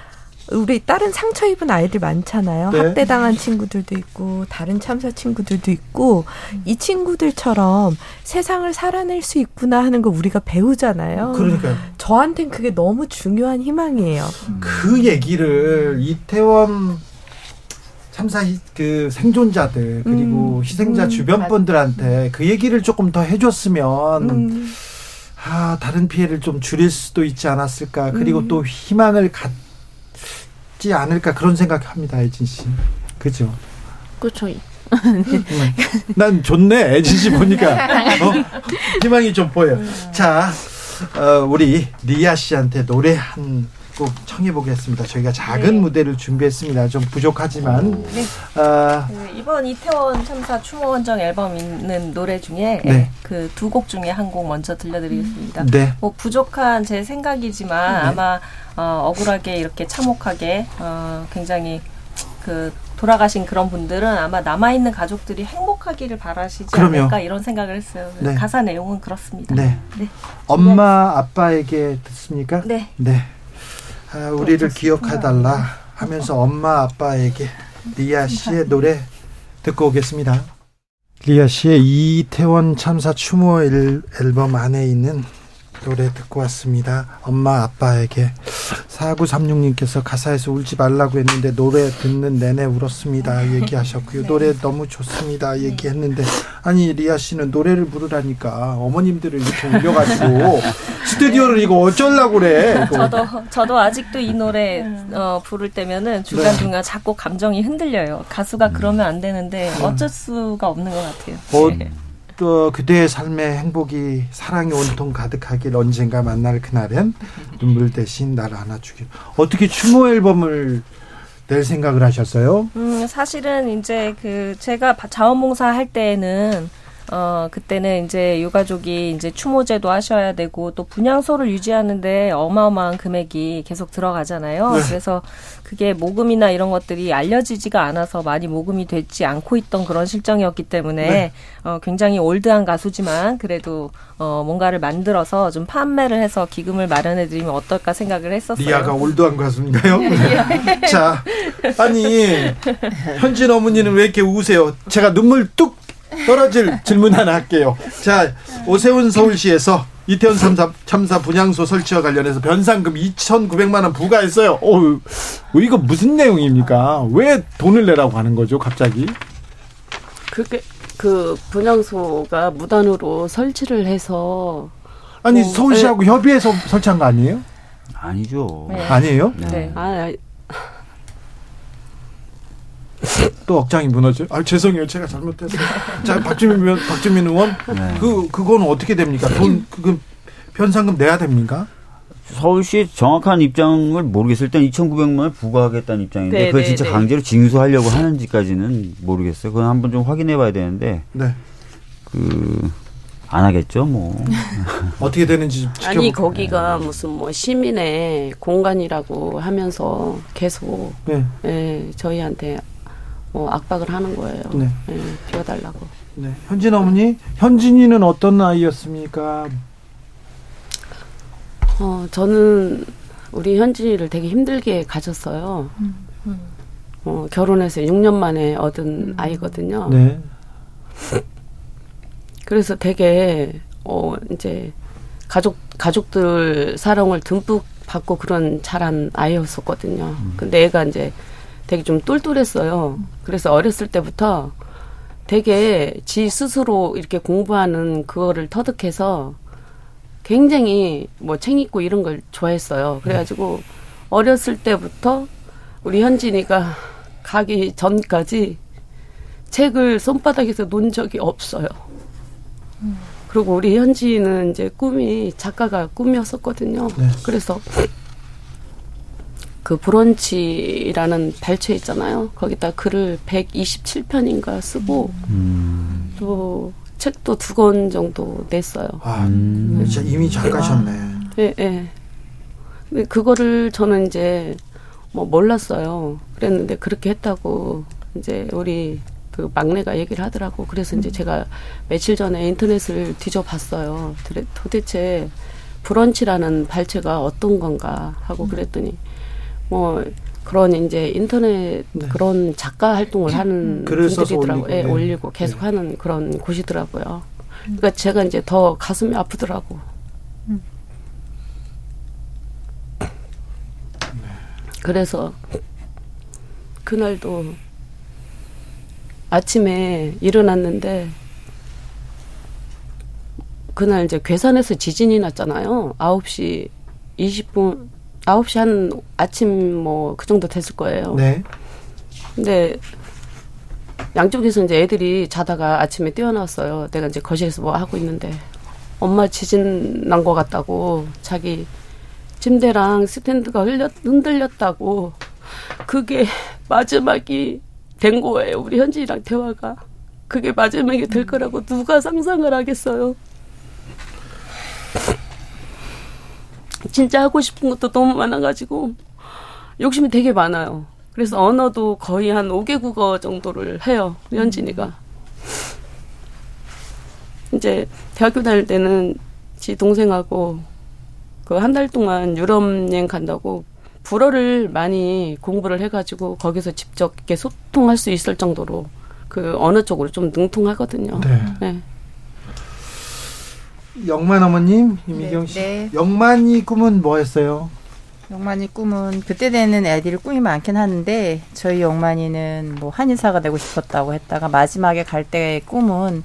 Speaker 27: 우리 다른 상처 입은 아이들 많잖아요. 네. 학대당한 친구들도 있고 다른 참사 친구들도 있고 이 친구들처럼 세상을 살아낼 수 있구나 하는 걸 우리가 배우잖아요.
Speaker 1: 그러니까요.
Speaker 27: 저한텐 그게 너무 중요한 희망이에요.
Speaker 1: 그 얘기를 이태원 참사 그 생존자들 그리고 음. 희생자 음. 주변 분들한테 그 얘기를 조금 더 해줬으면 음. 아, 다른 피해를 좀 줄일 수도 있지 않았을까. 그리고 음. 또 희망을 갖지 않을까 그런 생각합니다, 애진 씨. 그죠?
Speaker 28: 그렇죠. <laughs>
Speaker 1: 난 좋네, 애진 씨 보니까. <laughs> 어? 희망이 좀 보여. 음. 자, 어, 우리 리아 씨한테 노래 한 꼭 청해 보겠습니다. 저희가 작은 네. 무대를 준비했습니다. 좀 부족하지만
Speaker 29: 네. 어, 그 이번 이태원 참사 추모 원정 앨범 있는 노래 중에 네. 그 두 곡 중에 한 곡 먼저 들려드리겠습니다. 네. 뭐 부족한 제 생각이지만 네. 아마 어, 억울하게 이렇게 참혹하게 어, 굉장히 그 돌아가신 그런 분들은 아마 남아 있는 가족들이 행복하기를 바라시지 그럼요. 않을까 이런 생각을 했어요. 네. 가사 내용은 그렇습니다.
Speaker 1: 네. 네. 엄마 아빠에게 듣습니까?
Speaker 29: 네.
Speaker 1: 네. 아, 우리를 기억해달라 하면서 엄마 아빠에게 리아 씨의 노래 듣고 오겠습니다. 리아 씨의 이태원 참사 추모 앨범 안에 있는 노래 듣고 왔습니다. 엄마 아빠에게 4936님께서 가사에서 울지 말라고 했는데 노래 듣는 내내 울었습니다. 얘기하셨고요. <laughs> 네. 노래 너무 좋습니다. 얘기했는데 아니 리아 씨는 노래를 부르라니까 어머님들을 이렇게 울려가지고 <laughs> 스튜디오를 이거 어쩌려고 그래.
Speaker 29: 이거. 저도 저도 아직도 이 노래 어, 부를 때면은 중간 중간 자꾸 감정이 흔들려요. 가수가 그러면 안 되는데 어쩔 수가 없는 것 같아요. 어,
Speaker 1: 네. 또 그대의 삶의 행복이 사랑이 온통 가득하길 언젠가 만날 그날엔 눈물 대신 나를 안아주길. 어떻게 추모 앨범을 낼 생각을 하셨어요?
Speaker 29: 음, 사실은 이제 그 제가 자원봉사 할 때에는 어, 그때는 이제 유가족이 이제 추모제도 하셔야 되고 또 분양소를 유지하는데 어마어마한 금액이 계속 들어가잖아요. 네. 그래서 그게 모금이나 이런 것들이 알려지지가 않아서 많이 모금이 되지 않고 있던 그런 실정이었기 때문에 네. 어, 굉장히 올드한 가수지만 그래도 어, 뭔가를 만들어서 좀 판매를 해서 기금을 마련해 드리면 어떨까 생각을 했었어요.
Speaker 1: 리아가 올드한 가수인가요? <laughs> 자, 아니 현진 어머니는 왜 이렇게 우세요? 제가 눈물 뚝 떨어질 질문 하나 할게요. 자, 오세훈 서울시에서 이태원 참사, 참사 분향소 설치와 관련해서 변상금 2,900만 원 부과했어요. 어, 이거 무슨 내용입니까? 왜 돈을 내라고 하는 거죠, 갑자기?
Speaker 25: 그게 그 분향소가 무단으로 설치를 해서
Speaker 1: 아니 뭐, 서울시하고 네. 협의해서 설치한 거 아니에요?
Speaker 26: 아니죠.
Speaker 1: 네. 아니에요?
Speaker 25: 네. 네. 아,
Speaker 1: 또 억장이 무너져. 아 죄송해요, 제가 잘못했어요. 자 박주민 박주민 의원, 네. 그 그거는 어떻게 됩니까? 돈그 변상금 내야 됩니까?
Speaker 26: 서울시 정확한 입장을 모르겠을 땐 2,900만 원 부과하겠다는 입장인데 네, 그걸 네, 진짜 네. 강제로 징수하려고 하는지까지는 모르겠어요. 그건 한번 좀 확인해봐야 되는데. 네. 그. 안 하겠죠, 뭐. <laughs>
Speaker 1: 어떻게 되는지.
Speaker 25: 아니 거기가 무슨 뭐 시민의 공간이라고 하면서 계속 네. 예, 저희한테 뭐 압박을 하는 거예요. 네. 네 비워달라고.
Speaker 1: 네. 현진 어머니, 현진이는 어떤 아이였습니까?
Speaker 25: 어, 저는 우리 현진이를 되게 힘들게 가졌어요. 음, 음. 어, 결혼해서 6년 만에 얻은 음. 아이거든요. 네. 그래서 되게 어 이제 가족 가족들 사랑을 듬뿍 받고 그런 자란 아이였었거든요. 음. 근데 애가 이제 되게 좀 똘똘했어요. 그래서 어렸을 때부터 되게 지 스스로 이렇게 공부하는 그거를 터득해서 굉장히 뭐 책 읽고 이런 걸 좋아했어요. 그래가지고 어렸을 때부터 우리 현진이가 가기 전까지 책을 손바닥에서 논 적이 없어요. 음. 그리고 우리 현지는 이제 꿈이 작가가 꿈이었었거든요. 네. 그래서 그 브런치라는 발췌 있잖아요. 거기다 글을 127편인가 쓰고 음. 또 책도 두 권 정도 냈어요.
Speaker 1: 아, 음. 진짜 이미 작가셨네.
Speaker 25: 예, 예. 근데 그거를 저는 이제 뭐 몰랐어요. 그랬는데 그렇게 했다고 이제 우리 그 막내가 얘기를 하더라고. 그래서 이제 음. 제가 며칠 전에 인터넷을 뒤져봤어요. 도대체 브런치라는 발췌가 어떤 건가 하고 음. 그랬더니 뭐 그런 이제 인터넷 네. 그런 작가 활동을 하는 분들이더라고요. 올리고, 예, 네. 올리고 계속 네. 하는 그런 곳이더라고요. 그러니까 제가 이제 더 가슴이 아프더라고. 음. 그래서 그날도 아침에 일어났는데 그날 이제 괴산에서 지진이 났잖아요. 9시 20분 9시 한 아침 뭐 그 정도 됐을 거예요. 네. 근데 양쪽에서 이제 애들이 자다가 아침에 뛰어나왔어요. 내가 이제 거실에서 뭐 하고 있는데 엄마 지진 난 것 같다고 자기 침대랑 스탠드가 흘렸, 흔들렸다고 그게 마지막이 된 거예요. 우리 현진이랑 대화가. 그게 마지막에 될 거라고 누가 상상을 하겠어요. 진짜 하고 싶은 것도 너무 많아가지고 욕심이 되게 많아요. 그래서 언어도 거의 한 5개 국어 정도를 해요. 현진이가. 이제 대학교 다닐 때는 지 동생하고 그 한 달 동안 유럽 여행 간다고 불어를 많이 공부를 해가지고 거기서 직접 이렇게 소통할 수 있을 정도로 그 어느 쪽으로 좀 능통하거든요. 네. 네.
Speaker 1: 영만 어머님, 이미경 씨. 네, 네. 영만이 꿈은 뭐였어요?
Speaker 24: 영만이 꿈은 그때 되는 애들이 꿈이 많긴 하는데 저희 영만이는 뭐 한의사가 되고 싶었다고 했다가 마지막에 갈 때의 꿈은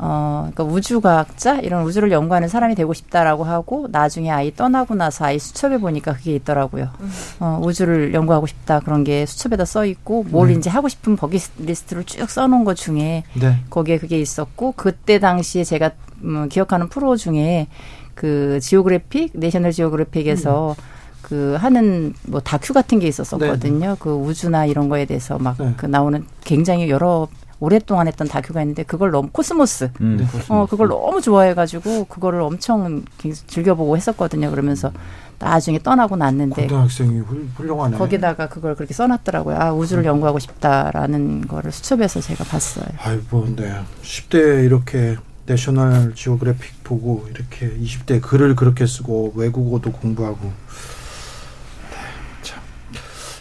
Speaker 24: 어, 그러니까 우주과학자 이런 우주를 연구하는 사람이 되고 싶다라고 하고 나중에 아이 떠나고 나서 아이 수첩에 보니까 그게 있더라고요. 음. 어, 우주를 연구하고 싶다 그런 게 수첩에다 써 있고 뭘 네. 이제 하고 싶은 버킷리스트를 쭉 써놓은 것 중에 네. 거기에 그게 있었고 그때 당시에 제가 음, 기억하는 프로 중에 그 Geographic National Geographic에서 음. 그 하는 뭐 다큐 같은 게 있었었거든요. 네. 그 우주나 이런 거에 대해서 막 그 네. 나오는 굉장히 여러 오랫동안 했던 다큐가 있는데 그걸 너무 코스모스. 음, 네. 어 그걸 너무 좋아해가지고 그거를 엄청 즐겨보고 했었거든요. 그러면서 나중에 떠나고 났는데
Speaker 1: 고등학생이 훌륭하네.
Speaker 24: 거기다가 그걸 그렇게 써놨더라고요. 아 우주를 음. 연구하고 싶다라는 거를 수첩에서 제가 봤어요.
Speaker 1: 아이고, 네. 10대 이렇게 내셔널 지오그래픽 보고 이렇게 20대 글을 그렇게 쓰고 외국어도 공부하고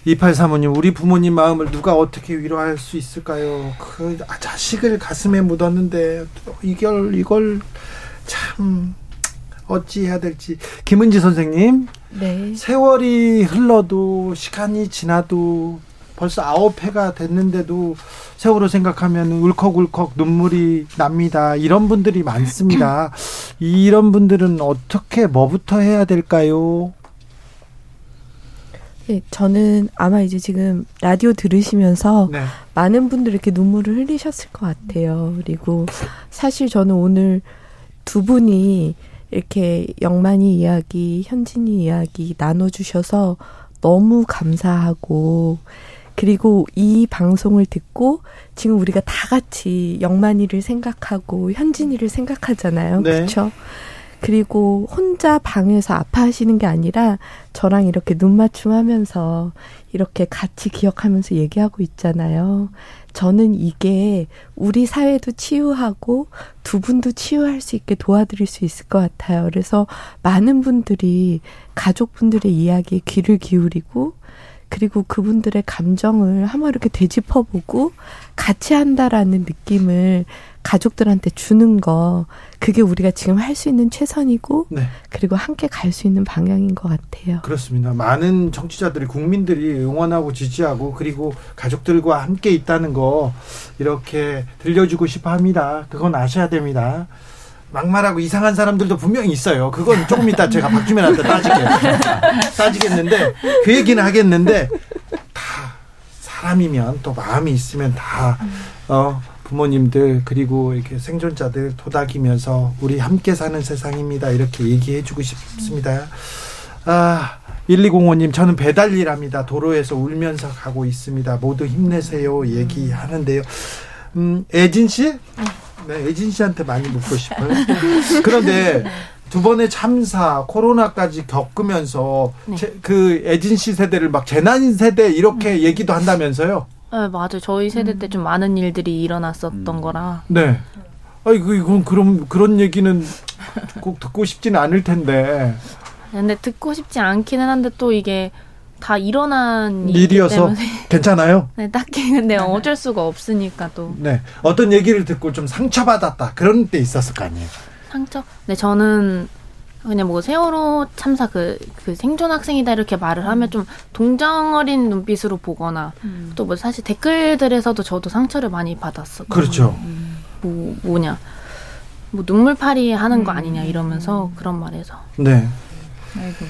Speaker 1: 2835님, 우리 부모님 마음을 누가 어떻게 위로할 수 있을까요? 그 아, 자식을 가슴에 묻었는데 이걸 이걸 참 어찌 해야 될지. 김은지 선생님, 네. 세월이 흘러도 시간이 지나도 벌써 아홉 해가 됐는데도 세월을 생각하면 울컥울컥 눈물이 납니다. 이런 분들이 많습니다. <clears throat> 이런 분들은 어떻게 뭐부터 해야 될까요?
Speaker 27: 네, 저는 아마 이제 지금 라디오 들으시면서 네. 많은 분들이 이렇게 눈물을 흘리셨을 것 같아요. 그리고 사실 저는 오늘 두 분이 이렇게 영만이 이야기, 현진이 이야기 나눠주셔서 너무 감사하고, 그리고 이 방송을 듣고 지금 우리가 다 같이 영만이를 생각하고 현진이를 생각하잖아요. 네. 그렇죠? 그리고 혼자 방에서 아파하시는 게 아니라 저랑 이렇게 눈 맞춤하면서 이렇게 같이 기억하면서 얘기하고 있잖아요. 저는 이게 우리 사회도 치유하고 두 분도 치유할 수 있게 도와드릴 수 있을 것 같아요. 그래서 많은 분들이 가족분들의 이야기에 귀를 기울이고 그리고 그분들의 감정을 한번 이렇게 되짚어보고 같이 한다라는 느낌을 가족들한테 주는 거 그게 우리가 지금 할 수 있는 최선이고 네. 그리고 함께 갈 수 있는 방향인 것 같아요.
Speaker 1: 그렇습니다. 많은 정치자들이 국민들이 응원하고 지지하고 그리고 가족들과 함께 있다는 거 이렇게 들려주고 싶어 합니다. 그건 아셔야 됩니다. 막말하고 이상한 사람들도 분명히 있어요. 그건 조금 이따 제가 박주민한테 따지게 따지겠는데 그 얘기는 하겠는데 다 사람이면 또 마음이 있으면 다 어. 부모님들 그리고 이렇게 생존자들 도닥이면서 우리 함께 사는 세상입니다. 이렇게 얘기해 주고 싶습니다. 아, 1205님 저는 배달 일합니다. 도로에서 울면서 가고 있습니다. 모두 힘내세요. 얘기하는데요. 음, 애진 씨? 네, 애진 씨한테 많이 묻고 싶어요. <laughs> 그런데 두 번의 참사, 코로나까지 겪으면서 네. 제, 그 애진 씨 세대를 막 재난 세대 이렇게 음. 얘기도 한다면서요?
Speaker 28: 네, 맞아요. 저희 세대 음. 때좀 많은 일들이 일어났었던 음. 거라.
Speaker 1: 네. 아이 그 이건 그럼 그런 얘기는 꼭 듣고 싶지는 않을 텐데.
Speaker 28: 근데 듣고 싶지 않기는 한데 또 이게 다 일어난
Speaker 1: 일이어서 <laughs> 괜찮아요?
Speaker 28: 네, 딱히 근데 어쩔 수가 없으니까 또.
Speaker 1: 네. 어떤 얘기를 듣고 좀 상처받았다. 그런 때 있었을 거 아니에요.
Speaker 28: 상처? 네, 저는 그냥 뭐 세월호 참사 그, 그 생존 학생이다 이렇게 말을 하면 좀 동정 어린 눈빛으로 보거나 음. 또뭐 사실 댓글들에서도 저도 상처를 많이 받았어.
Speaker 1: 그렇죠.
Speaker 28: 음. 뭐 뭐냐. 뭐 눈물파리 하는 거 아니냐 이러면서 그런 말에서.
Speaker 1: 네. 아이고.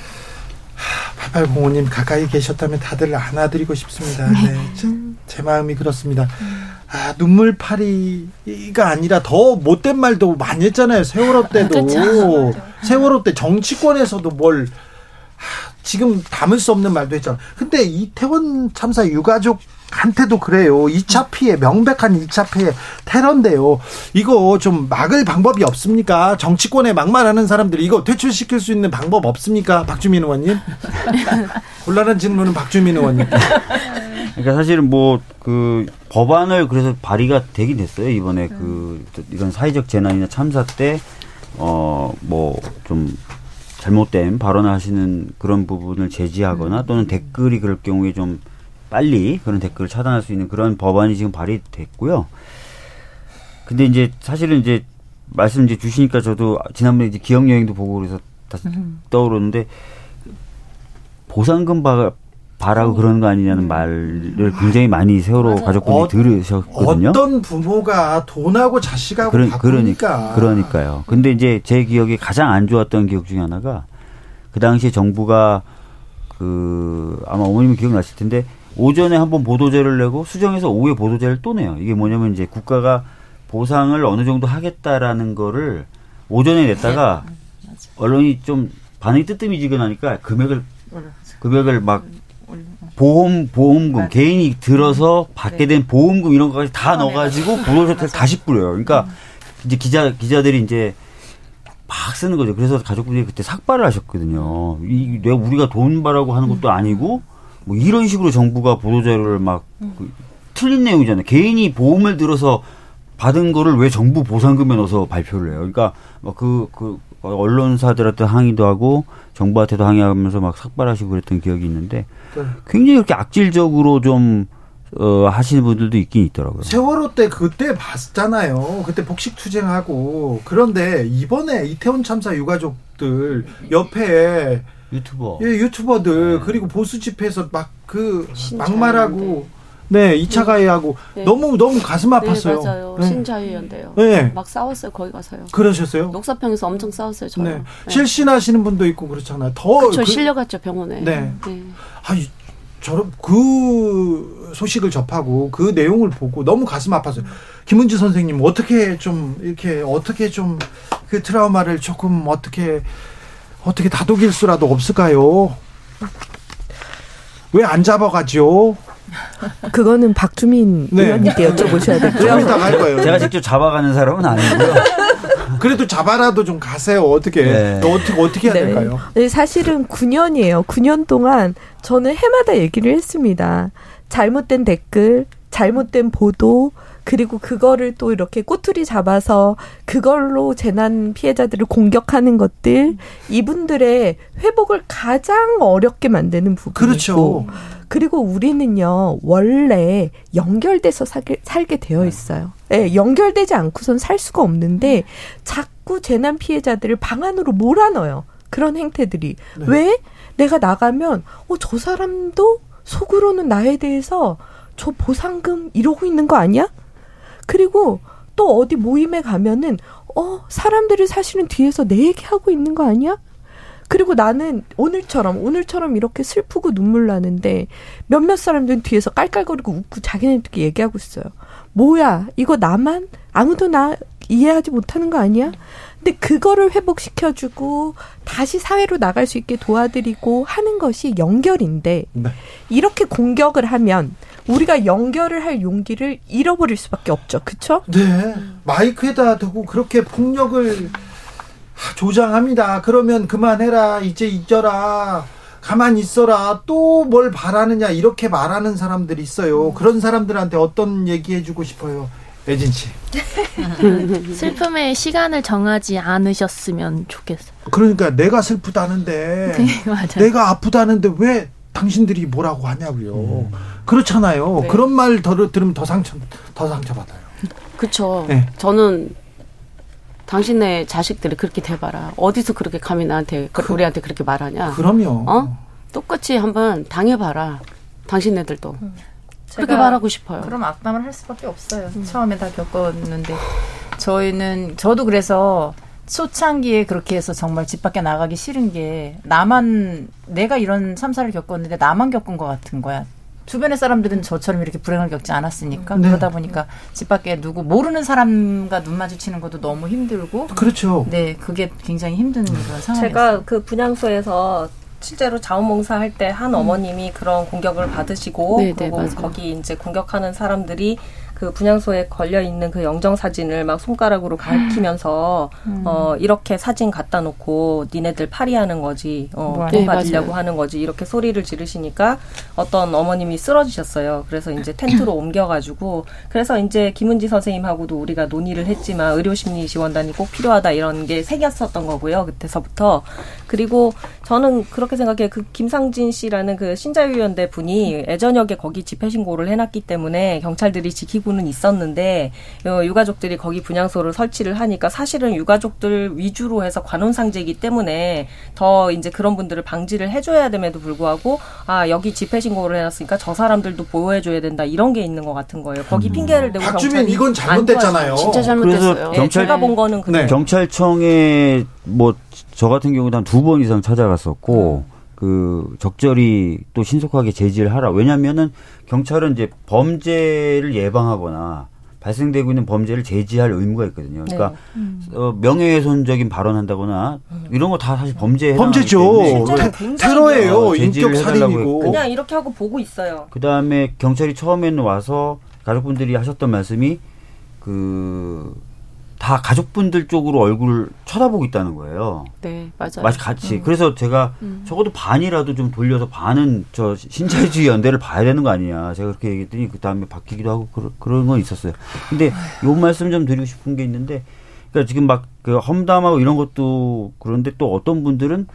Speaker 1: 8805님 가까이 계셨다면 다들 안아드리고 싶습니다. 네. 네. 제, 제 마음이 그렇습니다. 음. 아, 눈물파리가 아니라 더 못된 말도 많이 했잖아요. 세월호 때도. 그렇죠. 세월호 때 정치권에서도 뭘 하, 지금 담을 수 없는 말도 했잖아. 근데 이태원 참사 유가족 한테도 그래요. 2차 피해, 명백한 2차 피해, 테러인데요. 이거 좀 막을 방법이 없습니까? 정치권에 막말하는 사람들 이거 퇴출시킬 수 있는 방법 없습니까? 박주민 의원님? <laughs> 곤란한 질문은 박주민 의원님.
Speaker 26: 그러니까 사실은 뭐 그 법안을 그래서 발의가 되긴 됐어요 이번에 그 이런 사회적 재난이나 참사 때 어 뭐좀 잘못된 발언을 하시는 그런 부분을 제지하거나 또는 댓글이 그럴 경우에 좀 빨리 그런 댓글을 차단할 수 있는 그런 법안이 지금 발의됐고요. 근데 이제 사실은 이제 말씀 이제 주시니까 저도 지난번에 이제 기억 여행도 보고 그래서 다시 음. 떠오르는데 보상금 바, 바라고 그러는 거 아니냐는 음. 말을 굉장히 많이 세월호 맞아. 가족분이 어, 들으셨거든요.
Speaker 1: 어떤 부모가 돈하고 자식하고 그러, 바꾸니까.
Speaker 26: 그러니까, 그러니까요. 근데 이제 제 기억에 가장 안 좋았던 기억 중에 하나가 그 당시에 정부가 그 아마 어머님이 기억나실 텐데 오전에 한번 보도제를 내고 수정해서 오후에 보도제를 또 내요. 이게 뭐냐면 이제 국가가 보상을 어느 정도 하겠다라는 거를 오전에 냈다가 네. 언론이 좀 반응이 뜨뜻미지근하니까 금액을 금액을 막 보험 보험금 아, 개인이 들어서 받게 된 보험금 이런 거까지 다 넣어가지고 보도제를 다시 뿌려요. 그러니까 음. 이제 기자 기자들이 이제 막 쓰는 거죠. 그래서 가족분들이 그때 삭발을 하셨거든요. 이 내가 우리가 돈 바라고 하는 것도 아니고 뭐 이런 식으로 정부가 보도자료를 막 그, 틀린 내용이잖아요. 개인이 보험을 들어서 받은 거를 왜 정부 보상금에 넣어서 발표를 해요. 그러니까 막그 그 언론사들한테 항의도 하고 정부한테도 항의하면서 막 삭발하시고 그랬던 기억이 있는데 네. 굉장히 이렇게 악질적으로 좀 어, 하시는 분들도 있긴 있더라고요.
Speaker 1: 세월호 때 그때 봤잖아요. 그때 복식 투쟁하고 그런데 이번에 이태원 참사 유가족들 옆에
Speaker 26: 유튜버.
Speaker 1: 예, 유튜버들 네. 그리고 보수 집회에서 막 그 막말하고 네, 2차 가해하고 네. 너무 너무 가슴 네, 아팠어요.
Speaker 25: 네, 맞아요. 네. 신자유연대요. 네. 막 싸웠어요. 거기 가서요.
Speaker 1: 그러셨어요?
Speaker 25: 녹사평에서 엄청 싸웠어요. 저는. 네.
Speaker 1: 네. 실신하시는 분도 있고 그렇잖아요. 더
Speaker 25: 그쵸, 그, 실려갔죠 병원에.
Speaker 1: 네. 네. 아니 저런 그 소식을 접하고 그 내용을 보고 너무 가슴 아팠어요. 김은지 선생님 어떻게 좀 이렇게 어떻게 좀 그 트라우마를 조금 어떻게 어떻게 다독일 수라도 없을까요? 왜 안 잡아가죠?
Speaker 27: 그거는 박주민 네. 의원님께 여쭤보셔야 되고요.
Speaker 26: 제가 직접 잡아가는 사람은 아니고요. <laughs>
Speaker 1: 그래도 잡아라도 좀 가세요. 어떻게 네. 어떻게 어떻게 해야 네. 될까요?
Speaker 27: 네, 사실은 9년이에요. 9년 동안 저는 해마다 얘기를 했습니다. 잘못된 댓글, 잘못된 보도, 그리고 그거를 또 이렇게 꼬투리 잡아서 그걸로 재난 피해자들을 공격하는 것들 이분들의 회복을 가장 어렵게 만드는 부분이고 그렇죠. 그리고 우리는요 원래 연결돼서 살게, 살게 되어 있어요. 네, 연결되지 않고선 살 수가 없는데 자꾸 재난 피해자들을 방 안으로 몰아넣어요. 그런 행태들이 네. 왜 내가 나가면 어 저 사람도 속으로는 나에 대해서 저 보상금 이러고 있는 거 아니야? 그리고 또 어디 모임에 가면은 어 사람들이 사실은 뒤에서 내 얘기하고 있는 거 아니야? 그리고 나는 오늘처럼 오늘처럼 이렇게 슬프고 눈물 나는데 몇몇 사람들은 뒤에서 깔깔거리고 웃고 자기네들끼리 얘기하고 있어요. 뭐야 이거 나만 아무도 나 이해하지 못하는 거 아니야? 근데 그거를 회복시켜주고 다시 사회로 나갈 수 있게 도와드리고 하는 것이 연결인데 네. 이렇게 공격을 하면 우리가 연결을 할 용기를 잃어버릴 수밖에 없죠. 그렇죠?
Speaker 1: 네. 마이크에다 대고 그렇게 폭력을 조장합니다. 그러면 그만해라. 이제 잊어라. 가만 있어라. 또 뭘 바라느냐. 이렇게 말하는 사람들이 있어요. 그런 사람들한테 어떤 얘기 해주고 싶어요. 애진 씨. <laughs>
Speaker 28: 슬픔의 시간을 정하지 않으셨으면 좋겠어요.
Speaker 1: 그러니까 내가 슬프다는데, <laughs> 네, 내가 아프다는데 왜 당신들이 뭐라고 하냐고요. 음. 그렇잖아요. 네. 그런 말 더, 들으면 더 상처 더 상처 받아요.
Speaker 25: 그렇죠. 네. 저는 당신의 자식들이 그렇게 돼봐라. 어디서 그렇게 감히 나한테 그, 우리한테 그렇게 말하냐?
Speaker 1: 그럼요.
Speaker 25: 어? 똑같이 한번 당해봐라. 당신네들도. 음. 그렇게 말하고 싶어요.
Speaker 24: 그럼 악담을 할 수밖에 없어요. 음. 처음에 다 겪었는데 저희는 저도 그래서 초창기에 그렇게 해서 정말 집 밖에 나가기 싫은 게 나만 내가 이런 참사를 겪었는데 나만 겪은 것 같은 거야. 주변의 사람들은 저처럼 이렇게 불행을 겪지 않았으니까 네. 그러다 보니까 집 밖에 누구 모르는 사람과 눈 마주치는 것도 너무 힘들고
Speaker 1: 그렇죠.
Speaker 24: 네, 그게 굉장히 힘든 그런 상황이었어요.
Speaker 29: 제가 그 분향소에서 실제로 자원봉사 할 때 한 어머님이 그런 공격을 받으시고 네, 네, 거기 이제 공격하는 사람들이 그 분향소에 걸려 있는 그 영정 사진을 막 손가락으로 가리키면서 음. 어 이렇게 사진 갖다 놓고 니네들 파리하는 거지 어 네, 받으려고 하는 거지 이렇게 소리를 지르시니까 어떤 어머님이 쓰러지셨어요. 그래서 이제 텐트로 <clears throat> 옮겨가지고 그래서 이제 김은지 선생님하고도 우리가 논의를 했지만 의료심리 지원단이 꼭 필요하다 이런 게 새겼었던 거고요. 그때서부터 그리고 저는 그렇게 생각해요. 그 김상진 씨라는 그 신자유연대 분이 애저녁에 거기 집회 신고를 해놨기 때문에 경찰들이 지키고 부분은 있었는데 어, 유가족들이 거기 분향소를 설치를 하니까 사실은 유가족들 위주로 해서 관혼상제이기 때문에 더 이제 그런 분들을 방지를 해줘야 됨에도 불구하고 아 여기 집회 신고를 해놨으니까 저 사람들도 보호해줘야 된다 이런 게 있는 것 같은 거예요. 거기 음. 핑계를 대고
Speaker 1: 박주민 이건 잘못됐잖아요.
Speaker 25: 진짜 잘못됐어요.
Speaker 29: 그래서 경찰, 네, 제가 본 거는
Speaker 26: 네. 경찰청에 뭐 저 같은 경우도 한 두 번 이상 찾아갔었고. 음. 그 적절히 또 신속하게 제지를 하라. 왜냐면은 경찰은 이제 범죄를 예방하거나 발생되고 있는 범죄를 제지할 의무가 있거든요. 그러니까 네. 음. 어, 명예훼손적인 발언한다거나 음. 이런 거 다 사실 범죄에
Speaker 1: 범죄죠. 테, 러예요 인격 살인이고.
Speaker 29: 그냥 이렇게 하고 보고 있어요.
Speaker 26: 그 다음에 경찰이 처음에는 와서 가족분들이 하셨던 말씀이 그 다 가족분들 쪽으로 얼굴을 쳐다보고 있다는 거예요.
Speaker 25: 네, 맞아요.
Speaker 26: 마치 같이. 음. 그래서 제가 음. 적어도 반이라도 좀 돌려서 반은 저 신자유주의 연대를 봐야 되는 거 아니냐. 제가 그렇게 얘기했더니 그 다음에 바뀌기도 하고 그런, 그런 건 있었어요. 근데 요 말씀 좀 드리고 싶은 게 있는데, 그러니까 지금 막 그 험담하고 이런 것도 그런데 또 어떤 분들은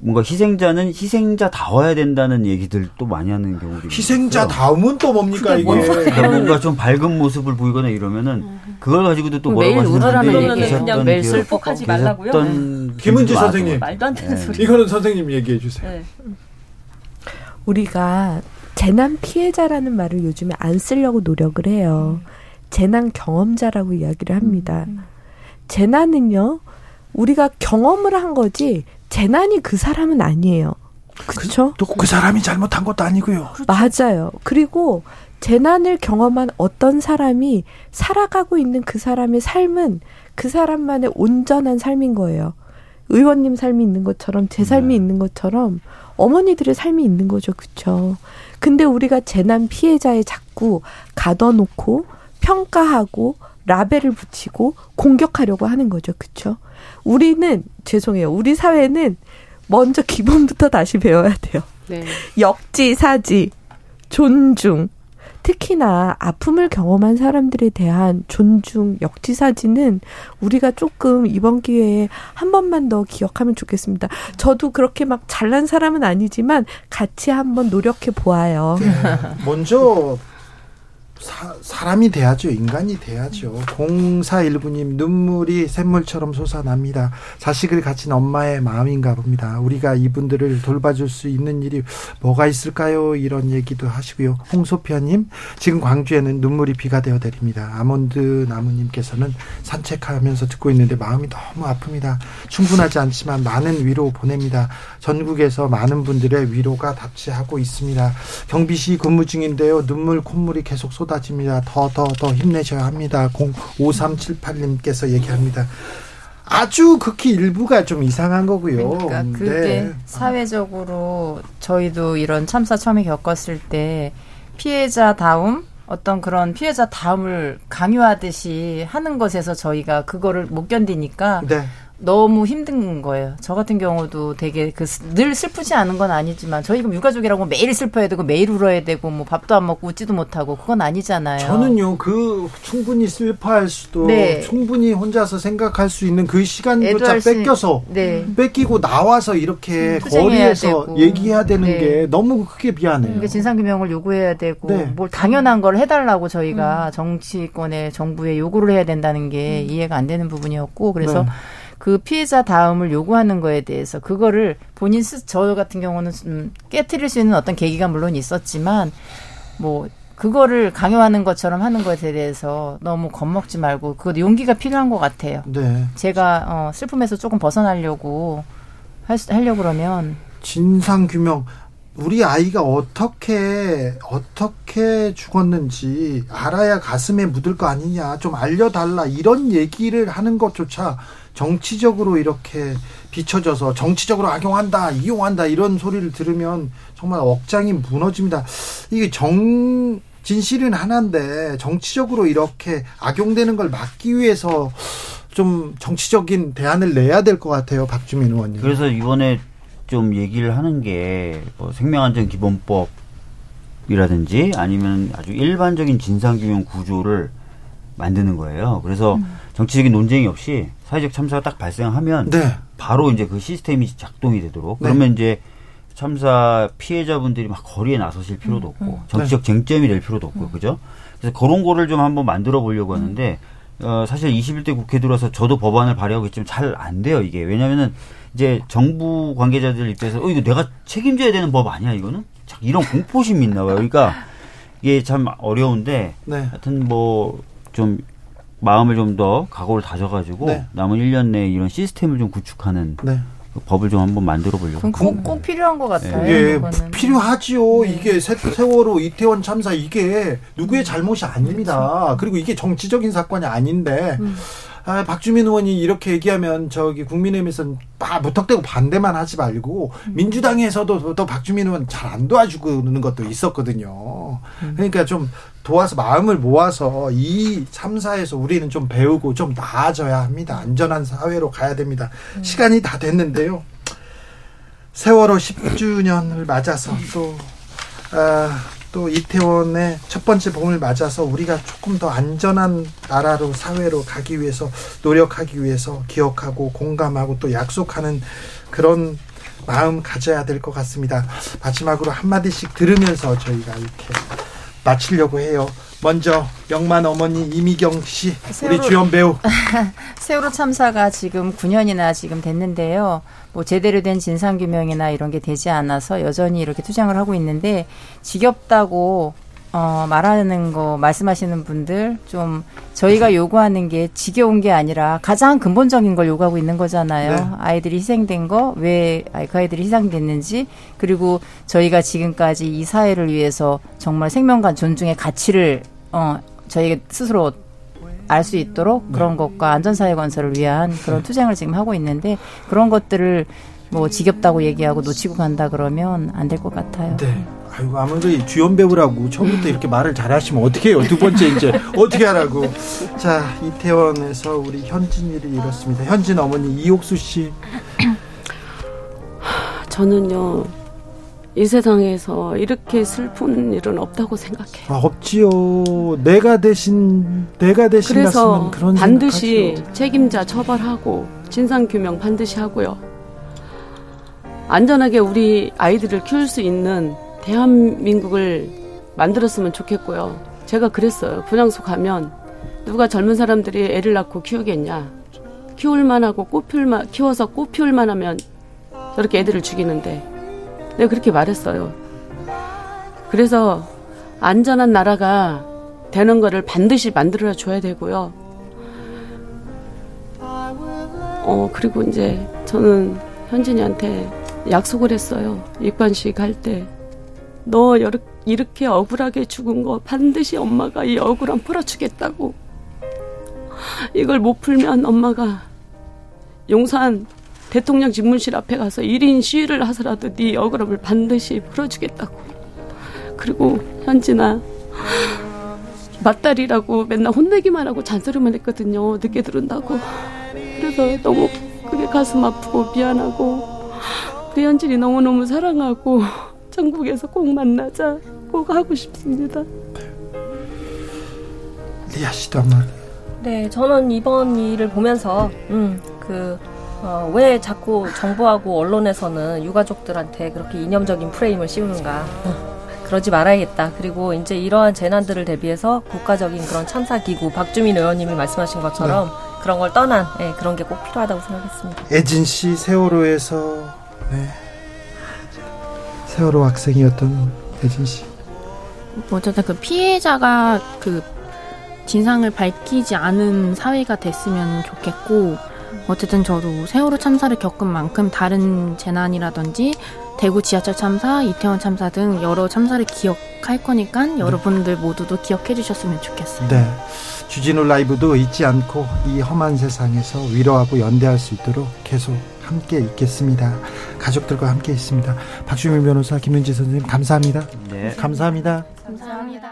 Speaker 26: 뭔가 희생자는 희생자다워야 된다는 얘기들 또 많이 하는 경우도
Speaker 1: 희생자다움은 또 뭡니까 이게
Speaker 26: 그러니까 뭔가 좀 밝은 모습을 보이거나 이러면은 그걸 가지고도 또 뭐라고
Speaker 25: 하시는 분들이 그냥 매일 슬퍼하지 말라고요. 네.
Speaker 1: 김은지 선생님 말도 안 되는 네. 소리. 이거는 선생님 얘기해 주세요. 네.
Speaker 27: 우리가 재난 피해자라는 말을 요즘에 안 쓰려고 노력을 해요. 재난 경험자라고 이야기를 합니다. 음. 음. 재난은요. 우리가 경험을 한 거지 재난이 그 사람은 아니에요. 그렇죠?
Speaker 1: 그, 그 사람이 잘못한 것도 아니고요.
Speaker 27: 그렇죠. 맞아요. 그리고 재난을 경험한 어떤 사람이 살아가고 있는 그 사람의 삶은 그 사람만의 온전한 삶인 거예요. 의원님 삶이 있는 것처럼 제 삶이 네. 있는 것처럼 어머니들의 삶이 있는 거죠. 그렇죠? 근데 우리가 재난 피해자에 자꾸 가둬놓고 평가하고 라벨을 붙이고 공격하려고 하는 거죠. 그렇죠? 우리는 죄송해요. 우리 사회는 먼저 기본부터 다시 배워야 돼요. 네. 역지 사지, 존중, 특히나 아픔을 경험한 사람들에 대한 존중, 역지사지는 우리가 조금 이번 기회에 한 번만 더 기억하면 좋겠습니다. 저도 그렇게 막 잘난 사람은 아니지만 같이 한번 노력해 보아요. 네.
Speaker 1: 먼저 사, 람이 돼야죠. 인간이 돼야죠. 0419님 눈물이 샘물처럼 솟아납니다. 자식을 가진 엄마의 마음인가 봅니다. 우리가 이분들을 돌봐줄 수 있는 일이 뭐가 있을까요? 이런 얘기도 하시고요. 홍소피아님 지금 광주에는 눈물이 비가 되어 내립니다. 아몬드 나무님께서는 산책하면서 듣고 있는데 마음이 너무 아픕니다. 충분하지 않지만 많은 위로 보냅니다. 전국에서 많은 분들의 위로가 답지하고 있습니다. 경비시 근무 중인데요. 눈물 콧물이 계속 쏟아 쏟아집니다. 더, 더, 더 힘내셔야 합니다. 05378님께서 얘기합니다. 아주 극히 일부가 좀 이상한 거고요.
Speaker 24: 그러니까 그게 네. 사회적으로 저희도 이런 참사 처음에 겪었을 때 피해자 다움 어떤 그런 피해자 다움을 강요하듯이 하는 것에서 저희가 그거를 못 견디니까 네. 너무 힘든 거예요. 저 같은 경우도 되게 그 늘 슬프지 않은 건 아니지만 저희 가 유가족이라고 매일 슬퍼야 되고 매일 울어야 되고 뭐 밥도 안 먹고 웃지도 못하고 그건 아니잖아요.
Speaker 1: 저는요 그 충분히 슬퍼할 수도 네. 충분히 혼자서 생각할 수 있는 그 시간조차 뺏겨서 네. 뺏기고 나와서 이렇게 음, 거리에서 되고. 얘기해야 되는 네. 게 너무 크게 미안해요.
Speaker 24: 그러니까 진상규명을 요구해야 되고 네. 뭘 당연한 걸 해달라고 저희가 음. 정치권에 정부에 요구를 해야 된다는 게 음. 이해가 안 되는 부분이었고 그래서. 네. 그 피해자 다음을 요구하는 거에 대해서 그거를 본인 스, 저 같은 경우는 좀 깨뜨릴 수 있는 어떤 계기가 물론 있었지만 뭐 그거를 강요하는 것처럼 하는 것에 대해서 너무 겁먹지 말고 그것도 용기가 필요한 것 같아요. 네. 제가 어, 슬픔에서 조금 벗어나려고 할, 하려고 그러면
Speaker 1: 진상 규명 우리 아이가 어떻게 어떻게 죽었는지 알아야 가슴에 묻을 거 아니냐 좀 알려달라 이런 얘기를 하는 것조차 정치적으로 이렇게 비춰져서 정치적으로 악용한다, 이용한다 이런 소리를 들으면 정말 억장이 무너집니다. 이게 정 진실은 하나인데 정치적으로 이렇게 악용되는 걸 막기 위해서 좀 정치적인 대안을 내야 될 것 같아요, 박주민 의원님.
Speaker 26: 그래서 이번에 좀 얘기를 하는 게 뭐 생명안전 기본법 이라든지 아니면 아주 일반적인 진상규명 구조를 만드는 거예요. 그래서 음. 정치적인 논쟁이 없이 사회적 참사가 딱 발생하면 네. 바로 이제 그 시스템이 작동이 되도록 네. 그러면 이제 참사 피해자분들이 막 거리에 나서실 필요도 음, 없고 음. 정치적 네. 쟁점이 될 필요도 없고 음. 그죠? 그래서 그런 거를 좀 한번 만들어 보려고 음. 하는데 어 사실 21대 국회 들어서 저도 법안을 발의하고 있지만 잘 안 돼요 이게 왜냐면은 이제 정부 관계자들 입장에서 어 이거 내가 책임져야 되는 법 아니야 이거는 이런 공포심이 있나 봐요. 그러니까 이게 참 어려운데 네. 하여튼 뭐 좀 마음을 좀 더 각오를 다져가지고 네. 남은 1년 내에 이런 시스템을 좀 구축하는 네. 그 법을 좀 한번 만들어 보려고.
Speaker 24: 꼭, 꼭 필요한 것 같아요.
Speaker 1: 예, 필요하지요. 네. 이게 세월호 이태원 참사 이게 누구의 잘못이 아닙니다. 그렇죠. 그리고 이게 정치적인 사건이 아닌데 음. 아, 박주민 의원이 이렇게 얘기하면 저기 국민의힘에서는 빠 무턱대고 반대만 하지 말고 음. 민주당에서도 또 박주민 의원 잘 안 도와주는 것도 있었거든요. 음. 그러니까 좀 도와서 마음을 모아서 이 참사에서 우리는 좀 배우고 좀 나아져야 합니다. 안전한 사회로 가야 됩니다. 음. 시간이 다 됐는데요. 세월호 10주년을 맞아서 또 아, 또 이태원의 첫 번째 봄을 맞아서 우리가 조금 더 안전한 나라로 사회로 가기 위해서 노력하기 위해서 기억하고 공감하고 또 약속하는 그런 마음 가져야 될 것 같습니다. 마지막으로 한마디씩 들으면서 저희가 이렇게 마치려고 해요. 먼저 영만 어머니 이미경 씨 세월호, 우리 주연 배우 <laughs>
Speaker 24: 세월호 참사가 지금 9년이나 지금 됐는데요. 뭐 제대로 된 진상 규명이나 이런 게 되지 않아서 여전히 이렇게 투쟁을 하고 있는데 지겹다고 어, 말하는 거 말씀하시는 분들 좀 저희가 요구하는 게 지겨운 게 아니라 가장 근본적인 걸 요구하고 있는 거잖아요. 네. 아이들이 희생된 거, 왜 그 아이들이 희생됐는지, 그리고 저희가 지금까지 이 사회를 위해서 정말 생명과 존중의 가치를, 어, 저희가 스스로 알 수 있도록 그런 네. 것과 안전사회 건설을 위한 그런 네. 투쟁을 지금 하고 있는데 그런 것들을 뭐 지겹다고 얘기하고 놓치고 간다 그러면 안 될 것 같아요. 네.
Speaker 1: 아이고 아무리 주연 배우라고 처음부터 이렇게 말을 잘하시면 어떻게 해요? 두 번째 이제 어떻게 하라고? 자 이태원에서 우리 현진이를 잃었습니다. 현진 어머니 이옥수 씨. <sighs>
Speaker 25: 저는요 이 세상에서 이렇게 슬픈 일은 없다고 생각해요.
Speaker 1: 아, 없지요. 내가 대신 내가 대신
Speaker 25: 그래서 그런 반드시 생각하죠. 책임자 처벌하고 진상 규명 반드시 하고요. 안전하게 우리 아이들을 키울 수 있는 대한민국을 만들었으면 좋겠고요. 제가 그랬어요. 분양소 가면 누가 젊은 사람들이 애를 낳고 키우겠냐. 키울만 하고 꽃피울만, 키워서 꽃 피울만 하면 저렇게 애들을 죽이는데 내가 그렇게 말했어요. 그래서 안전한 나라가 되는 거를 반드시 만들어 줘야 되고요. 어, 그리고 이제 저는 현진이한테 약속을 했어요. 입관식 할 때. 너 이렇게 억울하게 죽은 거 반드시 엄마가 이 억울함 풀어주겠다고. 이걸 못 풀면 엄마가 용산 대통령 집무실 앞에 가서 1인 시위를 하서라도 네 억울함을 반드시 풀어주겠다고. 그리고 현진아 맞다리라고 맨날 혼내기만 하고 잔소리만 했거든요. 늦게 들은다고. 그래서 너무 그게 가슴 아프고 미안하고 우리 현진이 너무너무 사랑하고 전국에서 꼭 만나자 꼭 하고 싶습니다.
Speaker 1: 리아 씨도 한 말.
Speaker 29: 네, 저는 이번 일을 보면서 음, 그 어, 왜 자꾸 정부하고 언론에서는 유가족들한테 그렇게 이념적인 프레임을 씌우는가. 그러지 말아야겠다. 그리고 이제 이러한 재난들을 대비해서 국가적인 그런 참사기구, 박주민 의원님이 말씀하신 것처럼 네. 그런 걸 떠난 네, 그런 게 꼭 필요하다고 생각했습니다.
Speaker 1: 애진 씨 세월호에서 네. 세월호 학생이었던 애진 씨.
Speaker 28: 어쨌든 그 피해자가 그 진상을 밝히지 않은 사회가 됐으면 좋겠고 어쨌든 저도 세월호 참사를 겪은 만큼 다른 재난이라든지 대구 지하철 참사, 이태원 참사 등 여러 참사를 기억할 거니까 네. 여러분들 모두도 기억해 주셨으면 좋겠어요.
Speaker 1: 네. 주진우 라이브도 잊지 않고 이 험한 세상에서 위로하고 연대할 수 있도록 계속 함께 있겠습니다. 가족들과 함께 있습니다. 박주민 변호사, 김윤지 선생님 감사합니다. 네. 감사합니다.
Speaker 28: 감사합니다.